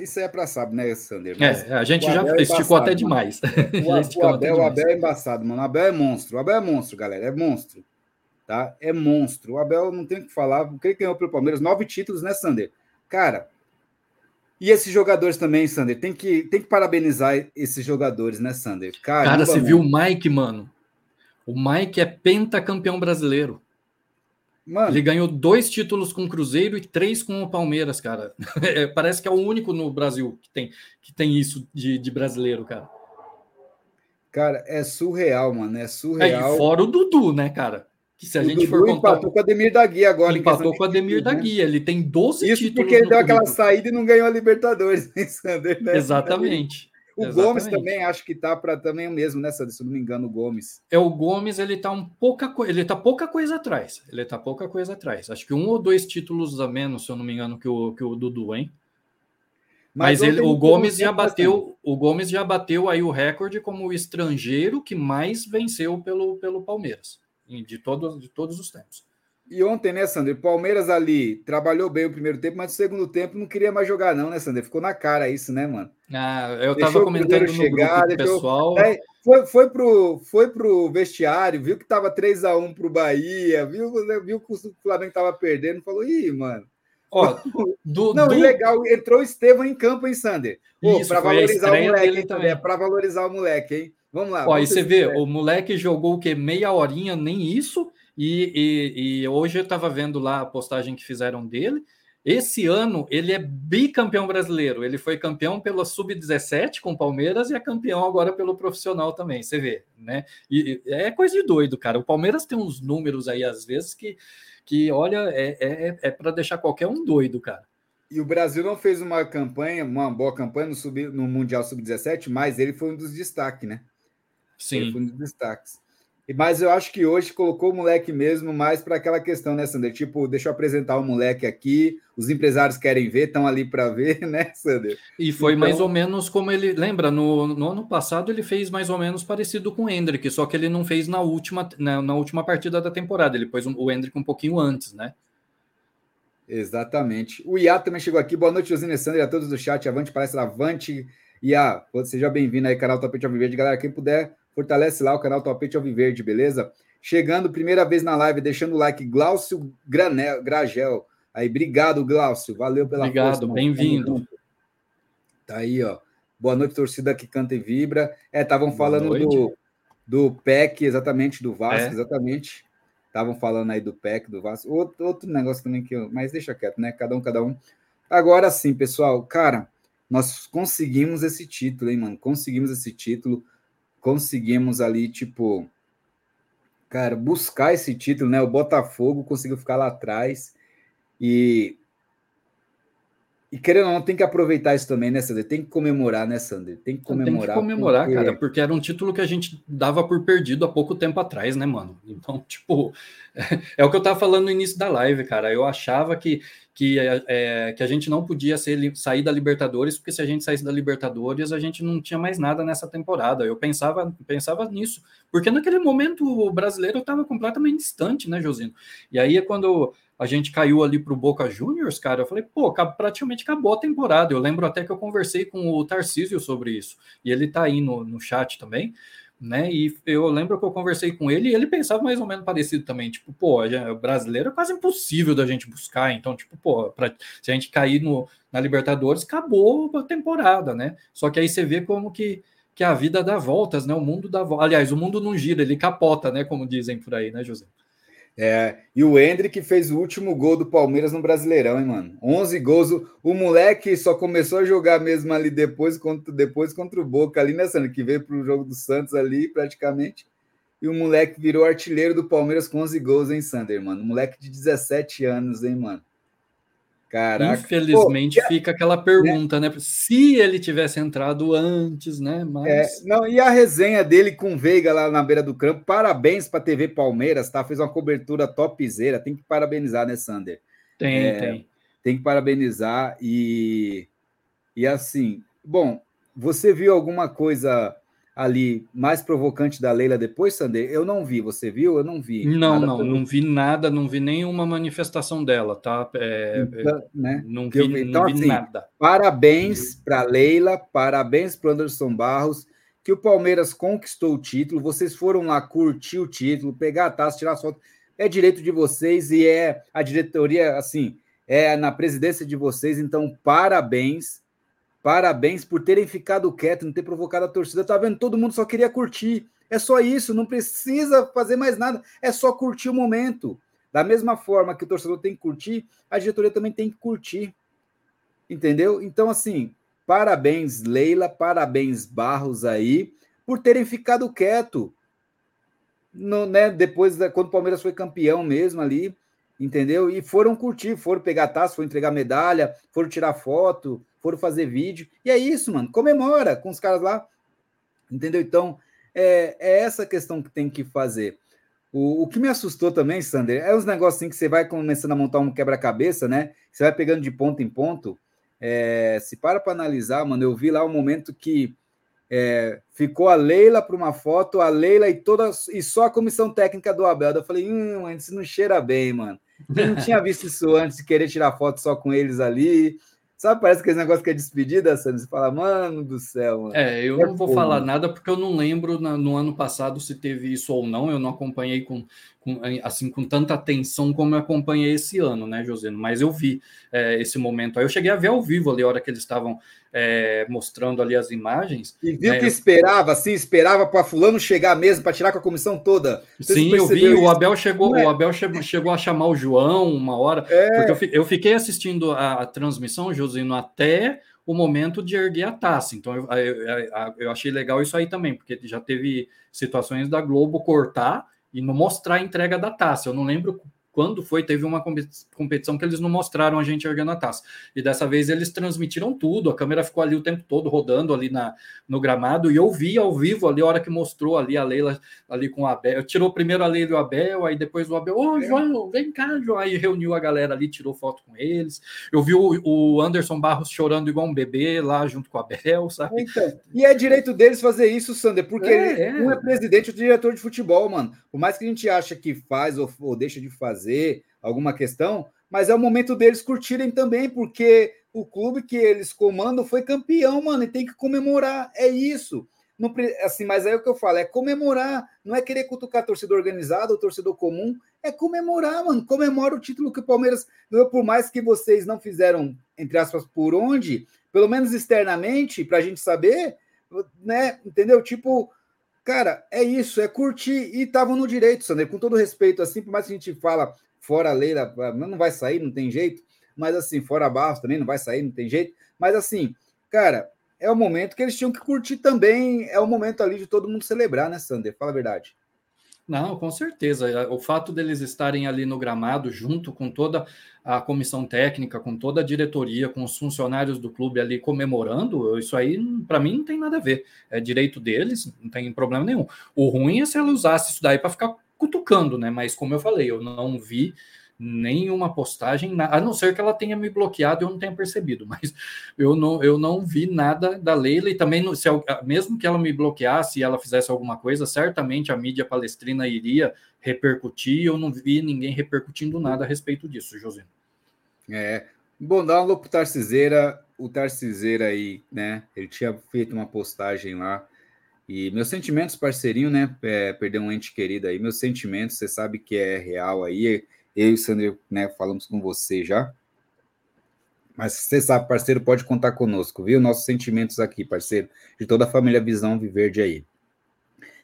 isso é para saber, né, Sander? é, a gente já é esticou até demais. O, o, Abel, o Abel é embaçado, mano. O Abel é monstro. O Abel é monstro, galera. É monstro. Tá? É monstro. O Abel não tem o que falar. O que ele ganhou pelo Palmeiras? Nove títulos, né, Sander? Cara, e esses jogadores também, Sander, tem que, tem que parabenizar esses jogadores, né, Sander? Caramba, Cara, você mano. viu o Mike, mano? O Mike é pentacampeão brasileiro. Mano. Ele ganhou dois títulos com o Cruzeiro e três com o Palmeiras, cara. É, parece que é o único no Brasil que tem, que tem isso de, de brasileiro, cara. Cara, é surreal, mano. É surreal. É, fora o Dudu, né, cara? Que se a o gente for contar. Empatou com a Ademir da Guia agora. Empatou com a Ademir da né? Guia. Ele tem 12 Isso títulos. porque ele deu aquela saída e não ganhou a Libertadores, né, Sander? Né? Exatamente. O Exatamente. Gomes também acho que tá para também o mesmo, né, Sander? Se não me engano, o Gomes. É o Gomes, ele tá um pouca ele tá pouca coisa atrás. Ele tá pouca coisa atrás. Acho que um ou dois títulos a menos, se eu não me engano, que o, que o Dudu, hein? Mas, Mas ele, o Gomes já bateu, o Gomes já bateu aí o recorde como o estrangeiro que mais venceu pelo, pelo Palmeiras de todos, de todos os tempos. E ontem, né, Sandro? Palmeiras ali trabalhou bem o primeiro tempo, mas no segundo tempo não queria mais jogar, não, né, Sandro? Ficou na cara isso, né, mano? Ah, eu deixou tava comentando no chegar, grupo deixou... pessoal. É, foi, foi, pro, foi pro vestiário, viu que tava 3 a 1 pro Bahia, viu, viu que o Flamengo tava perdendo, falou, ih, mano. Ó, do, não, do... legal, entrou o Estevam em campo, hein, Sander? Para valorizar o moleque, também. É para valorizar o moleque, hein? Vamos lá. Ó, e você vê, o moleque jogou o quê? Meia horinha, nem isso. E, e, e hoje eu estava vendo lá a postagem que fizeram dele. Esse ano ele é bicampeão brasileiro. Ele foi campeão pela sub-17 com o Palmeiras e é campeão agora pelo profissional também. Você vê, né? E, é coisa de doido, cara. O Palmeiras tem uns números aí às vezes que, que olha, é, é, é para deixar qualquer um doido, cara. E o Brasil não fez uma campanha, uma boa campanha no, sub, no Mundial Sub-17, mas ele foi um dos destaques, né? Sim. Foi um dos destaques. Mas eu acho que hoje colocou o moleque mesmo mais para aquela questão, né, Sander? Tipo, deixa eu apresentar o moleque aqui, os empresários querem ver, estão ali para ver, né, Sander? E foi então... mais ou menos como ele. Lembra, no, no, ano passado ele fez mais ou menos parecido com o Hendrick, só que ele não fez na última, na, na última partida da temporada, ele pôs o Hendrick um pouquinho antes, né? Exatamente. O Iá também chegou aqui. Boa noite, Josine Sander, a todos do chat. Avante, palestra Avante. Iá, seja bem-vindo aí, canal Tapete Alviverde. Galera, quem puder Fortalece lá o canal Topete Alviverde, beleza? Chegando primeira vez na live, deixando o like, Glaucio Granel, Gragel. Aí, obrigado, Glaucio. Valeu pela Obrigado, bem-vindo. Tá aí, ó. Boa noite, torcida que canta e vibra. É, estavam falando do, do PEC, exatamente, do Vasco, é. exatamente. Estavam falando aí do PEC, do Vasco. Outro, outro negócio também que eu. Mas deixa quieto, né? Cada um, cada um. Agora sim, pessoal, cara, nós conseguimos esse título, hein, mano? Conseguimos esse título conseguimos ali, tipo, cara, buscar esse título, né? O Botafogo conseguiu ficar lá atrás e e querendo ou não, tem que aproveitar isso também, né, Sander? Tem que comemorar, né, Sander? Tem que comemorar. Tem que comemorar, porque... cara, porque era um título que a gente dava por perdido há pouco tempo atrás, né, mano? Então, tipo, é, é o que eu tava falando no início da live, cara. Eu achava que, que, é, é, que a gente não podia ser, sair da Libertadores, porque se a gente saísse da Libertadores, a gente não tinha mais nada nessa temporada. Eu pensava, pensava nisso, porque naquele momento o brasileiro estava completamente distante, né, Josino? E aí, quando a gente caiu ali para o Boca Juniors, cara, eu falei, pô, praticamente acabou a temporada. Eu lembro até que eu conversei com o Tarcísio sobre isso, e ele tá aí no, no chat também. né? E eu lembro que eu conversei com ele e ele pensava mais ou menos parecido também. Tipo, pô, o brasileiro é quase impossível da gente buscar. Então, tipo, pô, pra, se a gente cair no, na Libertadores, acabou a temporada, né? Só que aí você vê como que, que a vida dá voltas, né? O mundo dá voltas. Aliás, o mundo não gira, ele capota, né? Como dizem por aí, né, José? É, e o Hendrick fez o último gol do Palmeiras no Brasileirão, hein, mano? 11 gols. O, moleque só começou a jogar mesmo ali depois contra, depois contra o Boca, ali né, que veio para o jogo do Santos ali, praticamente. E o moleque virou artilheiro do Palmeiras com 11 gols, hein, Sander, mano? moleque de 17 anos, hein, mano? Caraca. Infelizmente Pô, fica aquela pergunta, né? né? Se ele tivesse entrado antes, né? Mas... É, não, e a resenha dele com o Veiga lá na beira do campo, parabéns para a TV Palmeiras, tá? Fez uma cobertura topzera, tem que parabenizar, né, Sander? Tem, é, tem. Tem que parabenizar e, e assim, bom, você viu alguma coisa ali mais provocante da Leila depois, Sander? Eu não vi, você viu? Eu não vi. Não, não, pelo... não vi nada, não vi nenhuma manifestação dela, tá? É, então, né? Não vi, vi. Então, não vi assim, nada. Parabéns para Leila, parabéns para Anderson Barros, que o Palmeiras conquistou o título. Vocês foram lá curtir o título, pegar a taça, tirar a foto. É direito de vocês e é a diretoria, assim, é na presidência de vocês. Então, parabéns Parabéns por terem ficado quieto, não ter provocado a torcida. Tá vendo? Todo mundo só queria curtir. É só isso, não precisa fazer mais nada. É só curtir o momento. Da mesma forma que o torcedor tem que curtir, a diretoria também tem que curtir. Entendeu? Então, assim, parabéns, Leila, parabéns, Barros aí, por terem ficado quieto. No, né, depois, da, quando o Palmeiras foi campeão mesmo ali, entendeu? E foram curtir, foram pegar taça, foram entregar medalha, foram tirar foto, foram fazer vídeo. E é isso, mano. Comemora com os caras lá. Entendeu? Então, é, é essa questão que tem que fazer. O, o que me assustou também, Sander, é os negócios assim que você vai começando a montar um quebra-cabeça, né? Você vai pegando de ponto em ponto. É, se para para analisar, mano, eu vi lá um momento que é, ficou a Leila para uma foto, a Leila e toda e só a comissão técnica do Abel. Eu falei, hum, isso não cheira bem, mano. Eu não tinha visto isso antes querer tirar foto só com eles ali. Sabe, parece que esse negócio que é despedida, Sandro. Você fala, mano do céu. Mano. É, eu é não vou falar nada porque eu não lembro na, no ano passado se teve isso ou não. Eu não acompanhei com, com, assim com tanta atenção como eu acompanhei esse ano, né, Josino? Mas eu vi é, esse momento aí. Eu cheguei a ver ao vivo ali a hora que eles estavam é, mostrando ali as imagens. E viu né? que esperava, assim, esperava para fulano chegar mesmo para tirar com a comissão toda. Sim, eu vi. Isso? O Abel chegou, é? o Abel chegou, chegou, a chamar o João uma hora, é. porque eu, eu, fiquei assistindo a, a transmissão, Josino, até o momento de erguer a taça. Então eu, eu, eu achei legal isso aí também, porque já teve situações da Globo cortar e não mostrar a entrega da taça. Eu não lembro quando foi, teve uma competição que eles não mostraram a gente erguendo a taça. E dessa vez eles transmitiram tudo, a câmera ficou ali o tempo todo rodando ali na, no gramado, e eu vi ao vivo ali a hora que mostrou ali a Leila ali com o Abel. Tirou primeiro a Leila e o Abel, aí depois o Abel, ô oh, João, vem cá, João. Aí reuniu a galera ali, tirou foto com eles. Eu vi o, o Anderson Barros chorando igual um bebê lá junto com o Abel, sabe? Então, e é direito deles fazer isso, Sander, porque é, ele é. não é presidente ou diretor de futebol, mano. Por mais que a gente acha que faz ou, ou deixa de fazer, fazer alguma questão, mas é o momento deles curtirem também, porque o clube que eles comandam foi campeão, mano, e tem que comemorar. É isso. Não, assim, mas aí é o que eu falo, é comemorar, não é querer cutucar torcedor organizado ou torcedor comum, é comemorar, mano. Comemora o título que o Palmeiras ganhou, por mais que vocês não fizeram, entre aspas, por onde, pelo menos externamente, para a gente saber, né? Entendeu? Tipo, Cara, é isso, é curtir. E estavam no direito, Sander, com todo respeito, assim, por mais que a gente fala fora a lei, não vai sair, não tem jeito, mas assim, fora Barros também não vai sair, não tem jeito. Mas assim, cara, é o momento que eles tinham que curtir também, é o momento ali de todo mundo celebrar, né, Sander? Fala a verdade. Não, com certeza. O fato deles estarem ali no gramado, junto com toda a comissão técnica, com toda a diretoria, com os funcionários do clube ali comemorando, isso aí, para mim, não tem nada a ver. É direito deles, não tem problema nenhum. O ruim é se ela usasse isso daí para ficar cutucando, né? Mas, como eu falei, eu não vi nenhuma postagem, a não ser que ela tenha me bloqueado e eu não tenha percebido, mas eu não, eu não vi nada da Leila e também, se, mesmo que ela me bloqueasse e ela fizesse alguma coisa, certamente a mídia palestrina iria repercutir, eu não vi ninguém repercutindo nada a respeito disso, José. É, bom, dá um alô pro Tarciseira, o Tarciseira aí, né, ele tinha feito uma postagem lá E meus sentimentos, parceirinho, né? É, um ente querido aí, meus sentimentos, você sabe que é real aí. Eu e o Sandro, né, falamos com você já. Mas você sabe, parceiro, pode contar conosco, viu? Nossos sentimentos aqui, parceiro, de toda a família Visão Viverde aí.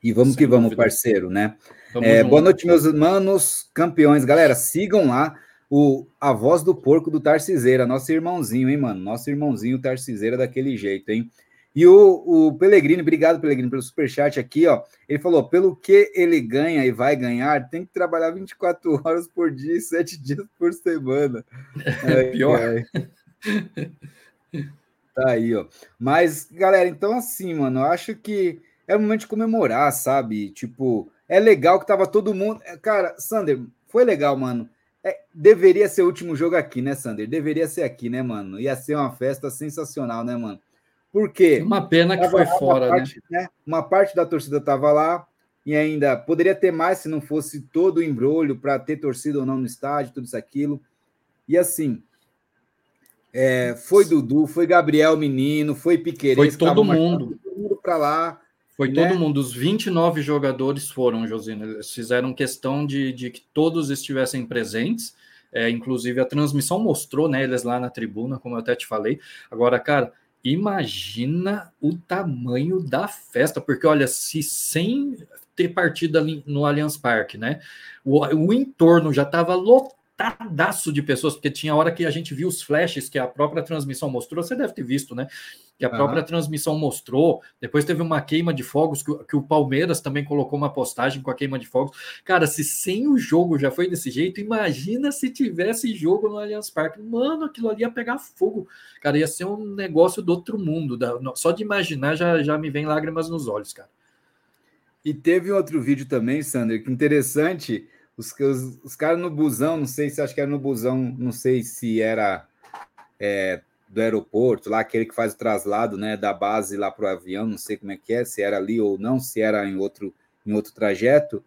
E vamos Sem que vamos, dúvida. parceiro, né? É, boa noite, meus manos campeões. Galera, sigam lá o A Voz do Porco do Tarciseira, nosso irmãozinho, hein, mano? Nosso irmãozinho Tarciseira daquele jeito, hein? E o, o Pellegrini, obrigado, Pellegrini, pelo superchat aqui, ó. Ele falou: pelo que ele ganha e vai ganhar, tem que trabalhar 24 horas por dia e 7 dias por semana. É, pior. Tá aí, ó. Mas, galera, então assim, mano, eu acho que é o momento de comemorar, sabe? Tipo, é legal que tava todo mundo. É, cara, Sander, foi legal, mano. É, deveria ser o último jogo aqui, né, Sander? Deveria ser aqui, né, mano? Ia ser uma festa sensacional, né, mano? Porque. Uma pena que foi fora, parte, né? né? Uma parte da torcida tava lá e ainda poderia ter mais se não fosse todo o embrulho para ter torcida ou não no estádio, tudo isso, aquilo. E assim, é, foi Dudu, foi Gabriel Menino, foi Piqueires. Foi todo mundo. Todo mundo para lá. Foi né? todo mundo. Os 29 jogadores foram, Josino. Eles fizeram questão de, de que todos estivessem presentes. É, inclusive, a transmissão mostrou né, eles lá na tribuna, como eu até te falei. Agora, cara, imagina o tamanho da festa, porque olha, se sem ter partido ali no Allianz Parque, né? O, o entorno já estava lotado lotadaço de pessoas, porque tinha hora que a gente viu os flashes que a própria transmissão mostrou, você deve ter visto, né? Que a própria uhum. transmissão mostrou. Depois teve uma queima de fogos, que, que, o Palmeiras também colocou uma postagem com a queima de fogos. Cara, se sem o jogo já foi desse jeito, imagina se tivesse jogo no Allianz Parque. Mano, aquilo ali ia pegar fogo. Cara, ia ser um negócio do outro mundo. Da, só de imaginar já, já me vem lágrimas nos olhos, cara. E teve outro vídeo também, Sander, que interessante os, os, os caras no busão, não sei se acho que era no busão, não sei se era é, do aeroporto, lá aquele que faz o traslado né, da base lá para o avião, não sei como é que é, se era ali ou não, se era em outro, em outro trajeto,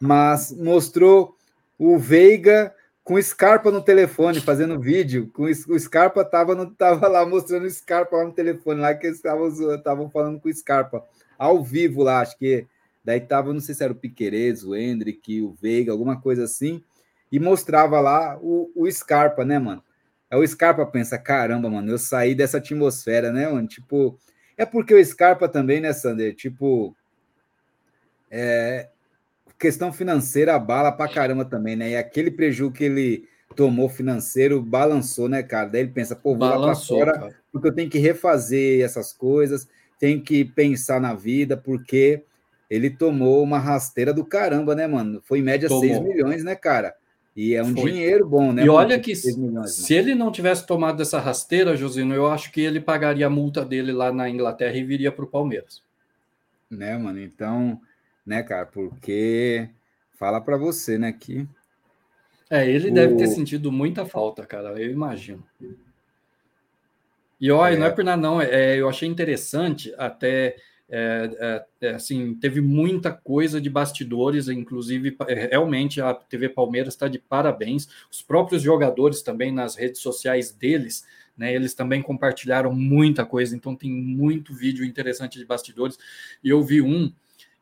mas mostrou o Veiga com Scarpa no telefone, fazendo vídeo, com o Scarpa tava, tava lá mostrando o Scarpa lá no telefone, lá que eles estavam falando com o Scarpa, ao vivo lá, acho que Daí tava, não sei se era o Piquerez, o Hendrick, o Veiga, alguma coisa assim, e mostrava lá o, o Scarpa, né, mano? Aí o Scarpa pensa, caramba, mano, eu saí dessa atmosfera, né, mano? Tipo, é porque o Scarpa também, né, Sander? Tipo, é, questão financeira bala pra caramba também, né? E aquele prejuízo que ele tomou financeiro balançou, né, cara? Daí ele pensa, pô, vou balançou, lá pra fora, cara. porque eu tenho que refazer essas coisas, tenho que pensar na vida, porque ele tomou uma rasteira do caramba, né, mano? Foi em média tomou. 6 milhões, né, cara? E é um Foi. dinheiro bom, né? E olha que milhões, se ele não tivesse tomado essa rasteira, Josino, eu acho que ele pagaria a multa dele lá na Inglaterra e viria para o Palmeiras. Né, mano? Então, né, cara, porque fala para você, né, que é, ele o... deve ter sentido muita falta, cara, eu imagino. E olha, é. não é por nada, não. É, eu achei interessante até é, é, é, assim, teve muita coisa de bastidores, inclusive é, realmente a TV Palmeiras está de parabéns. Os próprios jogadores também nas redes sociais deles, né? Eles também compartilharam muita coisa, então tem muito vídeo interessante de bastidores. E eu vi um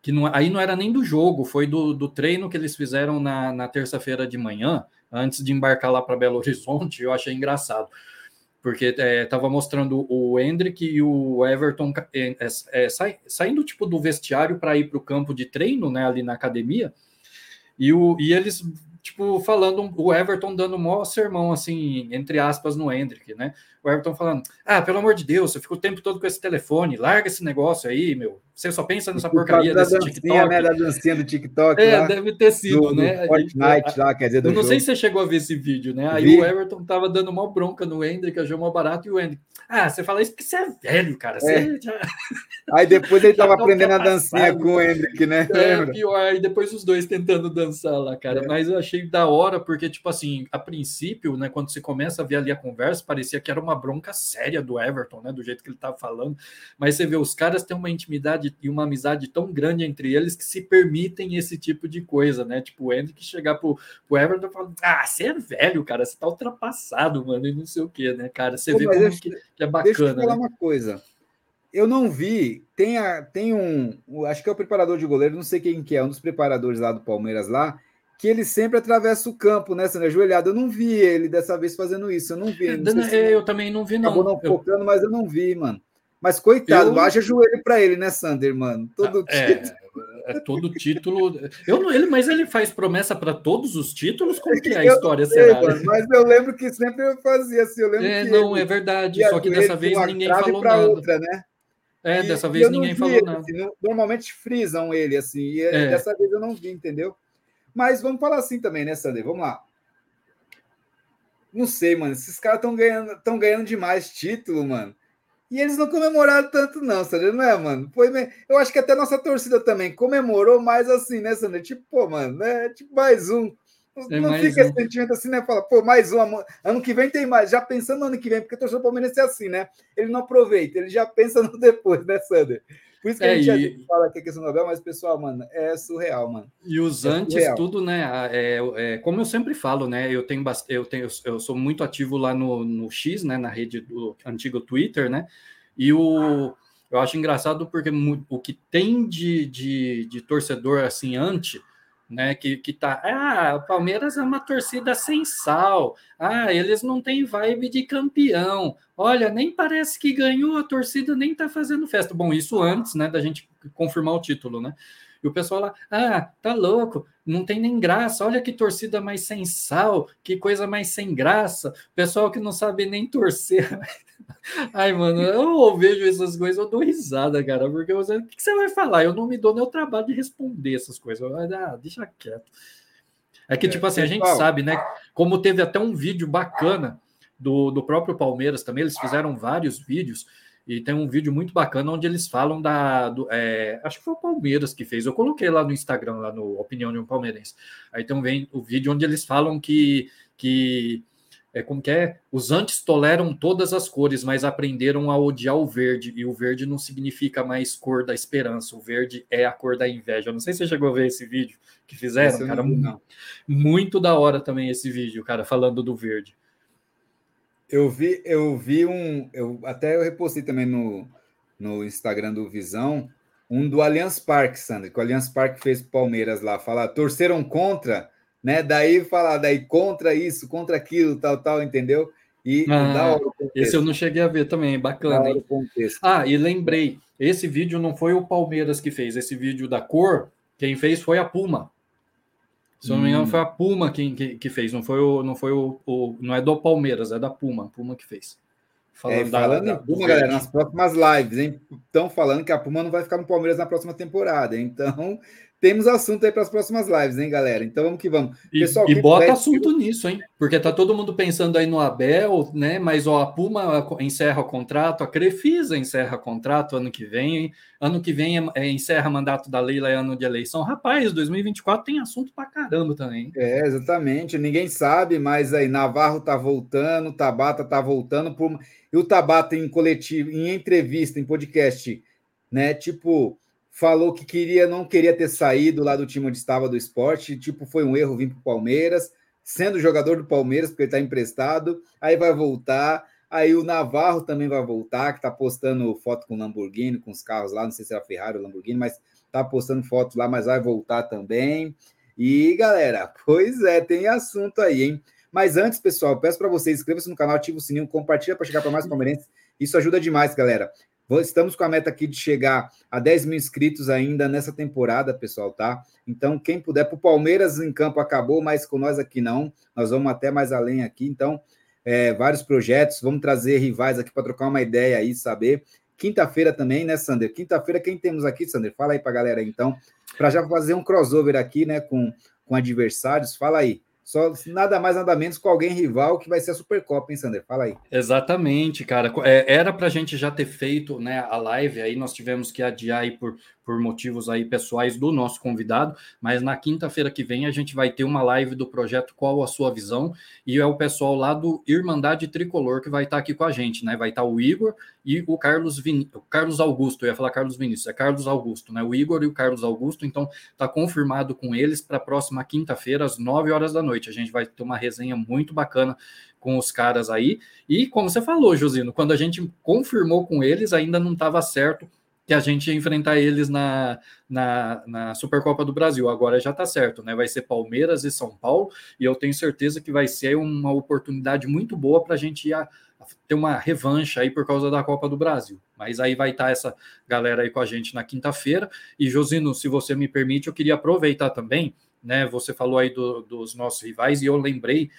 que não, aí não era nem do jogo, foi do, do treino que eles fizeram na, na terça-feira de manhã, antes de embarcar lá para Belo Horizonte. Eu achei engraçado porque estava é, mostrando o Hendrick e o Everton é, é, é saindo tipo do vestiário para ir para o campo de treino, né, ali na academia, e, o, e eles tipo falando o Everton dando maior sermão assim, entre aspas no Hendrick, né? O Everton falando: "Ah, pelo amor de Deus, você fica o tempo todo com esse telefone, larga esse negócio aí, meu. Você só pensa nessa porcaria da desse dancinha, TikTok. Né, da dancinha do TikTok. É, lá, deve ter sido, do, né? Do Fortnite lá, quer dizer, do Eu não jogo. sei se você chegou a ver esse vídeo, né? Aí Vi. o Everton tava dando uma bronca no Hendrick, achou mal barato, e o Hendrick, ah, você fala isso porque você é velho, cara. É. já... Aí depois ele tava aprendendo a dancinha com o Hendrick, né? É, pior, aí depois os dois tentando dançar lá, cara. É. Mas eu achei da hora, porque, tipo assim, a princípio, né, quando você começa a ver ali a conversa, parecia que era uma bronca séria do Everton, né? Do jeito que ele tava falando. Mas você vê, os caras têm uma intimidade e uma amizade tão grande entre eles que se permitem esse tipo de coisa, né? Tipo, o Hendrick chegar pro, pro Everton e falar: Ah, você é velho, cara, você tá ultrapassado, mano, e não sei o que, né, cara? Você Pô, vê como que, que, é bacana. Deixa eu falar né? uma coisa. eu não vi. Tem, a, tem um. Acho que é o preparador de goleiro, não sei quem que é, um dos preparadores lá do Palmeiras lá, que ele sempre atravessa o campo, né, Sandra? Ajoelhado. Eu não vi ele dessa vez fazendo isso. Eu não vi. Não se eu também não vi, não. Acabou não focando, eu... mas eu não vi, mano. Mas coitado, eu... haja joelho para ele, né, Sander, mano? Todo é, título. É, todo título. Eu não, ele, mas ele faz promessa para todos os títulos? Como que é a história sei, será? Mano, mas eu lembro que sempre eu fazia assim. Eu lembro é, não, é verdade. Só que dessa vez ninguém falou nada. Outra, né? É, e, dessa vez ninguém falou ele, nada. Assim, normalmente frisam ele assim, e é. dessa vez eu não vi, entendeu? Mas vamos falar assim também, né, Sander? Vamos lá. Não sei, mano. Esses caras estão ganhando, tão ganhando demais título, mano. E eles não comemoraram tanto, não, Sander, não é, mano? Foi, eu acho que até nossa torcida também comemorou mais assim, né, Sander? Tipo, pô, mano, né? Tipo, mais um. É não fica um. esse sentimento assim, né? Fala, pô, mais um. Ano que vem tem mais. Já pensando no ano que vem, porque o torcedor palmeirense é assim, né? Ele não aproveita, ele já pensa no depois, né, Sander? Por isso que é, a gente e... fala que é questão Nobel, mas, pessoal, mano, é surreal, mano. E os é antes, surreal. tudo, né? É, é, como eu sempre falo, né? Eu tenho, eu tenho eu sou muito ativo lá no, no X, né? Na rede do antigo Twitter, né? E o eu acho engraçado porque o que tem de, de, de torcedor assim antes né? Que, que tá. Ah, o Palmeiras é uma torcida sem sal. Ah, eles não têm vibe de campeão. Olha, nem parece que ganhou, a torcida nem tá fazendo festa. Bom, isso antes, né, da gente confirmar o título, né? E o pessoal lá, ah, tá louco, não tem nem graça. Olha que torcida mais sem sal, que coisa mais sem graça. Pessoal que não sabe nem torcer. Ai, mano, eu vejo essas coisas, eu dou risada, cara, porque você, o que você vai falar? Eu não me dou nem o trabalho de responder essas coisas. Ah, deixa quieto. É que, é, tipo assim, a gente sabe, né? Como teve até um vídeo bacana do, do próprio Palmeiras também, eles fizeram vários vídeos, e tem um vídeo muito bacana onde eles falam da. Do, é, acho que foi o Palmeiras que fez. Eu coloquei lá no Instagram, lá no Opinião de um Palmeirense. Aí tem um, o vídeo onde eles falam que. que é como que é? Os antes toleram todas as cores, mas aprenderam a odiar o verde. E o verde não significa mais cor da esperança. O verde é a cor da inveja. Eu não sei se você chegou a ver esse vídeo que fizeram, cara. Não. Muito da hora também esse vídeo, cara, falando do verde. Eu vi, eu vi um. Eu, até eu repostei também no, no Instagram do Visão, um do Allianz Parque, Sandra, que o Allianz Parque fez Palmeiras lá, falar, torceram contra né? Daí falar daí contra isso, contra aquilo, tal, tal, entendeu? E ah, da esse eu não cheguei a ver também, bacana. Hein? Ah, e lembrei, esse vídeo não foi o Palmeiras que fez, esse vídeo da cor, quem fez foi a Puma. Se não me engano, hum. foi a Puma quem, que, que fez, não foi o, não foi o, o, não é do Palmeiras, é da Puma, Puma que fez. Falando, é, falando da, em Puma, galera, nas próximas lives, hein? Estão falando que a Puma não vai ficar no Palmeiras na próxima temporada. Então, temos assunto aí para as próximas lives, hein, galera? Então vamos que vamos. E, Pessoal, e bota puder... assunto nisso, hein? Porque tá todo mundo pensando aí no Abel, né? Mas ó, a Puma encerra o contrato, a Crefisa encerra o contrato ano que vem, hein? ano que vem é, é, encerra mandato da Leila, é ano de eleição. Rapaz, 2024 tem assunto para caramba também. É, exatamente. Ninguém sabe, mas aí Navarro tá voltando, Tabata tá voltando por e o Tabata em coletivo, em entrevista, em podcast, né? Tipo falou que queria, não queria ter saído lá do time onde estava do esporte, tipo, foi um erro vir para o Palmeiras, sendo jogador do Palmeiras, porque ele está emprestado, aí vai voltar. Aí o Navarro também vai voltar, que está postando foto com Lamborghini, com os carros lá, não sei se era Ferrari ou Lamborghini, mas está postando fotos lá, mas vai voltar também. E galera, pois é, tem assunto aí, hein? Mas antes, pessoal, peço para vocês, inscreva-se no canal, ativa o sininho, compartilha para chegar para mais palmeirenses. Isso ajuda demais, galera. Estamos com a meta aqui de chegar a 10 mil inscritos ainda nessa temporada, pessoal, tá? Então, quem puder, para o Palmeiras em campo acabou, mas com nós aqui não. Nós vamos até mais além aqui. Então, é, vários projetos, vamos trazer rivais aqui para trocar uma ideia aí, saber. Quinta-feira também, né, Sander? Quinta-feira, quem temos aqui, Sander? Fala aí para a galera, então, para já fazer um crossover aqui, né, com, com adversários. Fala aí. Só nada mais, nada menos com alguém rival que vai ser a Supercopa, hein, Sander? Fala aí. Exatamente, cara. É, era para a gente já ter feito né, a live, aí nós tivemos que adiar aí por, por motivos aí pessoais do nosso convidado, mas na quinta-feira que vem a gente vai ter uma live do projeto Qual a Sua Visão, e é o pessoal lá do Irmandade Tricolor que vai estar aqui com a gente, né? Vai estar o Igor e o Carlos, Vin... o Carlos Augusto, eu ia falar Carlos Vinícius, é Carlos Augusto, né? O Igor e o Carlos Augusto, então tá confirmado com eles para a próxima quinta-feira, às 9 horas da noite. A gente vai ter uma resenha muito bacana com os caras aí. E como você falou, Josino, quando a gente confirmou com eles, ainda não estava certo que a gente ia enfrentar eles na, na, na Supercopa do Brasil. Agora já está certo, né? Vai ser Palmeiras e São Paulo, e eu tenho certeza que vai ser uma oportunidade muito boa para a gente ir a, a ter uma revanche aí por causa da Copa do Brasil. Mas aí vai estar tá essa galera aí com a gente na quinta-feira. E Josino, se você me permite, eu queria aproveitar também, né? Você falou aí do, dos nossos rivais, e eu lembrei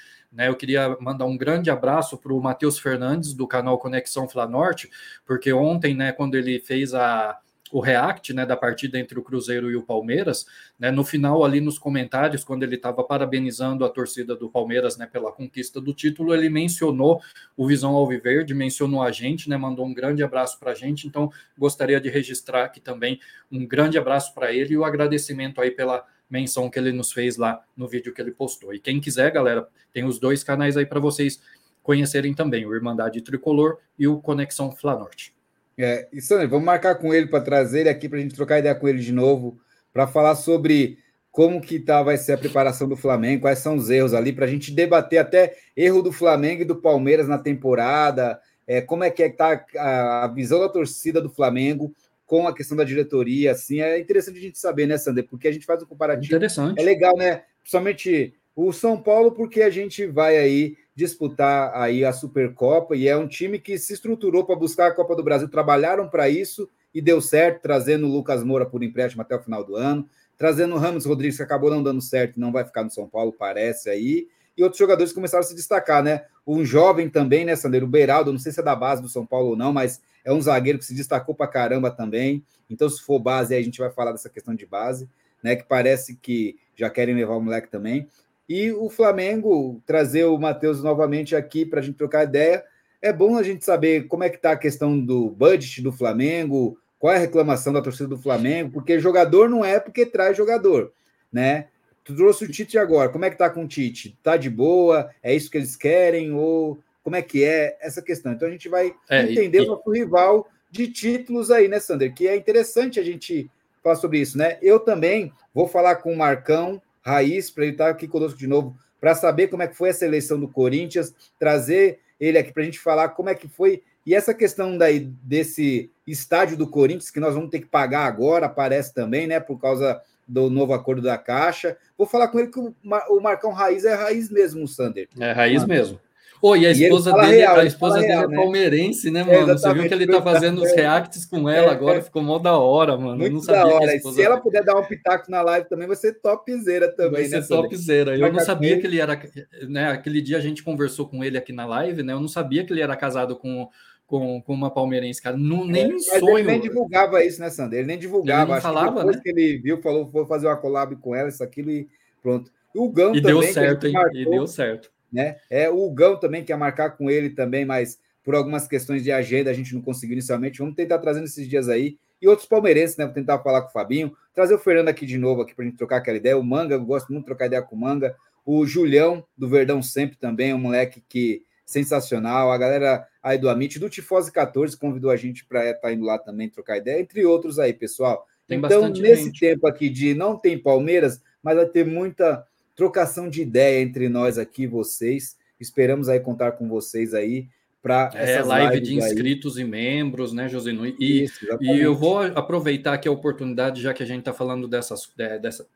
eu queria mandar um grande abraço para o Matheus Fernandes, do canal Conexão Flanorte, porque ontem, né, quando ele fez a, o react né, da partida entre o Cruzeiro e o Palmeiras, né, no final ali nos comentários, quando ele estava parabenizando a torcida do Palmeiras né, pela conquista do título, ele mencionou o Visão Alviverde, mencionou a gente, né, mandou um grande abraço para a gente, então gostaria de registrar aqui também um grande abraço para ele e o agradecimento aí pela menção que ele nos fez lá no vídeo que ele postou. E quem quiser, galera, tem os dois canais aí para vocês conhecerem também, o Irmandade Tricolor e o Conexão Flanorte. É, aí, vamos marcar com ele para trazer ele aqui para a gente trocar ideia com ele de novo, para falar sobre como que tá, vai ser a preparação do Flamengo, quais são os erros ali, para a gente debater até erro do Flamengo e do Palmeiras na temporada, é, como é que é tá a, a visão da torcida do Flamengo com a questão da diretoria, assim, é interessante a gente saber, né, Sander? Porque a gente faz um comparativo. Interessante. É legal, né? Principalmente o São Paulo, porque a gente vai aí disputar aí a Supercopa e é um time que se estruturou para buscar a Copa do Brasil, trabalharam para isso e deu certo, trazendo o Lucas Moura por empréstimo até o final do ano, trazendo o Ramos Rodrigues, que acabou não dando certo, não vai ficar no São Paulo, parece aí, e outros jogadores começaram a se destacar, né? Um jovem também, né, Sander? O Beraldo, não sei se é da base do São Paulo ou não, mas é um zagueiro que se destacou para caramba também. Então, se for base, aí a gente vai falar dessa questão de base, né? Que parece que já querem levar o moleque também. E o Flamengo trazer o Matheus novamente aqui para a gente trocar ideia. É bom a gente saber como é que está a questão do budget do Flamengo, qual é a reclamação da torcida do Flamengo, porque jogador não é porque traz jogador, né? Tu trouxe o Tite agora, como é que tá com o Tite? Tá de boa? É isso que eles querem? Ou como é que é essa questão? Então a gente vai é, entender e, o nosso rival de títulos aí, né, Sander? Que é interessante a gente falar sobre isso, né? Eu também vou falar com o Marcão Raiz, para ele estar aqui conosco de novo, para saber como é que foi essa eleição do Corinthians, trazer ele aqui para a gente falar como é que foi. E essa questão daí desse estádio do Corinthians, que nós vamos ter que pagar agora, aparece também, né? Por causa do novo acordo da Caixa. Vou falar com ele que o Marcão Raiz é raiz mesmo, Sander. É raiz mesmo. Oh, e a esposa e dele, real, a esposa dele real, é palmeirense, né, mano? É, Você viu que ele tá fazendo os reacts com ela é, agora, é. ficou mó da hora, mano. Muito não sabia da hora. se ela puder dar um pitaco na live também, vai ser topzera também, vai né? ser topzera. Eu não sabia que ele era, né? Aquele dia a gente conversou com ele aqui na live, né? Eu não sabia que ele era casado com com, com uma palmeirense, cara. Não, nem é, sonho. Ele nem divulgava isso, né, Sander? Ele nem divulgava. Ele falava, que depois né? que ele viu, falou, vou fazer uma collab com ela, isso, aquilo e pronto. E o Gão e também. Deu certo, hein? Marcou, e deu certo. Né? É, o Gão também quer marcar com ele também, mas por algumas questões de agenda a gente não conseguiu inicialmente. Vamos tentar trazendo esses dias aí. E outros palmeirenses, né? Vou tentar falar com o Fabinho. Trazer o Fernando aqui de novo aqui para a gente trocar aquela ideia. O Manga, eu gosto muito de trocar ideia com o Manga. O Julião, do Verdão Sempre também, um moleque que sensacional. A galera aí do Amit, do Tifose 14, convidou a gente para estar tá indo lá também trocar ideia, entre outros aí, pessoal. Tem então, nesse gente. tempo aqui de não tem Palmeiras, mas vai ter muita trocação de ideia entre nós aqui, vocês. Esperamos aí contar com vocês aí para é, live de inscritos aí. e membros, né, Josino? E, Isso, e eu vou aproveitar aqui a oportunidade, já que a gente está falando dessas, dessa,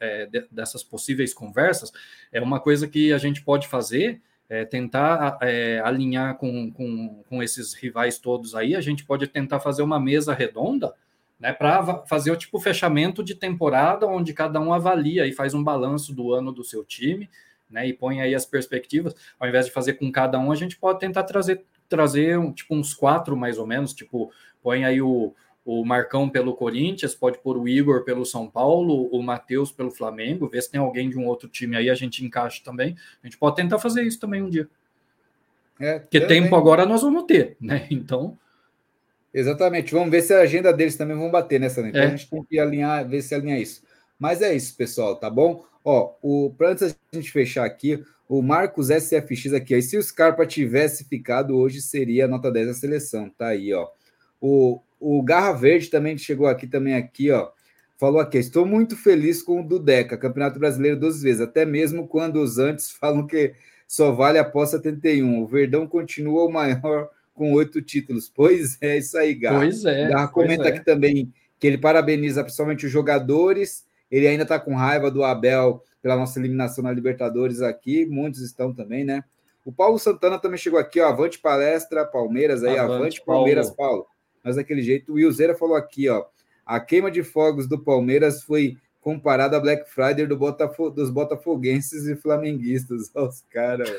é, dessas possíveis conversas, é uma coisa que a gente pode fazer é, tentar é, alinhar com, com, com, esses rivais todos aí, a gente pode tentar fazer uma mesa redonda, né, para fazer o tipo fechamento de temporada, onde cada um avalia e faz um balanço do ano do seu time, né, e põe aí as perspectivas. Ao invés de fazer com cada um, a gente pode tentar trazer trazer tipo uns quatro mais ou menos, tipo põe aí o, o Marcão pelo Corinthians, pode pôr o Igor pelo São Paulo, o Matheus pelo Flamengo, ver se tem alguém de um outro time aí, a gente encaixa também. A gente pode tentar fazer isso também um dia. É, Porque tempo agora nós vamos ter, né? Então. Exatamente. Vamos ver se a agenda deles também vão bater nessa. Né? Então É. a gente tem que alinhar, ver se alinha isso. Mas é isso, pessoal, tá bom? Ó, o para antes da gente fechar aqui, o Marcos SFX aqui, e se o Scarpa tivesse ficado hoje seria a nota 10 da seleção, tá aí, ó. O, o Garra Verde também chegou aqui também aqui, ó. Falou aqui, estou muito feliz com o Dudeca, Campeonato Brasileiro 12 vezes, até mesmo quando os antes falam que só vale após 71. O Verdão continua o maior com oito títulos. Pois é, isso aí, Garra. Pois é. Garra comenta é. aqui também que ele parabeniza principalmente os jogadores. Ele ainda está com raiva do Abel pela nossa eliminação na Libertadores aqui. Muitos estão também, né? O Paulo Santana também chegou aqui, ó. Avante palestra, Palmeiras aí, avante, Avante, Palmeiras, Paulo. Paulo. Mas daquele jeito, o Wilzeira falou aqui, ó. A queima de fogos do Palmeiras foi comparada à Black Friday do Botafo- dos botafoguenses e flamenguistas. Olha os caras.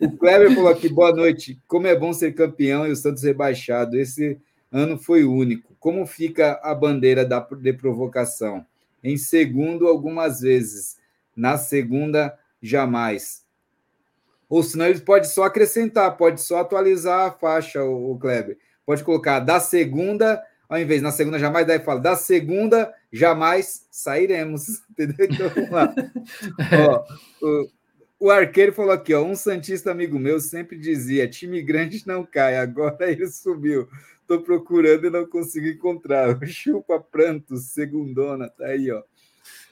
O Kleber falou aqui, boa noite. Como é bom ser campeão e o Santos rebaixado. Esse ano foi único. Como fica a bandeira da, de provocação? Em segundo, algumas vezes. Na segunda, jamais. Ou senão ele pode só acrescentar, pode só atualizar a faixa, o, o Kleber. Pode colocar da segunda, ao invés na segunda jamais, daí fala da segunda jamais sairemos. Entendeu? Então vamos lá. Ó, o, o arqueiro falou aqui, ó, um Santista amigo meu sempre dizia: time grande não cai, agora ele subiu. Estou procurando e não consigo encontrar. Chupa prantos, segundona, tá aí, ó.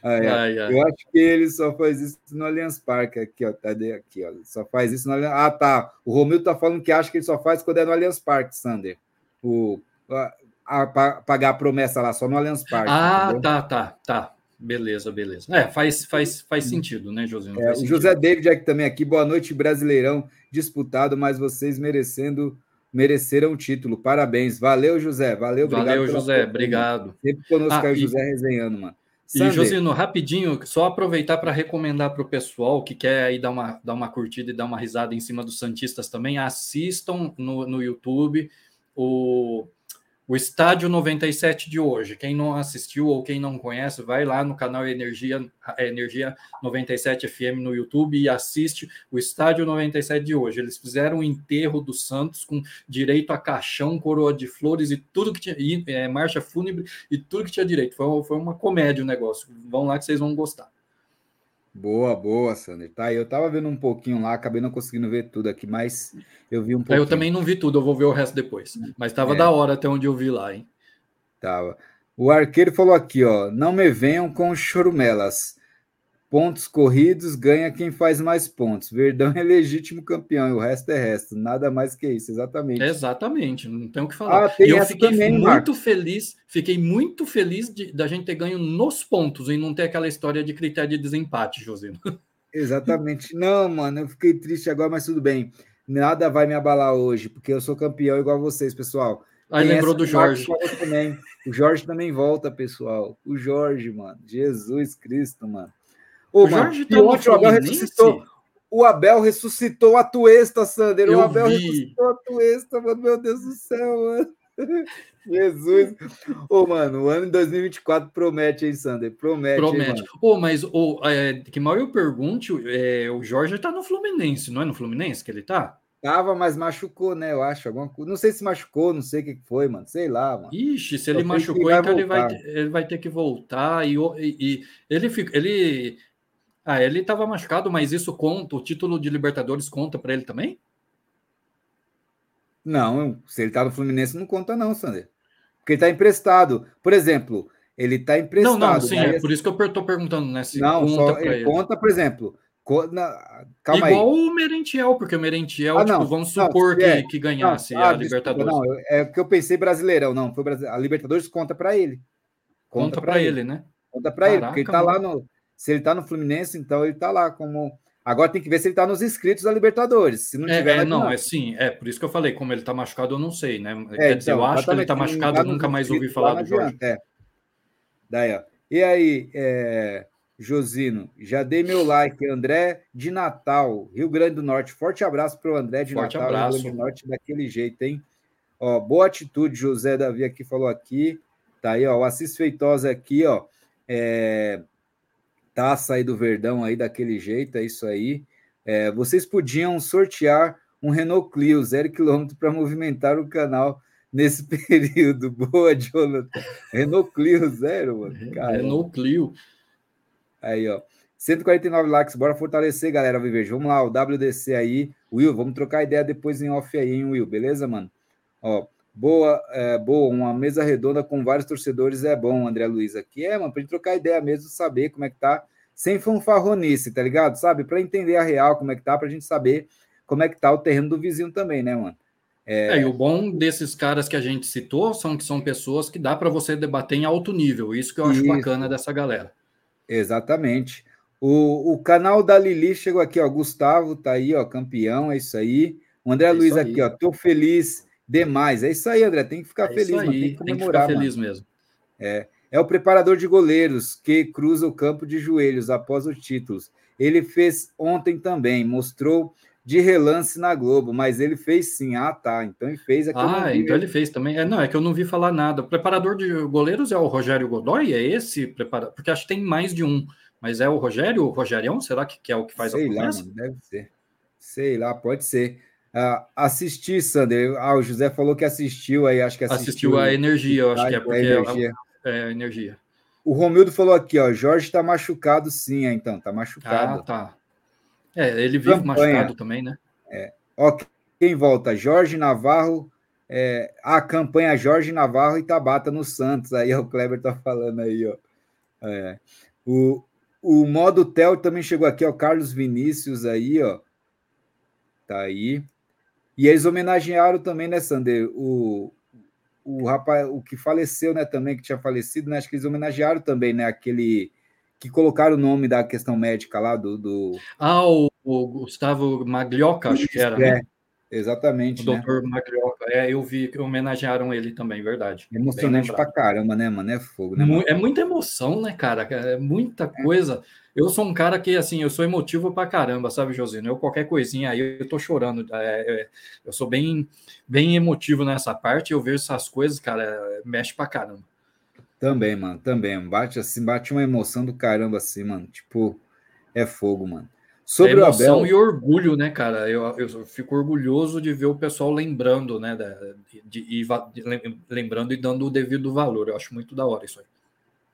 Aí. Ai, ai. Eu acho que ele só faz isso no Allianz Parque, aqui, ó. Tá aqui, ó. Só faz isso no Allianz. Ah, tá. O Romildo tá falando que acha que ele só faz quando é no Allianz Parque, Sander. O, a, a- pa- pagar a promessa lá, só no Allianz Parque. Ah, entendeu? tá, tá, tá. Beleza, beleza. É, faz, faz, faz sentido, né, José? É, o José David aqui também aqui. Boa noite, Brasileirão disputado, mas vocês merecendo mereceram o título. Parabéns. Valeu, José. Valeu. Valeu, José. Obrigado. Sempre conosco Ah, aí o e- José resenhando, mano. E, Sander, Josino, rapidinho, só aproveitar para recomendar para o pessoal que quer aí dar uma, dar uma curtida e dar uma risada em cima dos Santistas também, assistam no, no YouTube o, o Estádio 97 de hoje. Quem não assistiu ou quem não conhece, vai lá no canal Energia, Energia 97 FM no YouTube e assiste o Estádio 97 de hoje. Eles fizeram o enterro do Santos com direito a caixão, coroa de flores e tudo que tinha, e, é, marcha fúnebre e tudo que tinha direito. Foi, foi uma comédia o negócio. Vão lá que vocês vão gostar. Boa, boa, Sander. Tá, eu tava vendo um pouquinho lá, acabei não conseguindo ver tudo aqui, mas eu vi um pouquinho. Eu também não vi tudo, eu vou ver o resto depois. Mas estava É. da hora até onde eu vi lá, hein? Tava. O arqueiro falou aqui, ó. Não me venham com chorumelas. Pontos corridos ganha quem faz mais pontos. Verdão é legítimo campeão e o resto é resto. Nada mais que isso, exatamente. Exatamente, não tem o que falar. Ah, e eu fiquei também, muito feliz, fiquei muito feliz de, da gente ter ganho nos pontos e não ter aquela história de critério de desempate, Josino. Exatamente. Não, mano, eu fiquei triste agora, mas tudo bem. Nada vai me abalar hoje, porque eu sou campeão igual vocês, pessoal. Aí Tem lembrou do Jorge. Também. O Jorge também volta, pessoal. O Jorge, mano. Jesus Cristo, mano. O mano, Jorge tá no ontem o Abel ressuscitou. O Abel ressuscitou a Tuesta, Sander. O Eu Abel vi. ressuscitou a Tuesta, mano. Meu Deus do céu, mano. Jesus. Ô, mano, o ano de 2024 promete, hein, Sander? Promete. Promete. Ô, mas ô, é, que mal eu pergunte, é, o Jorge tá no Fluminense, não é no Fluminense que ele tá? Tava, mas machucou, né? Eu acho. Alguma... Não sei se machucou, não sei o que foi, mano. Sei lá, mano. Ixi, se ele machucou, então ele vai, ele vai ter que voltar. E, o- e- e ele fica. Ele. Ah, ele estava machucado, mas isso conta, o título de Libertadores conta para ele também? Não, se ele tá no Fluminense, não conta, não, Sander. Porque ele tá emprestado. Por exemplo, ele tá emprestado. não, não, sim, é por isso que eu estou perguntando, né? Se Não, conta só ele ele. conta, por exemplo. na- Calma Igual aí. o Merentiel, porque o Merentiel, Ah, tipo, não, vamos não, supor se que, é. que Não, ganhasse ah, a desculpa, Libertadores. não, é porque eu pensei Brasileirão, não. Foi Brasi- a Libertadores conta para ele. conta para ele, né? Conta para ele, porque ele tá lá no. Se ele tá no Fluminense, então ele tá lá como. Agora tem que ver se ele tá nos inscritos da Libertadores. Se não É, tiver, é, não, é sim, é por isso que eu falei, como ele tá machucado, eu não sei, né? É, Quer dizer, então, eu acho que ele tá não machucado, nunca mais ouvi falar do Jorge. adianta, É. Daí, ó. E aí, é, Josino, já dei meu like. André de Natal, Rio Grande do Norte. Forte abraço para o André de Forte Natal, abraço. Rio Grande do Norte, daquele jeito, hein? Ó, boa atitude, José Davi aqui falou aqui. Tá aí, ó. O Assis Feitosa aqui, ó. É, taça aí do Verdão aí daquele jeito, é isso aí. É, vocês podiam sortear um Renault Clio, zero quilômetro, para movimentar o canal nesse período. Boa, Jonathan. Renault Clio zero, mano. Cara. Renault Clio. Aí, ó. 149 likes, bora fortalecer, galera, Vivejo. Vamos lá, o WDC aí. Will, vamos trocar ideia depois em off aí, hein, Will? Beleza, mano? Ó, boa, é, boa, uma mesa redonda com vários torcedores é bom, André Luiz. Aqui é, mano, pra gente trocar ideia mesmo, saber como é que tá, sem fanfarronice, tá ligado? Sabe? Pra entender a real, como é que tá, pra gente saber como é que tá o terreno do vizinho também, né, mano? É... é, e o bom desses caras que a gente citou são que são pessoas que dá para você debater em alto nível. Isso que eu acho Isso. bacana dessa galera. Exatamente. O, o canal da Lili chegou aqui, ó. Gustavo tá aí, ó, campeão, é isso aí. O André é Luiz aqui, ó. Tô feliz demais. É isso aí, André. Tem que ficar é feliz, mano. Tem que comemorar. Tem que feliz mesmo. É. É o preparador de goleiros que cruza o campo de joelhos após os títulos. Ele fez ontem também, mostrou de relance na Globo, mas ele fez sim. Ah, tá. Então ele fez aqui. Ah, então ele fez também. É, não, é que eu não vi falar nada. O preparador de goleiros é o Rogério Godoy? É esse preparador? Porque acho que tem mais de um. Mas é o Rogério, o Rogerião? Será que, que é o que faz Sei a promessa? Lá, mano, deve ser. Sei lá, pode ser. Uh, assisti, Sander. Ah, o José falou que assistiu aí, acho que assistiu. Assistiu a energia, eu acho que é porque é energia. É, é energia. O Romildo falou aqui, ó, Jorge está machucado sim, então, tá machucado. Ah, tá. É, ele vive Campanha. machucado também, né? É. Ó, quem volta? Jorge Navarro, é, a campanha Jorge Navarro e Tabata no Santos. Aí o Kleber tá falando aí, ó. É. O, o modo Tel também chegou aqui, ó. Carlos Vinícius aí, ó. Tá aí. E eles homenagearam também, né, Sander? O, o rapaz, o que faleceu, né, também, que tinha falecido, né? Acho que eles homenagearam também, né? Aquele que colocaram o nome da questão médica lá do. do... Ah, o, o Gustavo Maglioca, acho que era. Né? É, né? Exatamente. O doutor Maglioca. É, eu vi que homenagearam ele também, verdade. Emocionante pra caramba, né, mano? É fogo, né? É muita emoção, né, cara? É muita é. coisa. Eu sou um cara que, assim, eu sou emotivo pra caramba, sabe, Josino? Eu qualquer coisinha aí, eu tô chorando. É, é, eu sou bem, bem emotivo nessa parte. Eu vejo essas coisas, cara, mexe pra caramba. Também, mano, também. Bate assim, bate uma emoção do caramba assim, mano. Tipo, é fogo, mano. Sobre é emoção o Abel... e orgulho, né, cara? Eu, eu fico orgulhoso de ver o pessoal lembrando, né? De, de, de, lembrando e dando o devido valor. Eu acho muito da hora isso aí.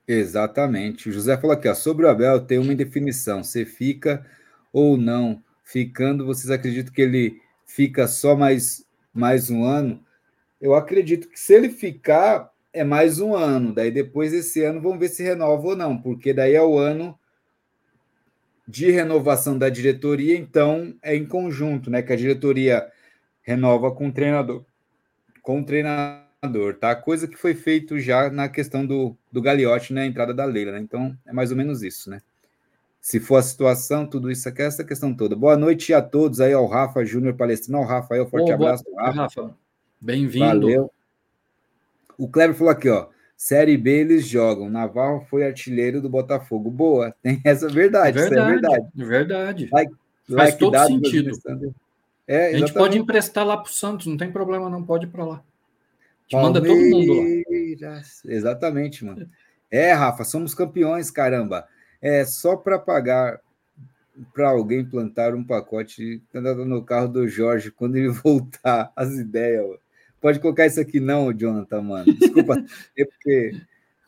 Exatamente. O José falou aqui, ó, sobre o Abel tem uma indefinição. Você fica ou não ficando? Vocês acreditam que ele fica só mais, mais um ano? Eu acredito que se ele ficar, é mais um ano. Daí depois esse ano vamos ver se renova ou não, porque daí é o ano de renovação da diretoria, então é em conjunto, né? Que a diretoria renova com o treinador, com o treinador, tá? Coisa que foi feito já na questão do, do Gagliotti na entrada da Leila, né? Então é mais ou menos isso, né? Se for a situação, tudo isso aqui, essa questão toda. Boa noite a todos aí, ao Rafa Júnior Palestrino, ao Rafael, forte oh, abraço. Boa, Rafa. Bem-vindo. Valeu. O Kleber falou aqui, ó. Série B eles jogam. Navarro foi artilheiro do Botafogo. Boa, tem essa verdade. Verdade, é verdade. verdade. Like, Faz like todo sentido. É, a gente pode emprestar lá para o Santos, não tem problema, não pode ir para lá. A gente manda todo mundo lá. Exatamente, mano. É, Rafa, somos campeões, caramba. É só para pagar para alguém plantar um pacote no carro do Jorge quando ele voltar. As ideias, mano. Pode colocar isso aqui, não, Jonathan, mano. Desculpa, é porque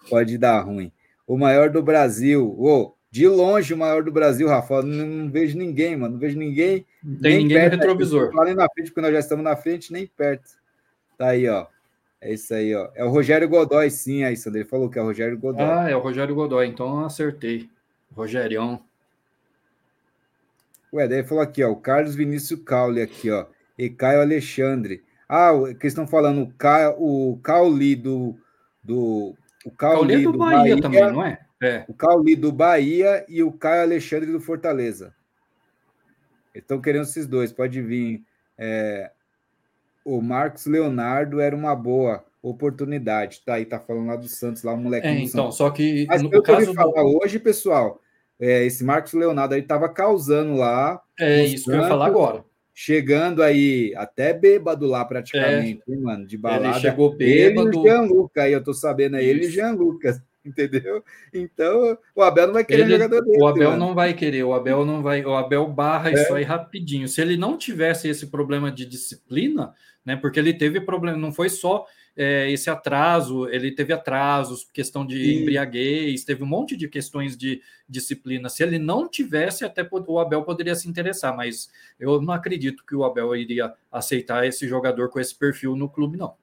pode dar ruim. O maior do Brasil. Oh, de longe o maior do Brasil, Rafa. Não, não vejo ninguém, mano. Não vejo ninguém. Não tem ninguém no retrovisor. Não na frente, porque nós já estamos na frente, nem perto. Tá aí, ó. É isso aí, ó. É o Rogério Godoy, sim, aí, Sandro. Ele falou que é o Rogério Godoy. Ah, é o Rogério Godoy, então acertei. Rogerião. Ué, daí falou aqui, ó. O Carlos Vinícius Caule aqui, ó. E Caio Alexandre. Ah, que estão falando o, Ca, o Cauli do, do. O Cauli, Cauli é do, do Bahia, Bahia, também, não é? é? O Cauli do Bahia e o Caio Alexandre do Fortaleza. Estão querendo esses dois, pode vir. É, o Marcos Leonardo era uma boa oportunidade. Tá aí, tá falando lá do Santos, lá o molequinho. É, então, só que. Mas no caso do... hoje, pessoal, é, esse Marcos Leonardo aí estava causando lá. É isso Santos, que eu ia falar agora chegando aí até bêbado lá praticamente, é. mano, de balada. Ele chegou bêbado. Ele e Lucas, aí eu tô sabendo, aí ele e Lucas, entendeu? Então, o Abel não vai querer ele, jogador dele. O Abel mano. não vai querer, o Abel não vai, o Abel barra é. isso aí rapidinho. Se ele não tivesse esse problema de disciplina, né? Porque ele teve problema, não foi só é, esse atraso, ele teve atrasos, questão de e... embriaguez, teve um monte de questões de disciplina. Se ele não tivesse, até o Abel poderia se interessar, mas eu não acredito que o Abel iria aceitar esse jogador com esse perfil no clube, não.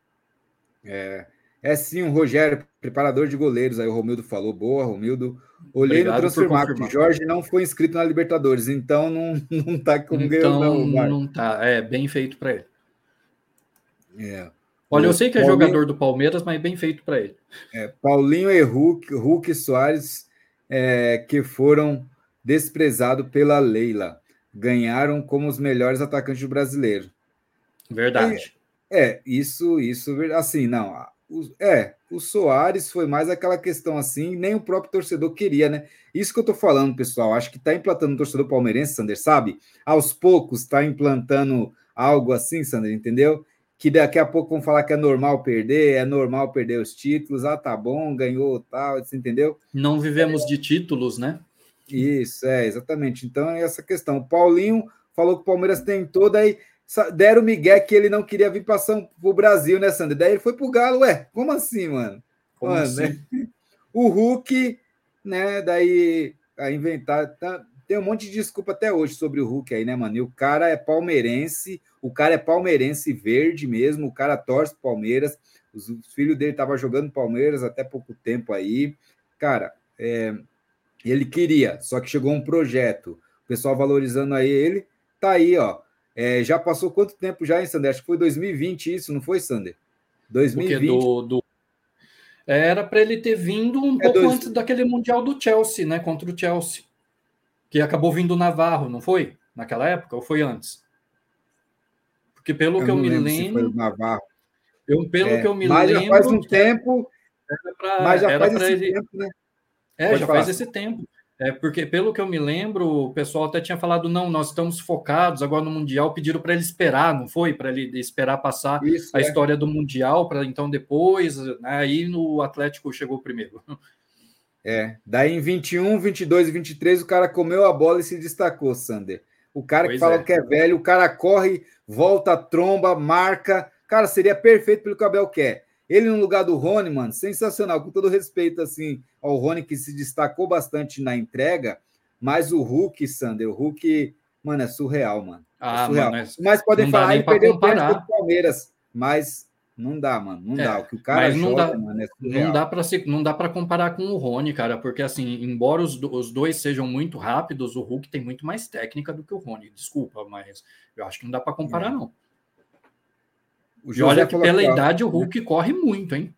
É, é sim, o Rogério, preparador de goleiros, aí o Romildo falou, boa, Romildo. Olhei Obrigado no Transfermarkt, Jorge não foi inscrito na Libertadores, então não, não tá como então, ganhou, não. Não tá, é bem feito para ele. É. Olha, eu sei que é Paulinho, jogador do Palmeiras, mas bem feito para ele. É, Paulinho e Hulk, Hulk Soares, é, que foram desprezados pela Leila, ganharam como os melhores atacantes do brasileiro. Verdade. É, é isso, isso, assim, não. O, é, o Soares foi mais aquela questão assim, nem o próprio torcedor queria, né? Isso que eu tô falando, pessoal. Acho que tá implantando o torcedor palmeirense, Sander, sabe? Aos poucos tá implantando algo assim, Sander, entendeu? Que daqui a pouco vão falar que é normal perder, é normal perder os títulos, ah, tá bom, ganhou, tal, você entendeu? Não vivemos é. de títulos, né? Isso, é, exatamente. Então é essa questão. O Paulinho falou que o Palmeiras tem toda aí. Deram o Miguel que ele não queria vir para o Brasil, né, Sandro? Daí ele foi pro Galo, ué, como assim, mano? Como mano, assim? Né? O Hulk, né, daí a inventar. Tá, tem um monte de desculpa até hoje sobre o Hulk aí, né, mano? E o cara é palmeirense, o cara é palmeirense verde mesmo, o cara torce Palmeiras. Os, os filhos dele estavam jogando Palmeiras até pouco tempo aí. Cara, é, ele queria, só que chegou um projeto. O pessoal valorizando aí ele, tá aí, ó. É, já passou quanto tempo já, hein, Sander? Acho que foi 2020 isso, não foi, Sander? 2020. Do, do... Era para ele ter vindo um é pouco dois... antes daquele Mundial do Chelsea, né? Contra o Chelsea que acabou vindo Navarro, não foi? Naquela época, ou foi antes? Porque pelo eu que eu me lembro. Se Navarro. Eu, pelo é, que eu me mas lembro. Já faz um tempo. Pra, mas já faz esse ele... tempo, né? É, Pode já falar. faz esse tempo. É, porque, pelo que eu me lembro, o pessoal até tinha falado: não, nós estamos focados agora no Mundial, pediram para ele esperar, não foi? Para ele esperar passar Isso, a é. história do Mundial, para então depois. Né, aí no Atlético chegou primeiro. É, daí em 21, 22 e 23 o cara comeu a bola e se destacou, Sander. O cara pois que fala é. que é velho, o cara corre, volta, tromba, marca. Cara, seria perfeito pelo que o Abel quer. Ele no lugar do Rony, mano, sensacional. Com todo respeito, assim, ao Rony, que se destacou bastante na entrega, mas o Hulk, Sander, o Hulk, mano, é surreal, mano. É ah, surreal. Mano, é... Mas podem falar, ele perdeu o pênalti do Palmeiras, mas não dá, mano. Não é, dá. O que o cara mas não joga, dá, mano, é não dá para se, não dá para comparar com o Rony, cara, porque assim, embora os, os dois sejam muito rápidos, o Hulk tem muito mais técnica do que o Rony. Desculpa, mas eu acho que não dá para comparar é. não. e olha que pela idade o Hulk né? corre muito, hein?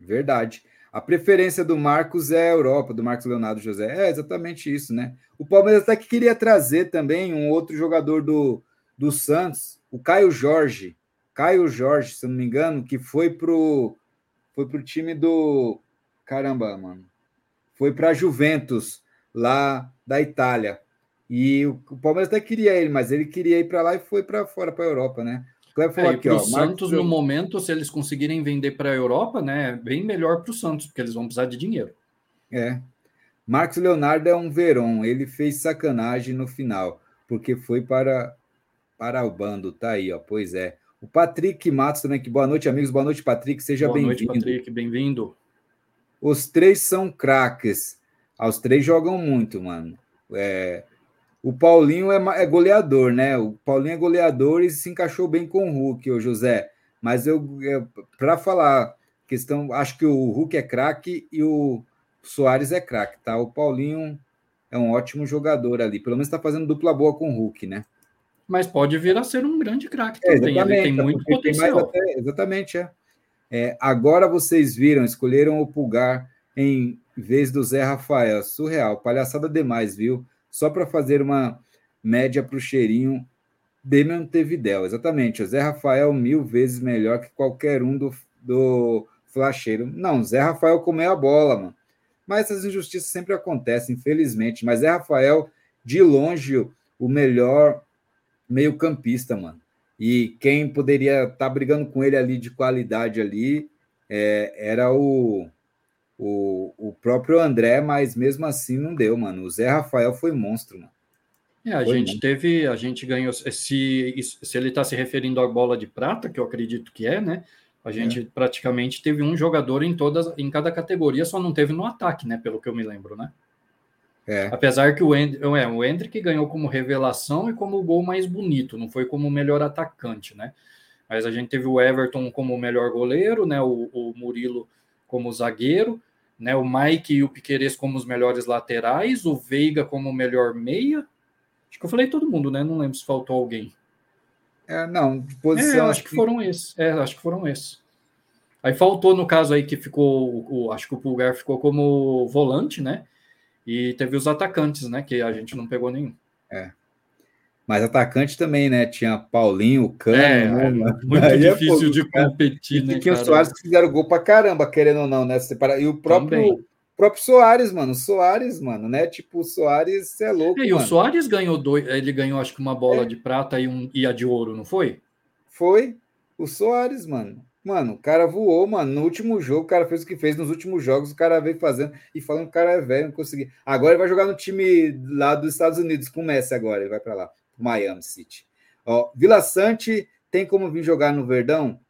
Verdade. A preferência do Marcos é a Europa, do Marcos Leonardo José. É exatamente isso, né? O Palmeiras até que queria trazer também um outro jogador do, do Santos, o Caio Jorge Caio Jorge, se não me engano, que foi pro foi pro time do caramba, mano. Foi para Juventus lá da Itália. E o, o, Palmeiras até queria ele, mas ele queria ir para lá e foi para fora para a Europa, né? O falou é, aqui, ó, Santos no momento, se eles conseguirem vender para a Europa, né, é bem melhor para o Santos, porque eles vão precisar de dinheiro. É. Marcos Leonardo é um Verón, ele fez sacanagem no final, porque foi para para o bando, tá aí, ó. Pois é. O Patrick Matos também, que boa noite, amigos. Boa noite, Patrick. Seja bem-vindo. Boa noite, Patrick. Bem-vindo. Os três são craques. Ah, os três jogam muito, mano. É... O Paulinho é, é, goleador, né? O Paulinho é goleador e se encaixou bem com o Hulk, o José. Mas eu, eu para falar questão, acho que o Hulk é craque e o Soares é craque, tá? O Paulinho é um ótimo jogador ali. Pelo menos está fazendo dupla boa com o Hulk, né? Mas pode vir a ser um grande craque é, também. Ele tem muito potencial. Tem até, exatamente, é. é. Agora vocês viram, escolheram o Pulgar em vez do Zé Rafael. Surreal, palhaçada demais, viu? Só para fazer uma média para o cheirinho de Montevidéu. Exatamente, o Zé Rafael mil vezes melhor que qualquer um do, do flacheiro. Não, Zé Rafael comeu a bola, mano. Mas essas injustiças sempre acontecem, infelizmente. Mas Zé Rafael, de longe, o melhor meio-campista, mano. E quem poderia estar tá brigando com ele ali de qualidade ali é, era o, o, o próprio André, mas mesmo assim não deu, mano. O Zé Rafael foi monstro, mano. É, a Foi, gente teve, a gente ganhou. Se, se ele está se referindo à bola de prata, que eu acredito que é, né? A gente praticamente teve um jogador em todas, em cada categoria, só não teve no ataque, né? Pelo que eu me lembro, né? É, Apesar que o, End, é, o Hendrick ganhou como revelação e como o gol mais bonito, não foi como o melhor atacante, né? Mas a gente teve o Everton como o melhor goleiro, né? O, o Murilo como zagueiro, né? O Mike e o Piqueires como os melhores laterais, o Veiga como o melhor meia. Acho que eu falei todo mundo, né? Não lembro se faltou alguém. é, não, de É, posição. acho que foram esses. É, acho que foram esses. Aí faltou no caso aí que ficou, o, acho que o Pulgar ficou como volante, né? E teve os atacantes, né? Que a gente não pegou nenhum. Mas atacante também, né? Tinha Paulinho, Cano, É, Numa. muito Aí é difícil fogo, de cara. competir, E né, tinha os? Soares que fizeram gol pra caramba, querendo ou não, né? E o próprio, Também. próprio Soares, mano. O Soares, mano, né? Tipo, o Soares, é louco, É, e o mano. Soares ganhou dois, ele ganhou acho que uma bola É. de prata e, um, e a de ouro, não foi? Foi o Soares, mano. Mano, o cara voou, mano. No último jogo, o cara fez o que fez nos últimos jogos, o cara veio fazendo e falando que o cara é velho, não consegui. Agora ele vai jogar no time lá dos Estados Unidos com o Messi agora, ele vai para lá, Miami City. Ó, Vila Sante tem como vir jogar no Verdão?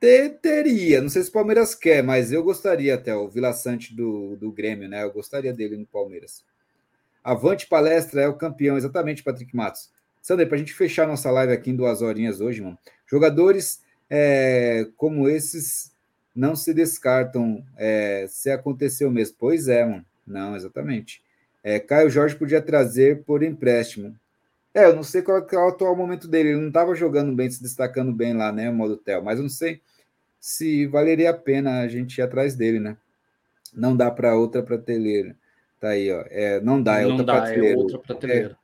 Te- teria, não sei se o Palmeiras quer, mas eu gostaria até, o Vila Sante do, do Grêmio, né? Eu gostaria dele no Palmeiras. Avante Palestra é o campeão, exatamente, Patrick Matos. Sander, para a gente fechar nossa live aqui em duas horinhas hoje, mano. Jogadores é, como esses não se descartam é, se aconteceu mesmo. Pois é, mano. Não, exatamente. É, Caio Jorge podia trazer por empréstimo. É, eu não sei qual é o atual momento dele. Ele não estava jogando bem, se destacando bem lá, né, o modo Tel. Mas eu não sei se valeria a pena a gente ir atrás dele, né? Não dá para outra prateleira. Tá aí, ó. É, não dá, é não outra dá, prateleira. é outra prateleira.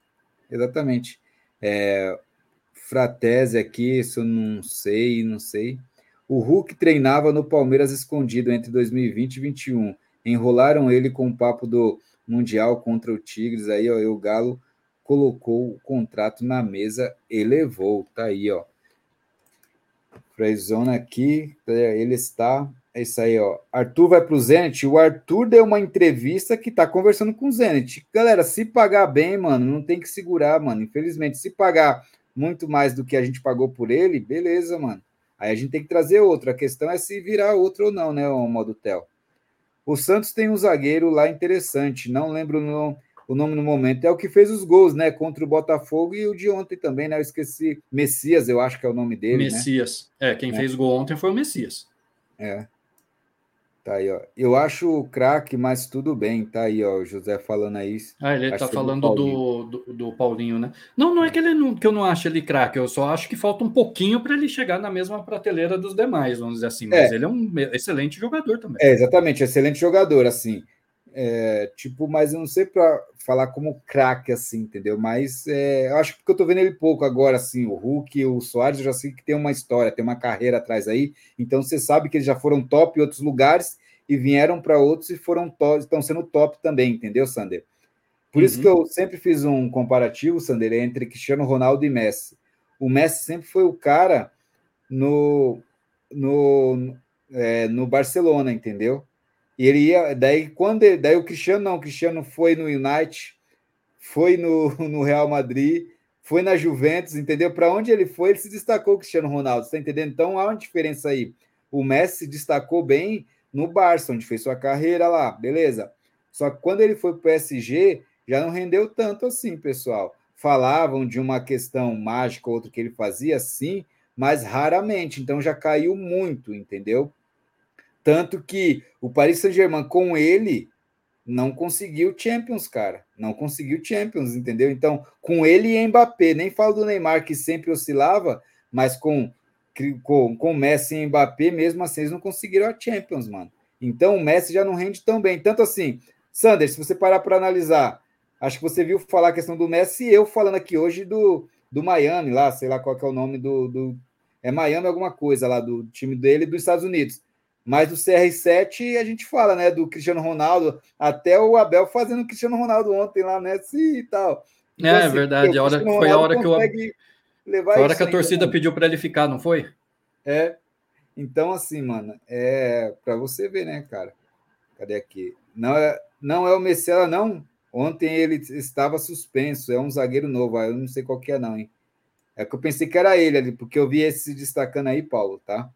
Exatamente. É, Fratese aqui, isso eu não sei, não sei. O Hulk treinava no Palmeiras escondido entre 2020 e 2021. Enrolaram ele com o papo do Mundial contra o Tigres. Aí, ó, o Galo colocou o contrato na mesa e levou. Tá aí, ó. Frezona aqui, ele está. É isso aí, ó. Arthur vai para o Zenit. O Arthur deu uma entrevista que tá conversando com o Zenit. Galera, se pagar bem, mano, não tem que segurar, mano. Infelizmente, se pagar muito mais do que a gente pagou por ele, beleza, mano. Aí a gente tem que trazer outro. A questão é se virar outro ou não, né, o modo Tel. O Santos tem um zagueiro lá interessante, não lembro no, o nome no momento. É o que fez os gols, né, contra o Botafogo e o de ontem também, né? Eu esqueci. Messias, eu acho que é o nome dele, né? Messias. É, quem É. fez gol ontem foi o Messias. É. Tá aí, ó. Eu acho o craque, mas tudo bem. Tá aí, ó. O José falando aí. Ah, ele tá que foi do falando Paulinho. do, do, do Paulinho, né? Não, não é que, ele não, que eu não acho ele craque, eu só acho que falta um pouquinho para ele chegar na mesma prateleira dos demais, vamos dizer assim. Mas É. ele é um excelente jogador também. É, exatamente. Excelente jogador, assim. É, tipo, mas eu não sei para falar como craque, assim, entendeu? Mas é, eu acho que porque eu tô vendo ele pouco agora, assim. O Hulk, o Soares, eu já sei que tem uma história, tem uma carreira atrás aí. Então você sabe que eles já foram top em outros lugares e vieram para outros e foram top, estão sendo top também, entendeu, Sander? Por isso Uhum. que eu sempre fiz um comparativo, Sander, entre Cristiano Ronaldo e Messi. O Messi sempre foi o cara no, no, é, no Barcelona, entendeu? E ele ia, daí quando ele, daí o Cristiano não, o Cristiano foi no United, foi no, no Real Madrid, foi na Juventus, entendeu? Para onde ele foi, ele se destacou o Cristiano Ronaldo, tá entendendo? Então há uma diferença aí. O Messi se destacou bem no Barça, onde fez sua carreira lá, beleza? Só que quando ele foi para o PSG, já não rendeu tanto assim, pessoal. Falavam de uma questão mágica, outra que ele fazia, sim, mas raramente. Então já caiu muito, entendeu? Tanto que o Paris Saint-Germain com ele não conseguiu Champions, cara. Não conseguiu Champions, entendeu? Então, com ele e Mbappé, nem falo do Neymar que sempre oscilava, mas com com, com Messi e Mbappé, mesmo assim, eles não conseguiram a Champions, mano. Então, o Messi já não rende tão bem. Tanto assim, Sander, se você parar para analisar, acho que você viu falar a questão do Messi e eu falando aqui hoje do, do Miami, lá, sei lá qual é o nome do, do. É Miami alguma coisa lá, do time dele dos Estados Unidos. Mas do CR7 a gente fala, né? Do Cristiano Ronaldo, até o Abel fazendo o Cristiano Ronaldo ontem lá, né? Sim, e tal. Então, é, assim, verdade. A hora, foi a hora que eu. Levar a hora que a torcida ainda, pediu para ele ficar, não foi? É. Então, assim, mano, é para você ver, né, cara? Cadê aqui? Não é, não é o Messias, não. Ontem ele estava suspenso, é um zagueiro novo, eu não sei qual que é não, hein? É que eu pensei que era ele ali, porque eu vi esse se destacando aí, Paulo, tá?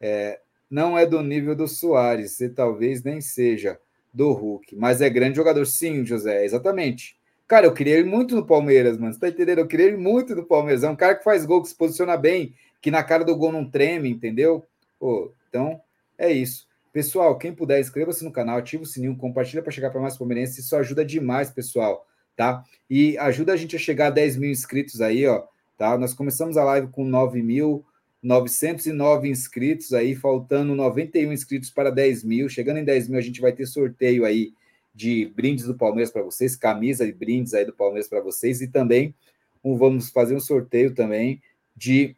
É, não é do nível do Soares, e talvez nem seja do Hulk, mas é grande jogador, sim, José, exatamente. Cara, eu queria ele muito no Palmeiras, mano. Você tá entendendo? Eu queria ele muito no Palmeiras. É um cara que faz gol, que se posiciona bem, que na cara do gol não treme, entendeu? Pô, então, é isso. Pessoal, quem puder, inscreva-se no canal, ativa o sininho, compartilha para chegar para mais palmeirenses. Isso ajuda demais, pessoal, tá? E ajuda a gente a chegar a 10 mil inscritos aí, ó, tá? Nós começamos a live com 9.909 inscritos aí, faltando 91 inscritos para 10 mil. Chegando em 10 mil, a gente vai ter sorteio aí de brindes do Palmeiras para vocês, camisa e brindes aí do Palmeiras para vocês, e também um, vamos fazer um sorteio também de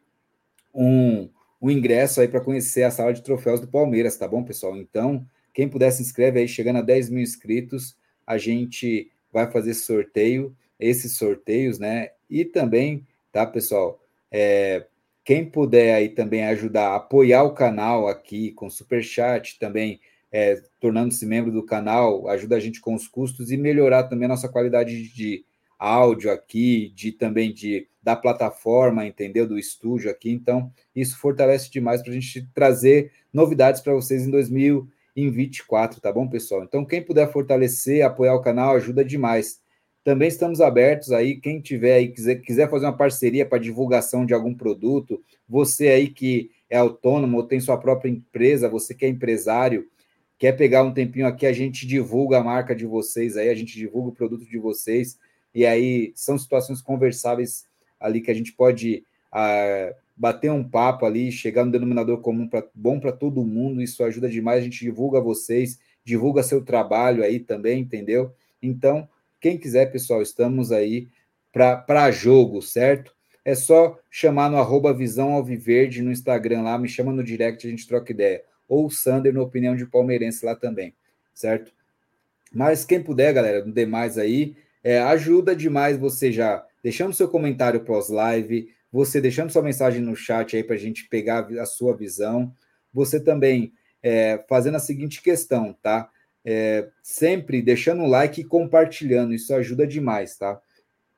um o ingresso aí para conhecer a sala de troféus do Palmeiras, tá bom, pessoal? Então, quem puder se inscreve aí, chegando a 10 mil inscritos, a gente vai fazer sorteio, esses sorteios, né? E também, tá, pessoal? É, quem puder aí também ajudar a apoiar o canal aqui com super chat, também é, tornando-se membro do canal, ajuda a gente com os custos e melhorar também a nossa qualidade de áudio aqui, de também de da plataforma, entendeu? Do estúdio aqui. Então, isso fortalece demais para a gente trazer novidades para vocês em 2024, tá bom, pessoal? Então, quem puder fortalecer, apoiar o canal, ajuda demais. Também estamos abertos aí, quem tiver aí, quiser, quiser fazer uma parceria para divulgação de algum produto, você aí que é autônomo ou tem sua própria empresa, você que é empresário, quer pegar um tempinho aqui, a gente divulga a marca de vocês aí, a gente divulga o produto de vocês, e aí são situações conversáveis ali que a gente pode ah, bater um papo ali, chegar no denominador comum pra, bom para todo mundo, isso ajuda demais, a gente divulga vocês, divulga seu trabalho aí também, entendeu? Então, quem quiser, pessoal, estamos aí para jogo, certo? É só chamar no arroba Visão Alviverde no Instagram lá, me chama no direct, a gente troca ideia. Ou o Sander, na opinião de palmeirense lá também, certo? Mas quem puder, galera, no demais aí, é, ajuda demais você já deixando seu comentário pós-live, você deixando sua mensagem no chat aí para a gente pegar a sua visão. Você também é, fazendo a seguinte questão, tá? É, sempre deixando o like e compartilhando, isso ajuda demais, tá?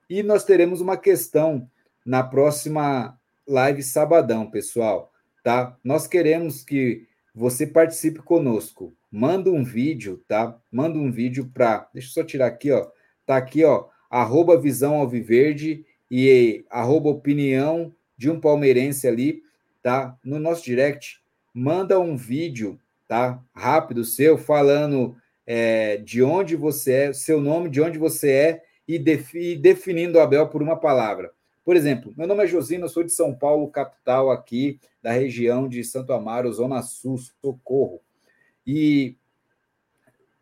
E nós teremos uma questão na próxima live sabadão, pessoal, tá? Nós queremos que você participe conosco. Manda um vídeo, tá? Manda um vídeo para. Deixa eu só tirar aqui, ó. Tá aqui, ó arroba Visão Alviverde e arroba opinião de um palmeirense ali, tá? No nosso direct, manda um vídeo, tá? Rápido seu, falando é, de onde você é, seu nome, de onde você é e, defi definindo o Abel por uma palavra. Por exemplo, meu nome é Josino, sou de São Paulo, capital aqui, da região de Santo Amaro, Zona Sul, Socorro. E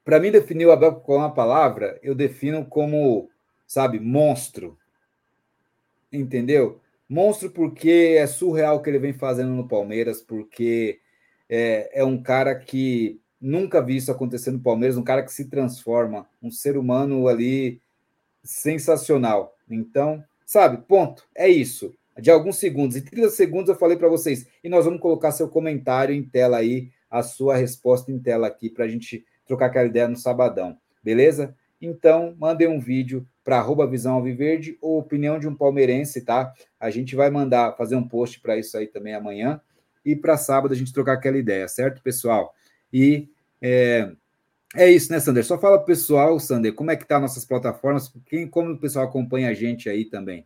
para mim definir o Abel com uma palavra, eu defino como sabe? Monstro. Entendeu? Monstro porque é surreal o que ele vem fazendo no Palmeiras, porque é, é um cara que nunca vi isso acontecer no Palmeiras, um cara que se transforma, um ser humano ali sensacional. Então, sabe, ponto. É isso. De alguns segundos, em 30 segundos eu falei para vocês, e nós vamos colocar seu comentário em tela aí, a sua resposta em tela aqui, para a gente trocar aquela ideia no sabadão, beleza? Então, mandem um vídeo para arroba Visão Alviverde ou opinião de um palmeirense, tá? A gente vai mandar fazer um post para isso aí também amanhã. E para sábado a gente trocar aquela ideia, certo, pessoal? E é, é isso, né, Sander? Só fala pro pessoal, Sander, como é que tá nossas plataformas, quem, como o pessoal acompanha a gente aí também.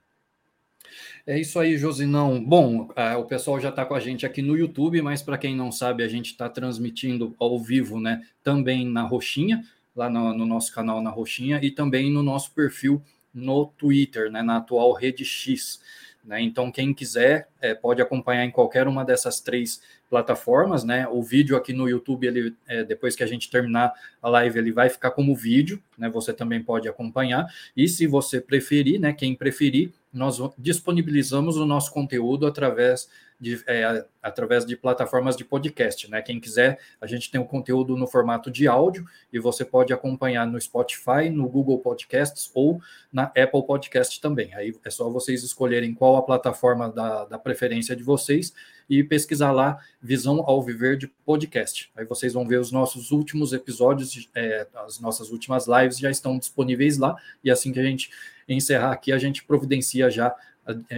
É isso aí, Josinão. Bom, o pessoal já está com a gente aqui no YouTube, mas para quem não sabe, a gente está transmitindo ao vivo, né? Também na Roxinha lá no, no, nosso canal na Roxinha e também no nosso perfil no Twitter, né, na atual rede X. Né? Então, quem quiser é, pode acompanhar em qualquer uma dessas três plataformas. Né? O vídeo aqui no YouTube, ele, é, depois que a gente terminar a live, ele vai ficar como vídeo. Né? Você também pode acompanhar. E se você preferir, né, quem preferir, nós disponibilizamos o nosso conteúdo através de, é, através de plataformas de podcast, né? Quem quiser, a gente tem o conteúdo no formato de áudio e você pode acompanhar no Spotify, no Google Podcasts ou na Apple Podcast também. Aí é só vocês escolherem qual a plataforma da, da preferência de vocês e pesquisar lá Visão ao Viver de Podcast. Aí vocês vão ver os nossos últimos episódios, é, as nossas últimas lives já estão disponíveis lá e assim que a gente encerrar aqui, a gente providencia já,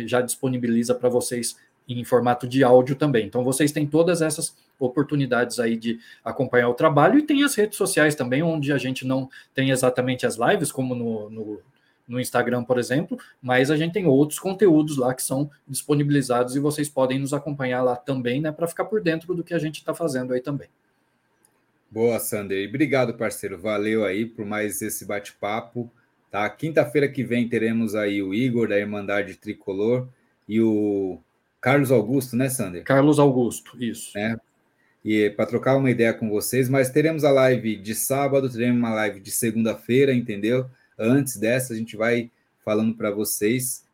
já disponibiliza para vocês em formato de áudio também. Então vocês têm todas essas oportunidades aí de acompanhar o trabalho e tem as redes sociais também, onde a gente não tem exatamente as lives, como no, no, no Instagram, por exemplo, mas a gente tem outros conteúdos lá que são disponibilizados e vocês podem nos acompanhar lá também, né, para ficar por dentro do que a gente está fazendo aí também. Boa, Sander. Obrigado, parceiro. Valeu aí por mais esse bate-papo. Tá? Quinta-feira que vem teremos aí o Igor da Irmandade Tricolor e o Carlos Augusto, né, Sander? Carlos Augusto, isso. É. E para trocar uma ideia com vocês, mas teremos a live de sábado, teremos uma live de segunda-feira, entendeu? Antes dessa, a gente vai falando para vocês.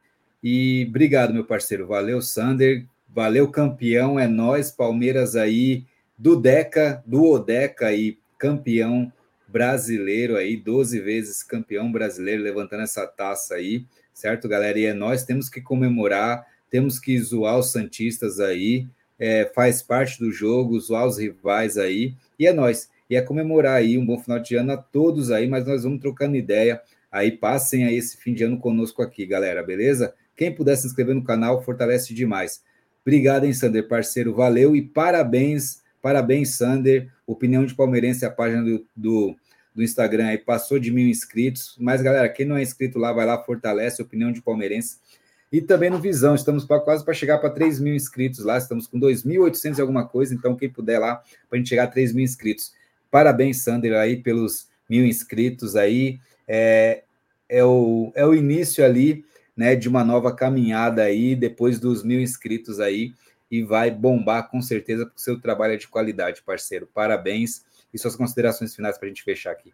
E obrigado, meu parceiro. Valeu, Sander. Valeu, campeão. É nós, Palmeiras aí, do Deca, do Odeca aí, campeão brasileiro aí, 12 vezes campeão brasileiro, levantando essa taça aí, certo, galera? E é nós, temos que comemorar temos que zoar os Santistas aí, é, faz parte do jogo, zoar os rivais aí, e é nós. E é comemorar aí um bom final de ano a todos aí, mas nós vamos trocando ideia. Aí passem aí esse fim de ano conosco aqui, galera, beleza? Quem puder se inscrever no canal, fortalece demais. Obrigado, hein, Sander, parceiro, valeu e parabéns, parabéns, Sander. Opinião de Palmeirense, a página do, do, do Instagram aí passou de mil inscritos. Mas, galera, quem não é inscrito lá, vai lá, fortalece Opinião de Palmeirense e também no Visão, estamos pra, quase para chegar para 3 mil inscritos lá, estamos com 2.800 e alguma coisa, então quem puder lá, para a gente chegar a 3 mil inscritos. Parabéns, Sander, aí pelos mil inscritos aí. É, é, o, é o início ali, né, de uma nova caminhada aí, depois dos mil inscritos aí, e vai bombar com certeza, porque o seu trabalho é de qualidade, parceiro. Parabéns. E suas considerações finais para a gente fechar aqui.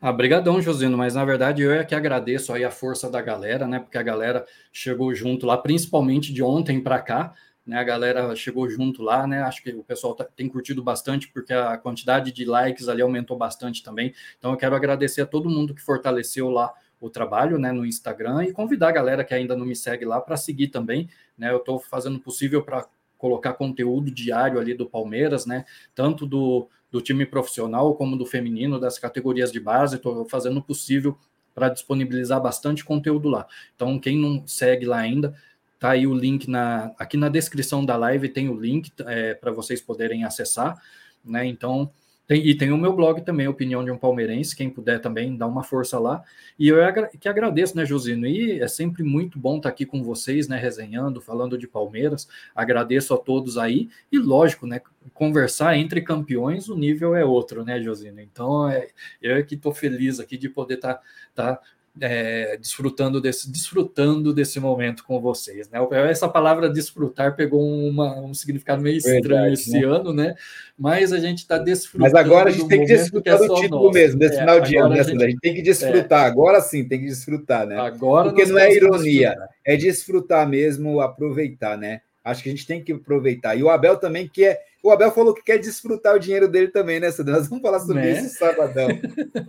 Ah, Josino, mas na verdade eu é que agradeço aí a força da galera, né? Porque a galera chegou junto lá, principalmente de ontem para cá, né? A galera chegou junto lá, né? Acho que o pessoal tá, tem curtido bastante porque a quantidade de likes ali aumentou bastante também. Então eu quero agradecer a todo mundo que fortaleceu lá o trabalho, né, no Instagram e convidar a galera que ainda não me segue lá para seguir também, né? Eu estou fazendo o possível para colocar conteúdo diário ali do Palmeiras, né? Tanto do do time profissional como do feminino, das categorias de base. Estou fazendo o possível para disponibilizar bastante conteúdo lá. Então, quem não segue lá ainda, tá aí o link na, aqui na descrição da live tem o link é, para vocês poderem acessar, né? Então, tem, e tem o meu blog também, Opinião de um Palmeirense, quem puder também dá uma força lá. E eu que agradeço, né, Josino? E é sempre muito bom estar aqui com vocês, né, resenhando, falando de Palmeiras. Agradeço a todos aí. E lógico, né, conversar entre campeões, o nível é outro, né, Josino? Então, é, eu é que estou feliz aqui de poder estar tá, tá é, desfrutando desse desfrutando desse momento com vocês, né? Essa palavra desfrutar pegou uma, um significado meio estranho Verdade, esse né? ano, né? Mas a gente está desfrutando. Mas agora a gente tem que desfrutar é do título nosso. mesmo, desse é, final de ano, né? A gente, a gente, tem que desfrutar. É, agora sim, tem que desfrutar, né? Agora Porque não é ironia, é desfrutar mesmo, aproveitar, né? Acho que a gente tem que aproveitar. E o Abel também quer. O Abel falou que quer desfrutar o dinheiro dele também, né, Sandra? Nós vamos falar sobre né? isso sabadão.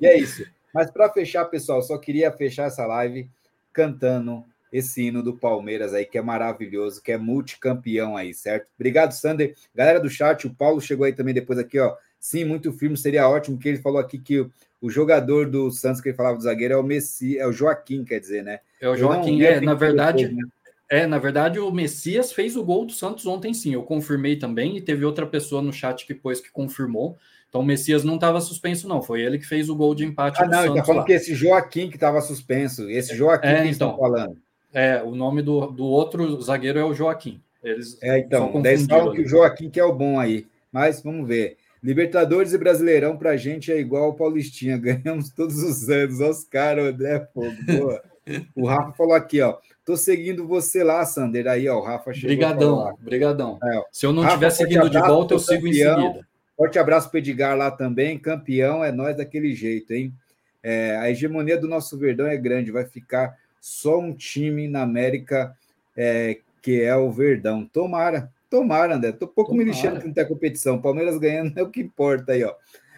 e é isso. Mas para fechar, pessoal, só queria fechar essa live cantando esse hino do Palmeiras aí, que é maravilhoso, que é multicampeão aí, certo? Obrigado, Sander. Galera do chat, o Paulo chegou aí também depois aqui, ó. Sim, muito firme, seria ótimo, que ele falou aqui que o, jogador do Santos, que ele falava do zagueiro, é o Messi, é o Joaquim, quer dizer, né? É o Joaquim, é, na verdade... Depois, né? É, na verdade, o Messias fez o gol do Santos ontem, sim. Eu confirmei também, e teve outra pessoa no chat que depois que confirmou. Então o Messias não estava suspenso, não. Foi ele que fez o gol de empate. Ah, não, ele está falando que esse Joaquim que estava suspenso. Esse Joaquim é, que então, estão falando. É, o nome do, do outro zagueiro é o Joaquim. Eles é, então, daí falam que o Joaquim que é o bom aí. Mas vamos ver. Libertadores e Brasileirão pra gente é igual o Paulistinha. Ganhamos todos os anos. Olha os caras, André Fogo. Boa. o Rafa falou aqui, ó. Tô seguindo você lá, Sander. Aí, ó, o Rafa chegou. Obrigadão, obrigadão. É, Se eu não estiver seguindo de volta, eu sigo campeão. em seguida. Forte abraço para Edgar lá também, campeão, é nós daquele jeito, hein? É, a hegemonia do nosso Verdão é grande, vai ficar só um time na América é, que é o Verdão. Tomara, tomara, André. Tô pouco me Tomara. lixando que não tem competição. Palmeiras ganhando é o que importa aí, ó.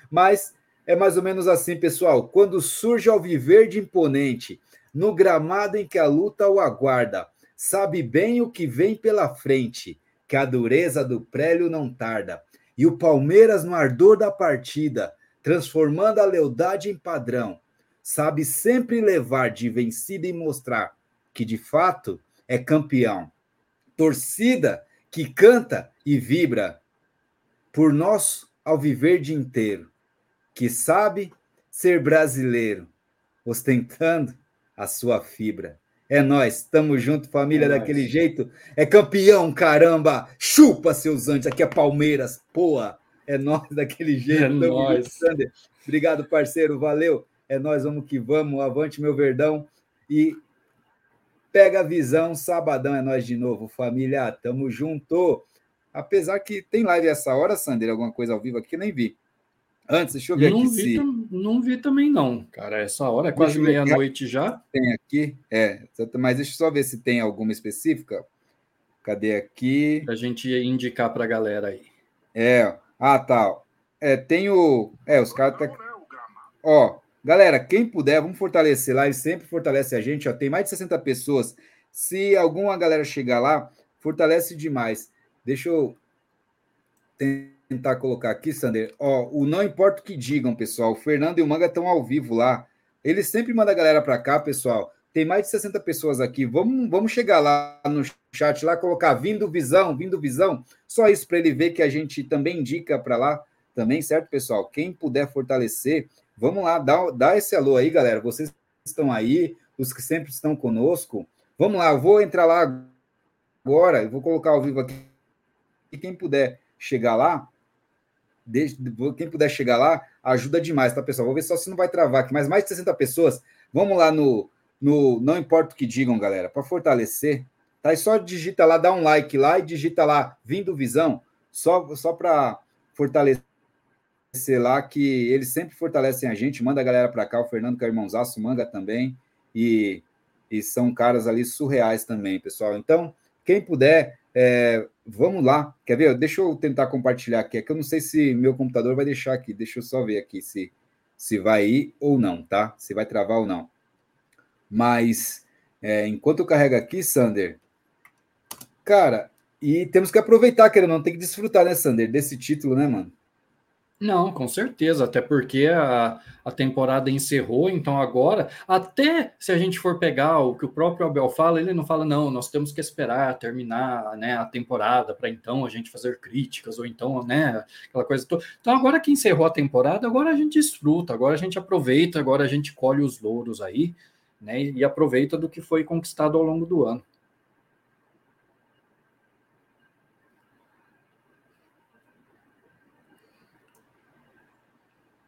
Mas é mais ou menos assim, pessoal. Quando surge ao viver de imponente, no gramado em que a luta o aguarda, sabe bem o que vem pela frente, que a dureza do prélio não tarda. E o Palmeiras, no ardor da partida, transformando a lealdade em padrão, sabe sempre levar de vencida e mostrar que de fato é campeão. Torcida que canta e vibra por nós ao viver de inteiro, que sabe ser brasileiro, ostentando a sua fibra. É nós, tamo junto, família, É daquele nóis. jeito. É campeão, caramba! Chupa, seus antes, aqui é Palmeiras, poa! É nós daquele jeito. É tamo nóis. junto, Sander. Obrigado, parceiro, valeu. É nós, vamos que vamos. Avante, meu verdão. E pega a visão, sabadão é nós de novo, família. Tamo junto. Apesar que tem live essa hora, Sander, alguma coisa ao vivo aqui, nem vi. Antes, deixa eu ver Não aqui vi, se não vi também, não, cara. Essa hora é quase meia-noite já. tem aqui. É, mas deixa eu só ver se tem alguma específica. Cadê aqui? Pra gente indicar pra galera aí. É, ah, tá. É, tem o. É, os caras tá. Ó, galera, quem puder, vamos fortalecer lá. Ele sempre fortalece a gente. Ó, tem mais de 60 pessoas. Se alguma galera chegar lá, fortalece demais. Deixa eu tentar colocar aqui, Sander. Ó, o não importa o que digam, pessoal. O Fernando e o Manga estão ao vivo lá. Ele sempre manda a galera para cá, pessoal. Tem mais de 60 pessoas aqui. Vamos, vamos chegar lá no chat lá, colocar vindo visão, vindo visão. Só isso para ele ver que a gente também indica para lá também, certo, pessoal? Quem puder fortalecer, vamos lá, dá, dá esse alô aí, galera. Vocês estão aí, os que sempre estão conosco. Vamos lá, eu vou entrar lá agora, eu vou colocar ao vivo aqui. E quem puder chegar lá, deixe- quem puder chegar lá, ajuda demais, tá, pessoal? Vou ver só se não vai travar aqui, mas mais de 60 pessoas. Vamos lá no, no Não Importa o que digam, galera, para fortalecer. Tá? E só digita lá, dá um like lá e digita lá, vindo visão, só, só para fortalecer lá, que eles sempre fortalecem a gente, manda a galera para cá, o Fernando que é irmãozaço, manga também, e, e são caras ali surreais também, pessoal. Então, quem puder, é, vamos lá. Quer ver? Deixa eu tentar compartilhar aqui, é que eu não sei se meu computador vai deixar aqui, deixa eu só ver aqui se, se vai ir ou não, tá? Se vai travar ou não. Mas, é, enquanto eu carrego aqui, Sander, cara, e temos que aproveitar, querendo não, tem que desfrutar, né, Sander, desse título, né, mano? Não, com certeza, até porque a, a temporada encerrou, então agora, até se a gente for pegar o que o próprio Abel fala, ele não fala, não, nós temos que esperar terminar né, a temporada para então a gente fazer críticas, ou então, né, aquela coisa toda. Então agora que encerrou a temporada, agora a gente desfruta, agora a gente aproveita, agora a gente colhe os louros aí, né, e aproveita do que foi conquistado ao longo do ano.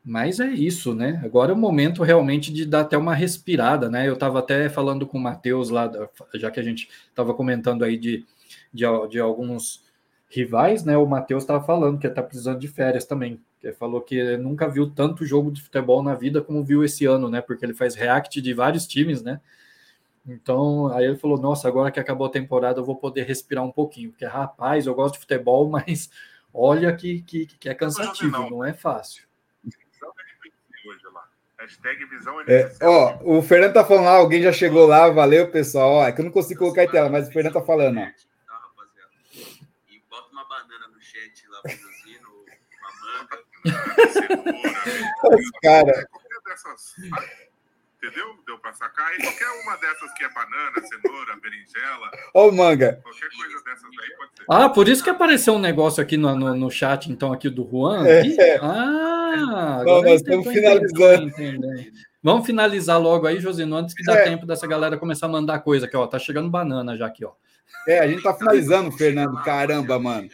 Mas é isso, né? Agora é o momento realmente de dar até uma respirada, né? Eu estava até falando com o Matheus lá, já que a gente estava comentando aí de, de, de alguns rivais, né? O Matheus estava falando que está precisando de férias também. Ele falou que nunca viu tanto jogo de futebol na vida como viu esse ano, né? Porque ele faz react de vários times, né? Então, aí ele falou: Nossa, agora que acabou a temporada, eu vou poder respirar um pouquinho. Porque, rapaz, eu gosto de futebol, mas olha que, que, que é cansativo, não é fácil. Visão NPC hoje lá. Hashtag visão É, ó, o Fernando tá falando lá, alguém já chegou lá, valeu, pessoal. Ó, é que eu não consigo colocar em tela, mas o Fernando tá falando, ó. Tá? E bota uma banana no chat lá produzindo, uma manga. Cenoura. Cara, Qualquer dessas. Entendeu? Deu pra sacar? E qualquer uma dessas que é banana, cenoura, berinjela, ó o manga. qualquer coisa dessas daí pode ser. Ah, por isso que apareceu um negócio aqui no, no, no chat, então, aqui do Juan. É. Ah, agora nós estamos finalizando. Vamos finalizar logo aí, Josino, antes que dá É. tempo dessa galera começar a mandar coisa aqui, ó. Tá chegando banana já aqui, ó. É, a gente tá finalizando, Fernando. Caramba, mano.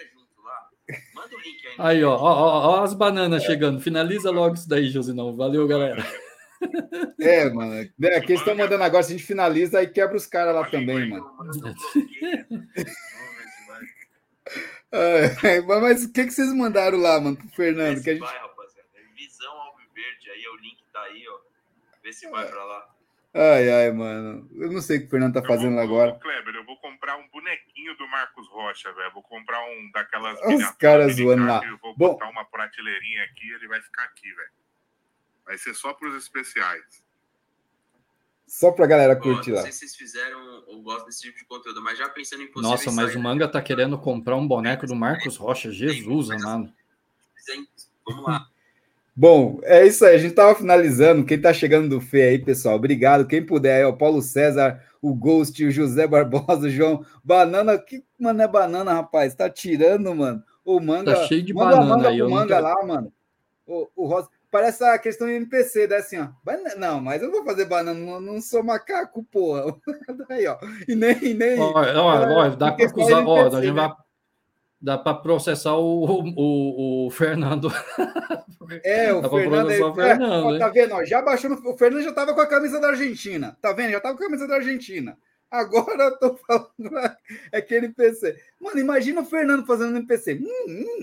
Aí. Aí, ó, ó, ó, ó as bananas chegando. Finaliza logo isso daí, Josinão. Valeu, galera. É, mano. É, que eles estão mandando agora, se a gente finaliza, aí quebra os caras lá também, mano. Manda bloqueio. Vamos ver se vai. É, mas o que, que vocês mandaram lá, mano, pro Fernando? Vê Que a se gente... vai, rapaziada. Visão Alviverde aí, o link tá aí, ó. Vê se vai pra lá. Ai, ai, mano. Eu não sei o que o Fernando tá Eu fazendo vou- agora. Ô, Kleber, eu vou comprar um bonequinho do Marcos Rocha, velho. Vou comprar um daquelas. Os caras zoando lá. Eu vou Bom. botar uma prateleirinha aqui ele vai ficar aqui, velho. Vai ser só pros especiais. Só pra galera Pô, curtir não lá. sei se vocês fizeram ou gostam desse tipo de conteúdo, mas já pensando em possíveis Nossa, mas o saídas, Manga tá querendo comprar um boneco do Marcos Rocha. Jesus, amado. Vamos lá. Bom, é isso aí. A gente tava finalizando. Quem tá chegando do Fê aí, pessoal, obrigado. Quem puder aí, ó, Paulo César, o Ghost, o José Barbosa, o João. Banana, que mano é banana, rapaz? Tá tirando, mano. O manga. Tá cheio de manda a banana manga aí, pro manga nunca- lá, mano. O, o Rosa. Parece a questão de NPC, né? Assim, ó. Não, mas eu não vou fazer banana, não, não sou macaco, porra. aí, ó. E nem. E nem... Ó, ó, ó, dá para acusar, ó, NPC, a gente né? vai, dá para processar o, o, o Fernando. É, o Dá Fernando. o é, Fernando, ó, hein? tá vendo? ó, já baixou. no- O Fernando já tava com a camisa da Argentina. Tá vendo? Já tava com a camisa da Argentina. Agora eu tô falando é aquele PC. Mano, imagina o Fernando fazendo NPC. Hum,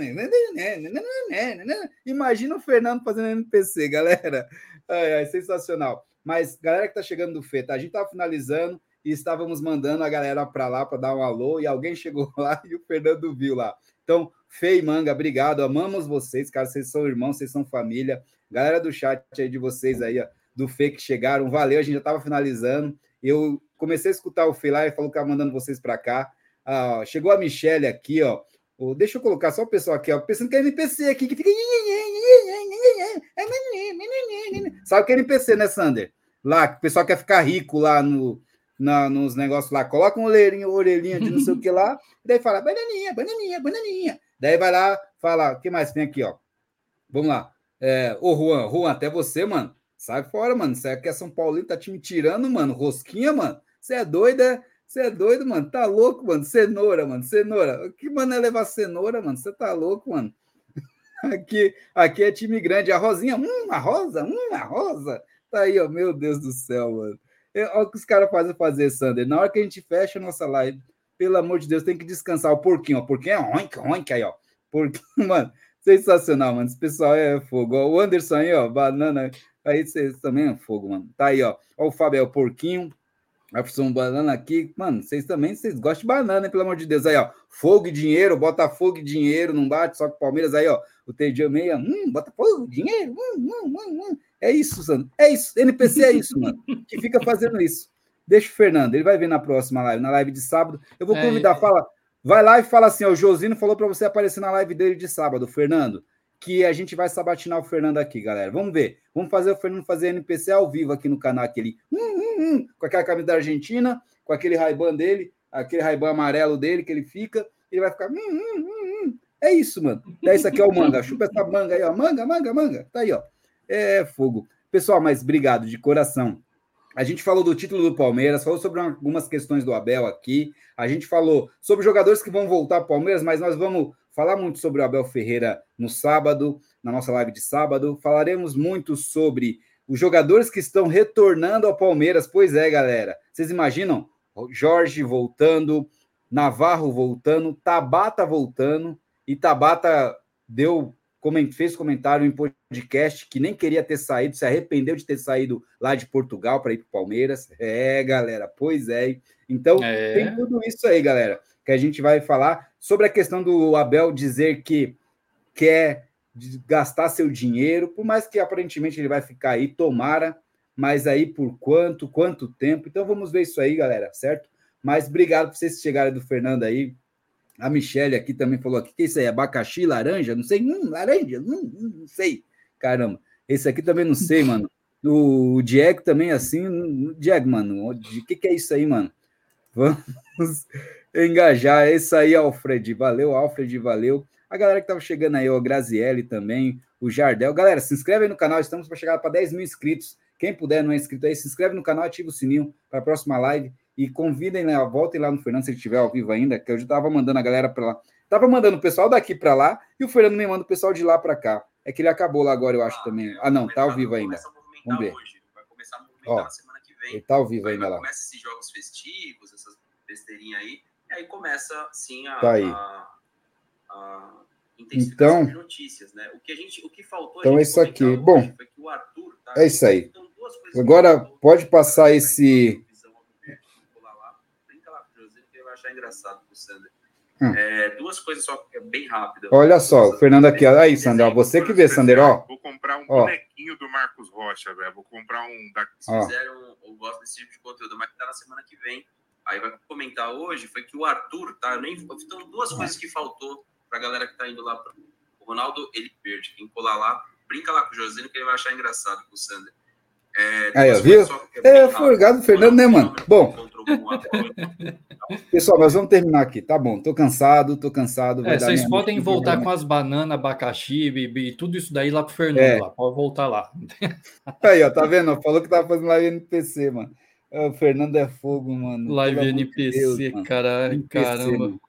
imagina o Fernando fazendo NPC, galera. É, sensacional. Mas, galera que tá chegando do Fê, tá? A gente tá finalizando e estávamos mandando a galera para lá para dar um alô e alguém chegou lá e o Fernando viu lá. Então, Fê e Manga, obrigado. Amamos vocês, cara. Vocês são irmãos, vocês são família. Galera do chat aí de vocês aí, ó do Fê que chegaram, valeu. A gente já estava finalizando. Eu comecei a escutar o Fê lá e falou que estava mandando vocês para cá. Ah, chegou a Michelle aqui, ó. Deixa eu colocar só o pessoal aqui, ó. Pensando que é NPC aqui, que fica. Sabe o que é NPC, né, Sander? Lá, o pessoal quer ficar rico lá no, na, nos negócios lá. Coloca um orelhinha, orelhinha de não sei o que lá. E daí fala, bananinha, bananinha, bananinha. Daí vai lá, fala, o que mais tem aqui, ó? Vamos lá. É, ô, Juan, Juan, até você, mano. Sai fora, mano. Você que é São Paulino, tá te me tirando, mano. Rosquinha, mano. Você é doido, é? Você é doido, mano. Tá louco, mano. Cenoura, mano. Cenoura. Que mano é levar cenoura, mano? Você tá louco, mano. Aqui, aqui é time grande. A Rosinha, hum, a Rosa, hum, a Rosa. Tá aí, ó. Meu Deus do céu, mano. É, Olha o que os caras fazem fazer, Sander. Na hora que a gente fecha a nossa live, pelo amor de Deus, tem que descansar. O porquinho, ó. O porquinho é oink, oink aí, ó. Porquinho, mano. Sensacional, mano. Esse pessoal é fogo. O Anderson aí, ó. Banana. Aí vocês também é fogo, mano. Tá aí, ó. Ó, o Fábio é o porquinho. A opção banana aqui. Mano, vocês também, vocês gostam de banana, hein? Pelo amor de Deus. Aí, ó. Fogo e dinheiro, bota fogo e dinheiro, não bate só com o Palmeiras. Aí, ó. O TJ meia, hum, bota fogo, dinheiro, hum, hum, hum, hum. É isso, Sandro. É isso. NPC é isso, mano. Que fica fazendo isso. Deixa o Fernando, ele vai ver na próxima live, na live de sábado. Eu vou É, convidar, é. fala, vai lá e fala assim, ó, o Josino falou para você aparecer na live dele de sábado, Fernando, que a gente vai sabatinar o Fernando aqui, galera. Vamos ver. Vamos fazer o Fernando fazer NPC ao vivo aqui no canal, aquele hum, hum, hum, com aquela camisa da Argentina, com aquele raiban dele, aquele raiban amarelo dele que ele fica, ele vai ficar hum, hum, hum, hum. É isso, mano. É isso aqui é o manga. Chupa essa manga aí, ó. Manga, manga, manga. Tá aí, ó. É fogo. Pessoal, mas obrigado de coração. A gente falou do título do Palmeiras, falou sobre algumas questões do Abel aqui. A gente falou sobre jogadores que vão voltar ao Palmeiras, mas nós vamos falar muito sobre o Abel Ferreira no sábado, na nossa live de sábado. Falaremos muito sobre os jogadores que estão retornando ao Palmeiras. Pois é, galera. Vocês imaginam? Jorge voltando, Navarro voltando, Tabata voltando, e Tabata deu fez comentário em podcast que nem queria ter saído, se arrependeu de ter saído lá de Portugal para ir para o Palmeiras. É, galera, pois é. Então, É. tem tudo isso aí, galera, que a gente vai falar sobre a questão do Abel dizer que quer gastar seu dinheiro, por mais que aparentemente ele vai ficar aí, tomara, mas aí por quanto, quanto tempo. Então, vamos ver isso aí, galera, certo? Mas obrigado por vocês chegarem do Fernando aí. A Michelle aqui também falou aqui, que isso aí? Abacaxi, laranja? Não sei, hum, laranja, hum, hum, não sei. Caramba, esse aqui também não sei, mano. O Diego também assim, hum, Diego, mano, o que, que é isso aí, mano? Vamos engajar. É isso aí, Alfred. Valeu, Alfred, valeu. A galera que tava chegando aí, o Graziele também, o Jardel. Galera, se inscreve aí no canal, estamos para chegar para 10 mil inscritos. Quem puder, não é inscrito aí, se inscreve no canal, ativa o sininho para a próxima live e convidem lá, voltem lá no Fernando, se ele estiver ao vivo ainda, que eu já estava mandando a galera para lá. Tava mandando o pessoal daqui para lá e o Fernando me manda o pessoal de lá para cá. É que ele acabou lá agora, eu acho também. Ah, não, tá ao vivo ainda. Vamos ver. hoje, vai começar a movimentar Ó, na semana que vem. Ele tá ao vivo ainda lá. Começa esses jogos festivos, essas besteirinhas aí, e aí começa, sim, a, Tá aí. a, a intensificação Então- de notícias, né? O que, a gente, o que faltou Então é isso aqui. Bom, Arthur tá é isso aí. então. Agora, pode passar esse- Visão ao verde, colar lá. Brinca lá com o José, que ele vai achar engraçado pro Sander. Hum. É, duas coisas só, que é bem rápida. Olha só, o Fernando aqui, olha aí, Sander, ó, você que vê, Sander, ó. Vou comprar um Ó. bonequinho do Marcos Rocha, velho. Vou comprar um da. Se Ó. fizeram, eu gosto desse tipo de conteúdo, mas tá na semana que vem. Aí vai comentar hoje, foi que o Arthur, tá? Eu nem, então, duas coisas que faltou pra galera que tá indo lá. Pro, o Ronaldo, ele verde. Quem colar lá, brinca lá com o Josino, que ele vai achar engraçado com o Sander. É, Aí, ó, viu? só É, rápido. forgado do Fernando, né, mano? Bom. apoio. Pessoal, nós vamos terminar aqui, tá bom? Tô cansado, tô cansado. vai É, dar vocês podem voltar com as bananas, abacaxi, bibi, tudo isso daí lá pro Fernando. É. Lá. Pode voltar lá. Aí, ó, tá vendo? Falou que tava fazendo live NPC, mano. Ah, O Fernando é fogo, mano. Live Pelo amor de NPC, Deus, mano. cara, NPC, caramba. mano.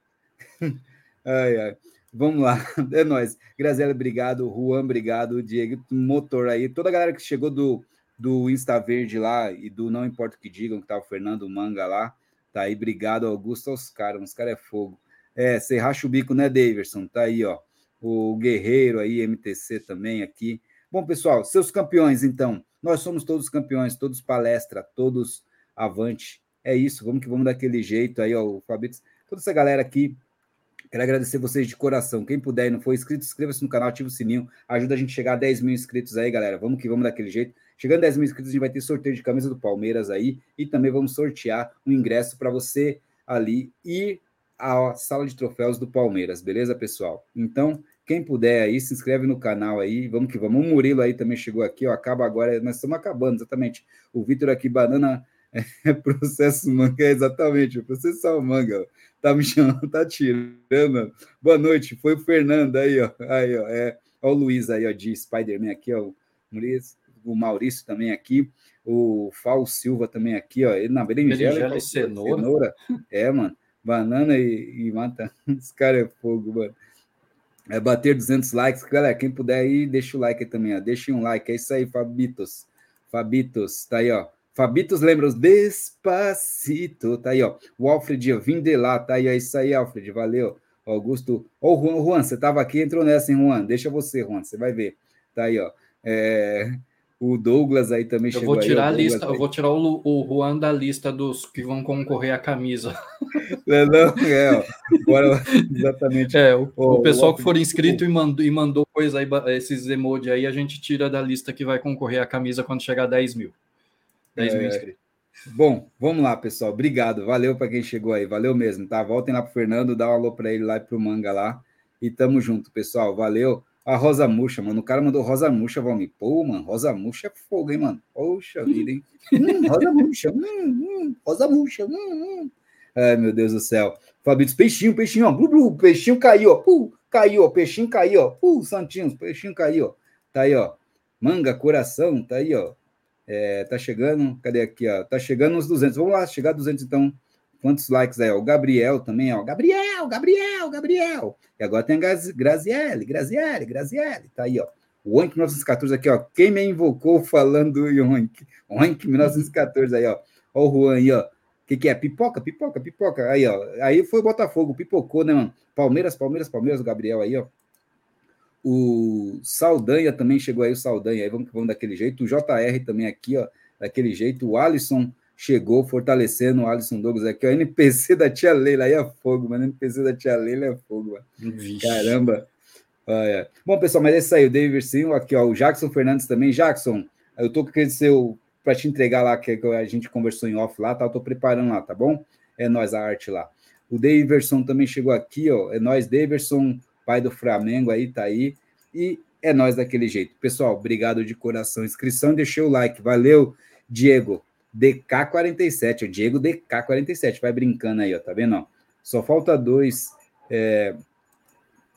Ai, ai. Vamos lá, é nóis. Graziela, obrigado. Juan, obrigado. Diego, motor aí. Toda a galera que chegou do, do Insta Verde lá e do Não Importa o que Digam, que tá o Fernando Manga lá. Tá aí, obrigado, Augusto, aos caras. Os caras é fogo. É, você racha o bico, né, Daverson? Tá aí, ó. O Guerreiro aí, MTC também aqui. Bom, pessoal, seus campeões, então. Nós somos todos campeões, todos palestra, todos avante. É isso, vamos que vamos daquele jeito aí, ó, o Fabito. Toda essa galera aqui, quero agradecer vocês de coração. Quem puder e não for inscrito, inscreva-se no canal, ativa o sininho, ajuda a gente a chegar a 10 mil inscritos aí, galera. Vamos que vamos daquele jeito. Chegando a 10 mil inscritos, a gente vai ter sorteio de camisa do Palmeiras aí e também vamos sortear um ingresso para você ali ir à sala de troféus do Palmeiras, beleza, pessoal? Então, quem puder aí, se inscreve no canal aí, vamos que vamos. O Murilo aí também chegou aqui, ó, acaba agora, nós estamos acabando, exatamente. O Vitor aqui, banana, é processo manga, é exatamente, processar o manga, tá me chamando, tá tirando. Boa noite, foi o Fernando aí, ó, aí, ó, é, ó o Luiz aí, ó, de Spider-Man aqui, ó, o Maurício, o Maurício também aqui, o Fal Silva também aqui, ó, ele na berinjela, Berinjela e cenoura. cenoura. é, mano, banana e, e mata, esse cara é fogo, mano. É bater 200 likes. Galera, quem puder aí, deixa o like aí também, ó. Deixa um like. É isso aí, Fabitos. Fabitos, tá aí, ó. Fabitos lembra os Despacito, tá aí, ó. O Alfred, ó, vim de lá, tá aí, é isso aí, Alfred, valeu. Augusto, ô, Juan, Juan, você tava aqui, entrou nessa, hein, Juan? Deixa você, Juan, você vai ver. Tá aí, ó. É, o Douglas aí também Eu chegou vou aí, tirar ó, a lista, aí. eu vou tirar o, o Juan da lista dos que vão concorrer à camisa. Não, não, é, ó. Exatamente. É, o, o pessoal o- que for inscrito e mandou, e mandou coisa aí, esses emojis aí, a gente tira da lista que vai concorrer à camisa quando chegar a 10 mil. 10 mil É. inscritos. Bom, vamos lá, pessoal. Obrigado. Valeu para quem chegou aí. Valeu mesmo, tá? Voltem lá pro Fernando, dá um alô para ele lá e pro Manga lá. E tamo junto, pessoal. Valeu. A Rosa Murcha, mano. O cara mandou Rosa Murcha, Valmir. Pô, mano, Rosa Murcha é fogo, hein, mano? Poxa vida, hein? Hum, Rosa Murcha. Hum, hum, Rosa Murcha. Hum, hum. Ai, meu Deus do céu. Fabrício, peixinho, peixinho, ó. Blu, blu, peixinho caiu, ó. Puh, caiu, ó. Peixinho caiu, ó. Puh, santinhos, peixinho caiu, ó. Tá aí, ó. Manga, coração, tá aí, ó. É, tá chegando, cadê aqui, ó? Tá chegando uns 200. Vamos lá, chegar a 200 então. Quantos likes aí? ó? O Gabriel também, ó. Gabriel, Gabriel, Gabriel. E agora tem a Grazi- Graziele, Graziele, Graziele. Tá aí, ó. O Oink 1914 aqui, ó. Quem me invocou falando do Oink? Oink 1914 aí, ó. Ó o Juan aí, ó. O que, que é? Pipoca, pipoca, pipoca. Aí, ó. Aí foi o Botafogo, pipocou, né, mano? Palmeiras, Palmeiras, Palmeiras, o Gabriel aí, ó. O Saldanha também chegou aí, o Saldanha aí, vamos vamos daquele jeito. O JR também aqui, ó, daquele jeito. O Alisson chegou fortalecendo o Alisson Douglas aqui, ó. NPC da tia Leila aí é fogo, mano. NPC da tia Leila é fogo, mano. Vixe. Caramba. Olha. Bom, pessoal, mas é isso aí. O David Versinho, aqui, ó. O Jackson Fernandes também. Jackson, eu tô com seu para te entregar lá, que a gente conversou em off lá, tá? Eu tô preparando lá, tá bom? É nós a arte lá. O Daverson também chegou aqui, ó. É nós, Daverson, pai do Flamengo aí, tá aí. E é nós daquele jeito. Pessoal, obrigado de coração. Inscrição, deixei o like. Valeu, Diego. DK47, o Diego DK47. Vai brincando aí, ó. Tá vendo? Ó? Só falta dois. É...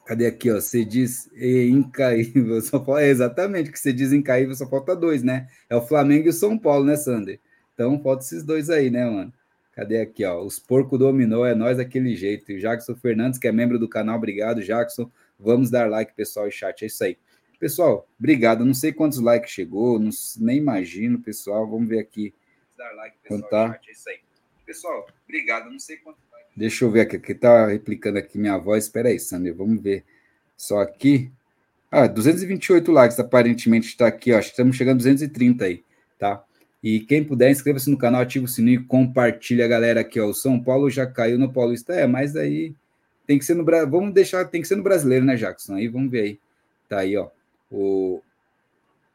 Cadê aqui, ó? Você diz e incaível. Só falta... É exatamente que você diz incaível, só falta dois, né? É o Flamengo e o São Paulo, né, Sander? Então, falta esses dois aí, né, mano? Cadê aqui, ó? Os porco dominou, é nós daquele jeito. E o Jackson Fernandes, que é membro do canal, obrigado, Jackson. Vamos dar like, pessoal, e chat. É isso aí. Pessoal, obrigado. Não sei quantos likes chegou, não, nem imagino, pessoal. Vamos ver aqui. Dar like, pessoal, Contar. chat. É isso aí. Pessoal, obrigado. Não sei quantos likes. Deixa eu ver aqui, que tá replicando aqui minha voz. Espera aí, Sander, vamos ver. Só aqui. Ah, 228 likes, aparentemente está aqui, ó. Estamos chegando a 230 aí, tá? E quem puder, inscreva-se no canal, ativa o sininho e compartilha, galera, aqui, ó. O São Paulo já caiu no Paulista. É, mas aí tem que ser no Brasil. Vamos deixar, tem que ser no brasileiro, né, Jackson? Aí vamos ver aí. Tá aí, ó. O,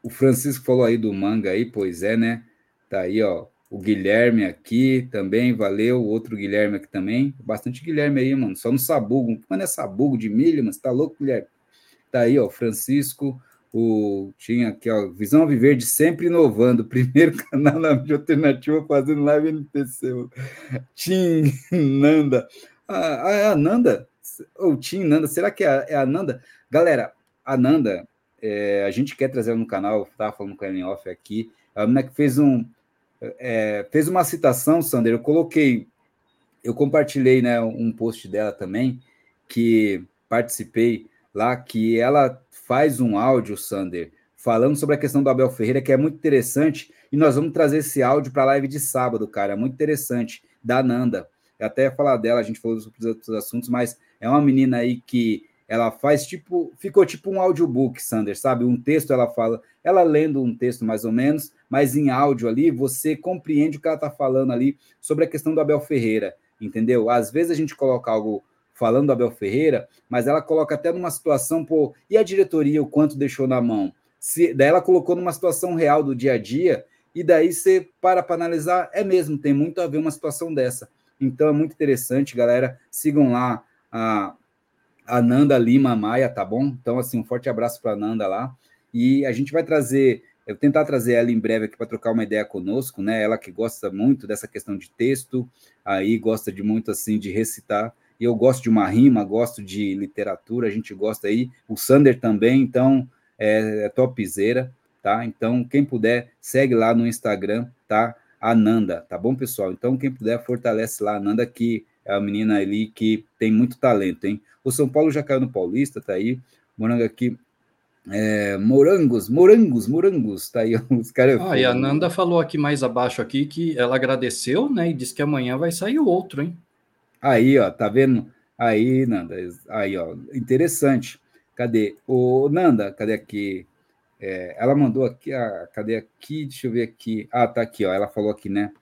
o Francisco falou aí do manga aí, pois é, né? Tá aí, ó. O Guilherme aqui também, valeu. Outro Guilherme aqui também. Bastante Guilherme aí, mano. Só no sabugo. Mano, é sabugo de milho, mas tá louco, Guilherme? Tá aí, ó. Francisco. O, tinha aqui, ó. Visão Viverde sempre inovando. Primeiro canal na mídia alternativa fazendo live NPC. Tim Nanda. Ah, ah, é a Nanda? Ou Tim Nanda? Será que é a, é a Nanda? Galera, a Nanda, é, a gente quer trazer ela no canal. Tava falando com ela em off aqui. A menina que fez um é, fez uma citação, Sander, eu coloquei, eu compartilhei né, um post dela também, que participei lá, que ela faz um áudio, Sander, falando sobre a questão do Abel Ferreira, que é muito interessante, e nós vamos trazer esse áudio para a live de sábado, cara, é muito interessante, da Nanda. Eu até falar dela, a gente falou sobre outros assuntos, mas é uma menina aí que ela faz tipo, ficou tipo um audiobook, Sander, sabe? Um texto ela fala, ela lendo um texto mais ou menos, mas em áudio ali, você compreende o que ela está falando ali sobre a questão do Abel Ferreira, entendeu? Às vezes a gente coloca algo falando do Abel Ferreira, mas ela coloca até numa situação, pô, e a diretoria, o quanto deixou na mão? Se, daí ela colocou numa situação real do dia a dia, e daí você para para analisar, é mesmo, tem muito a ver uma situação dessa. Então é muito interessante, galera. Sigam lá a, a Nanda Lima Maia, tá bom? Então, assim, um forte abraço para Nanda lá. E a gente vai trazer, eu vou tentar trazer ela em breve aqui para trocar uma ideia conosco, né? Ela que gosta muito dessa questão de texto, aí gosta de muito, assim, de recitar. E eu gosto de uma rima, gosto de literatura, a gente gosta aí. O Sander também, então, é, é topzera, tá? Então, quem puder, segue lá no Instagram, tá? A Nanda, tá bom, pessoal? Então, quem puder, fortalece lá a Nanda, que é a menina ali que tem muito talento, hein? O São Paulo já caiu no Paulista, tá aí. Morango aqui. É, morangos, morangos, morangos, tá aí os caras. Ah, e a Nanda falou aqui mais abaixo aqui que ela agradeceu, né? E disse que amanhã vai sair outro, hein? Aí, ó, tá vendo? Aí, Nanda, aí, ó, interessante. Cadê? O Nanda, cadê aqui? É, ela mandou aqui, ah, cadê aqui? Deixa eu ver aqui. Ah, tá aqui, ó. Ela falou aqui, né?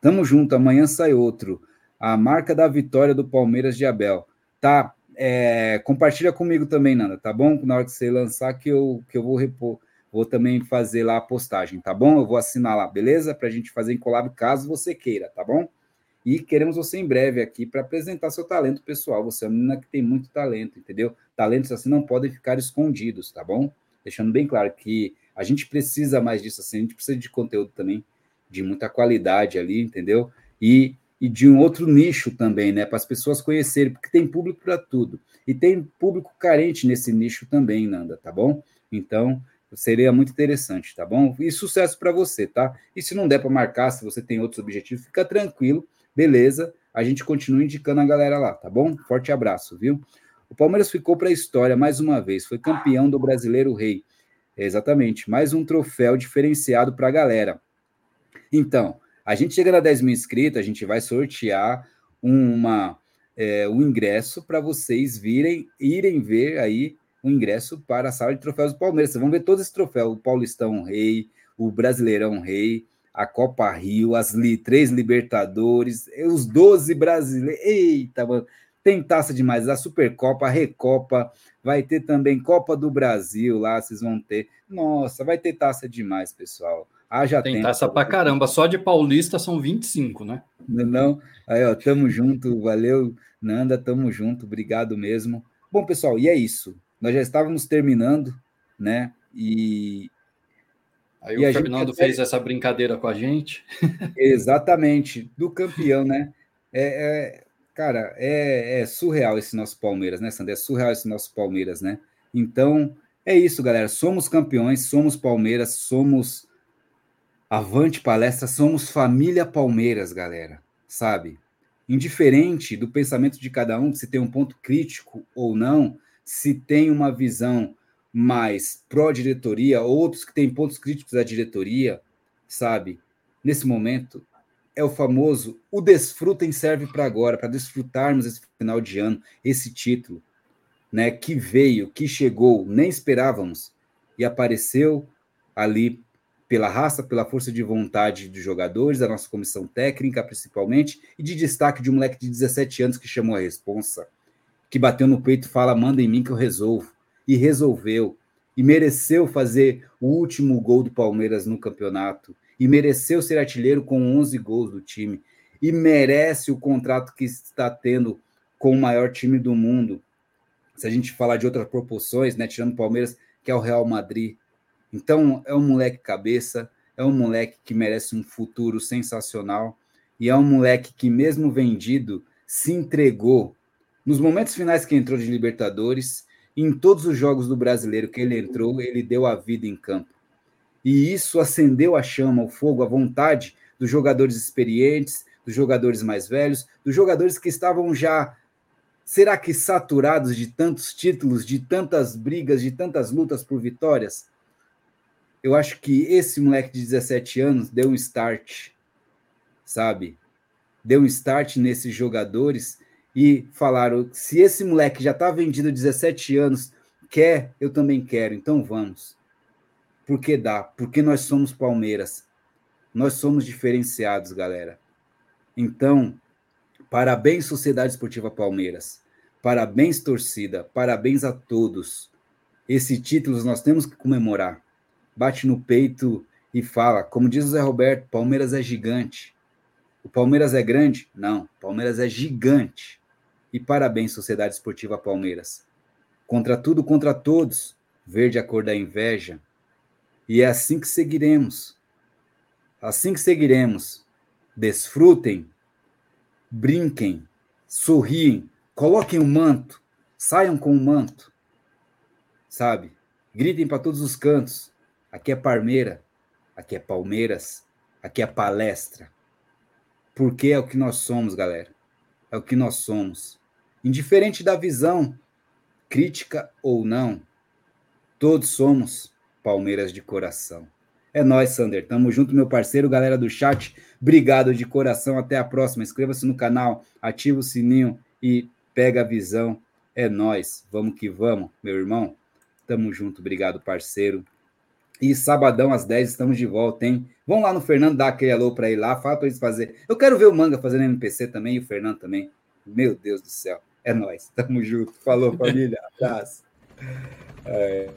Tamo junto, amanhã sai outro. A marca da vitória do Palmeiras de Abel. Tá, é, compartilha comigo também, Nanda, tá bom? Na hora que você lançar, que eu, que eu vou repor, vou também fazer lá a postagem, tá bom? Eu vou assinar lá, beleza? Para a gente fazer em collab caso você queira, tá bom? E queremos você em breve aqui para apresentar seu talento pessoal. Você é uma menina que tem muito talento, entendeu? Talentos assim não podem ficar escondidos, tá bom? Deixando bem claro que a gente precisa mais disso assim, a gente precisa de conteúdo também de muita qualidade ali, entendeu? E e de um outro nicho também, né? Para as pessoas conhecerem, porque tem público para tudo. E tem público carente nesse nicho também, Nanda, tá bom? Então, seria muito interessante, tá bom? E sucesso para você, tá? E se não der para marcar, se você tem outros objetivos, fica tranquilo, beleza? A gente continua indicando a galera lá, tá bom? Forte abraço, viu? O Palmeiras ficou para a história mais uma vez, foi campeão do Brasileiro Rei. exatamente, mais um troféu diferenciado para a galera. Então, a gente chega a 10 mil inscritos, a gente vai sortear uma, é, um ingresso para vocês virem, irem ver aí um ingresso para a sala de troféus do Palmeiras. Vocês vão ver todos esses troféus: o Paulistão Rei, o Brasileirão Rei, a Copa Rio, as li, três Libertadores, os 12 brasileiros. Eita, mano! Tem taça demais, a Supercopa, a Recopa, vai ter também Copa do Brasil lá, vocês vão ter. Nossa, vai ter taça demais, pessoal. Haja Tem tempo. taça pra caramba, só de paulista são 25, né? Não, não. Aí, ó, tamo junto, valeu, Nanda, tamo junto, obrigado mesmo. Bom, pessoal, e é isso. Nós já estávamos terminando, né? E. Aí e o Fernando fez essa brincadeira com a gente. Exatamente, do campeão, né? É, é, cara, é, é, surreal esse nosso Palmeiras, né, Sandra? É surreal esse nosso Palmeiras, né? Então, é isso, galera. Somos campeões, somos Palmeiras, somos Avante palestra, somos família Palmeiras, galera, sabe? Indiferente do pensamento de cada um, se tem um ponto crítico ou não, se tem uma visão mais pró-diretoria, outros que têm pontos críticos à diretoria, sabe? Nesse momento, é o famoso o desfrutem serve para agora, para desfrutarmos esse final de ano, esse título, né, que veio, que chegou, nem esperávamos e apareceu ali pela raça, pela força de vontade dos jogadores, da nossa comissão técnica, principalmente, e de destaque de um moleque de 17 anos que chamou a responsa, que bateu no peito e fala: manda em mim que eu resolvo. E resolveu. E mereceu fazer o último gol do Palmeiras no campeonato. E mereceu ser artilheiro com 11 gols do time. E merece o contrato que está tendo com o maior time do mundo. Se a gente falar de outras proporções, né, tirando o Palmeiras, que é o Real Madrid. Então, é um moleque cabeça, é um moleque que merece um futuro sensacional e é um moleque que, mesmo vendido, se entregou nos momentos finais que entrou de Libertadores, em todos os jogos do brasileiro que ele entrou, ele deu a vida em campo. E isso acendeu a chama, o fogo, a vontade dos jogadores experientes, dos jogadores mais velhos, dos jogadores que estavam já Será que saturados de tantos títulos, de tantas brigas, de tantas lutas por vitórias? Eu acho que esse moleque de 17 anos deu um start, sabe? Deu um start nesses jogadores e falaram: se esse moleque já está vendido 17 anos, quer, eu também quero, então vamos. Porque dá, porque nós somos Palmeiras. Nós somos diferenciados, galera. Então, Parabéns, Sociedade Esportiva Palmeiras. Parabéns, torcida. Parabéns a todos. Esse título nós temos que comemorar. Bate no peito e fala, como diz o Zé Roberto, Palmeiras é gigante. O Palmeiras é grande? Não, Palmeiras é gigante. E parabéns, Sociedade Esportiva Palmeiras. Contra tudo, contra todos, verde a cor da inveja. E é assim que seguiremos. Assim que seguiremos. Desfrutem brinquem, sorriem, coloquem o manto, saiam com o manto, sabe? Gritem para todos os cantos. Aqui é Parmeira, aqui é Palmeiras, aqui é palestra. Porque é o que nós somos, galera. É o que nós somos. Indiferente da visão, crítica ou não, todos somos Palmeiras de coração. É nós, Sander. Tamo junto, meu parceiro, galera do chat. Obrigado de coração. Até a próxima. Inscreva-se no canal, ativa o sininho e pega a visão. É nós. Vamos que vamos, meu irmão. Tamo junto. Obrigado, parceiro. E sabadão às 10 estamos de volta, hein? Vão lá no Fernando dar aquele alô para ir lá, fala para eles fazer. Eu quero ver o Manga fazendo MPC também e o Fernando também. Meu Deus do céu. É nós. Tamo junto. Falou, família. Abraço. É...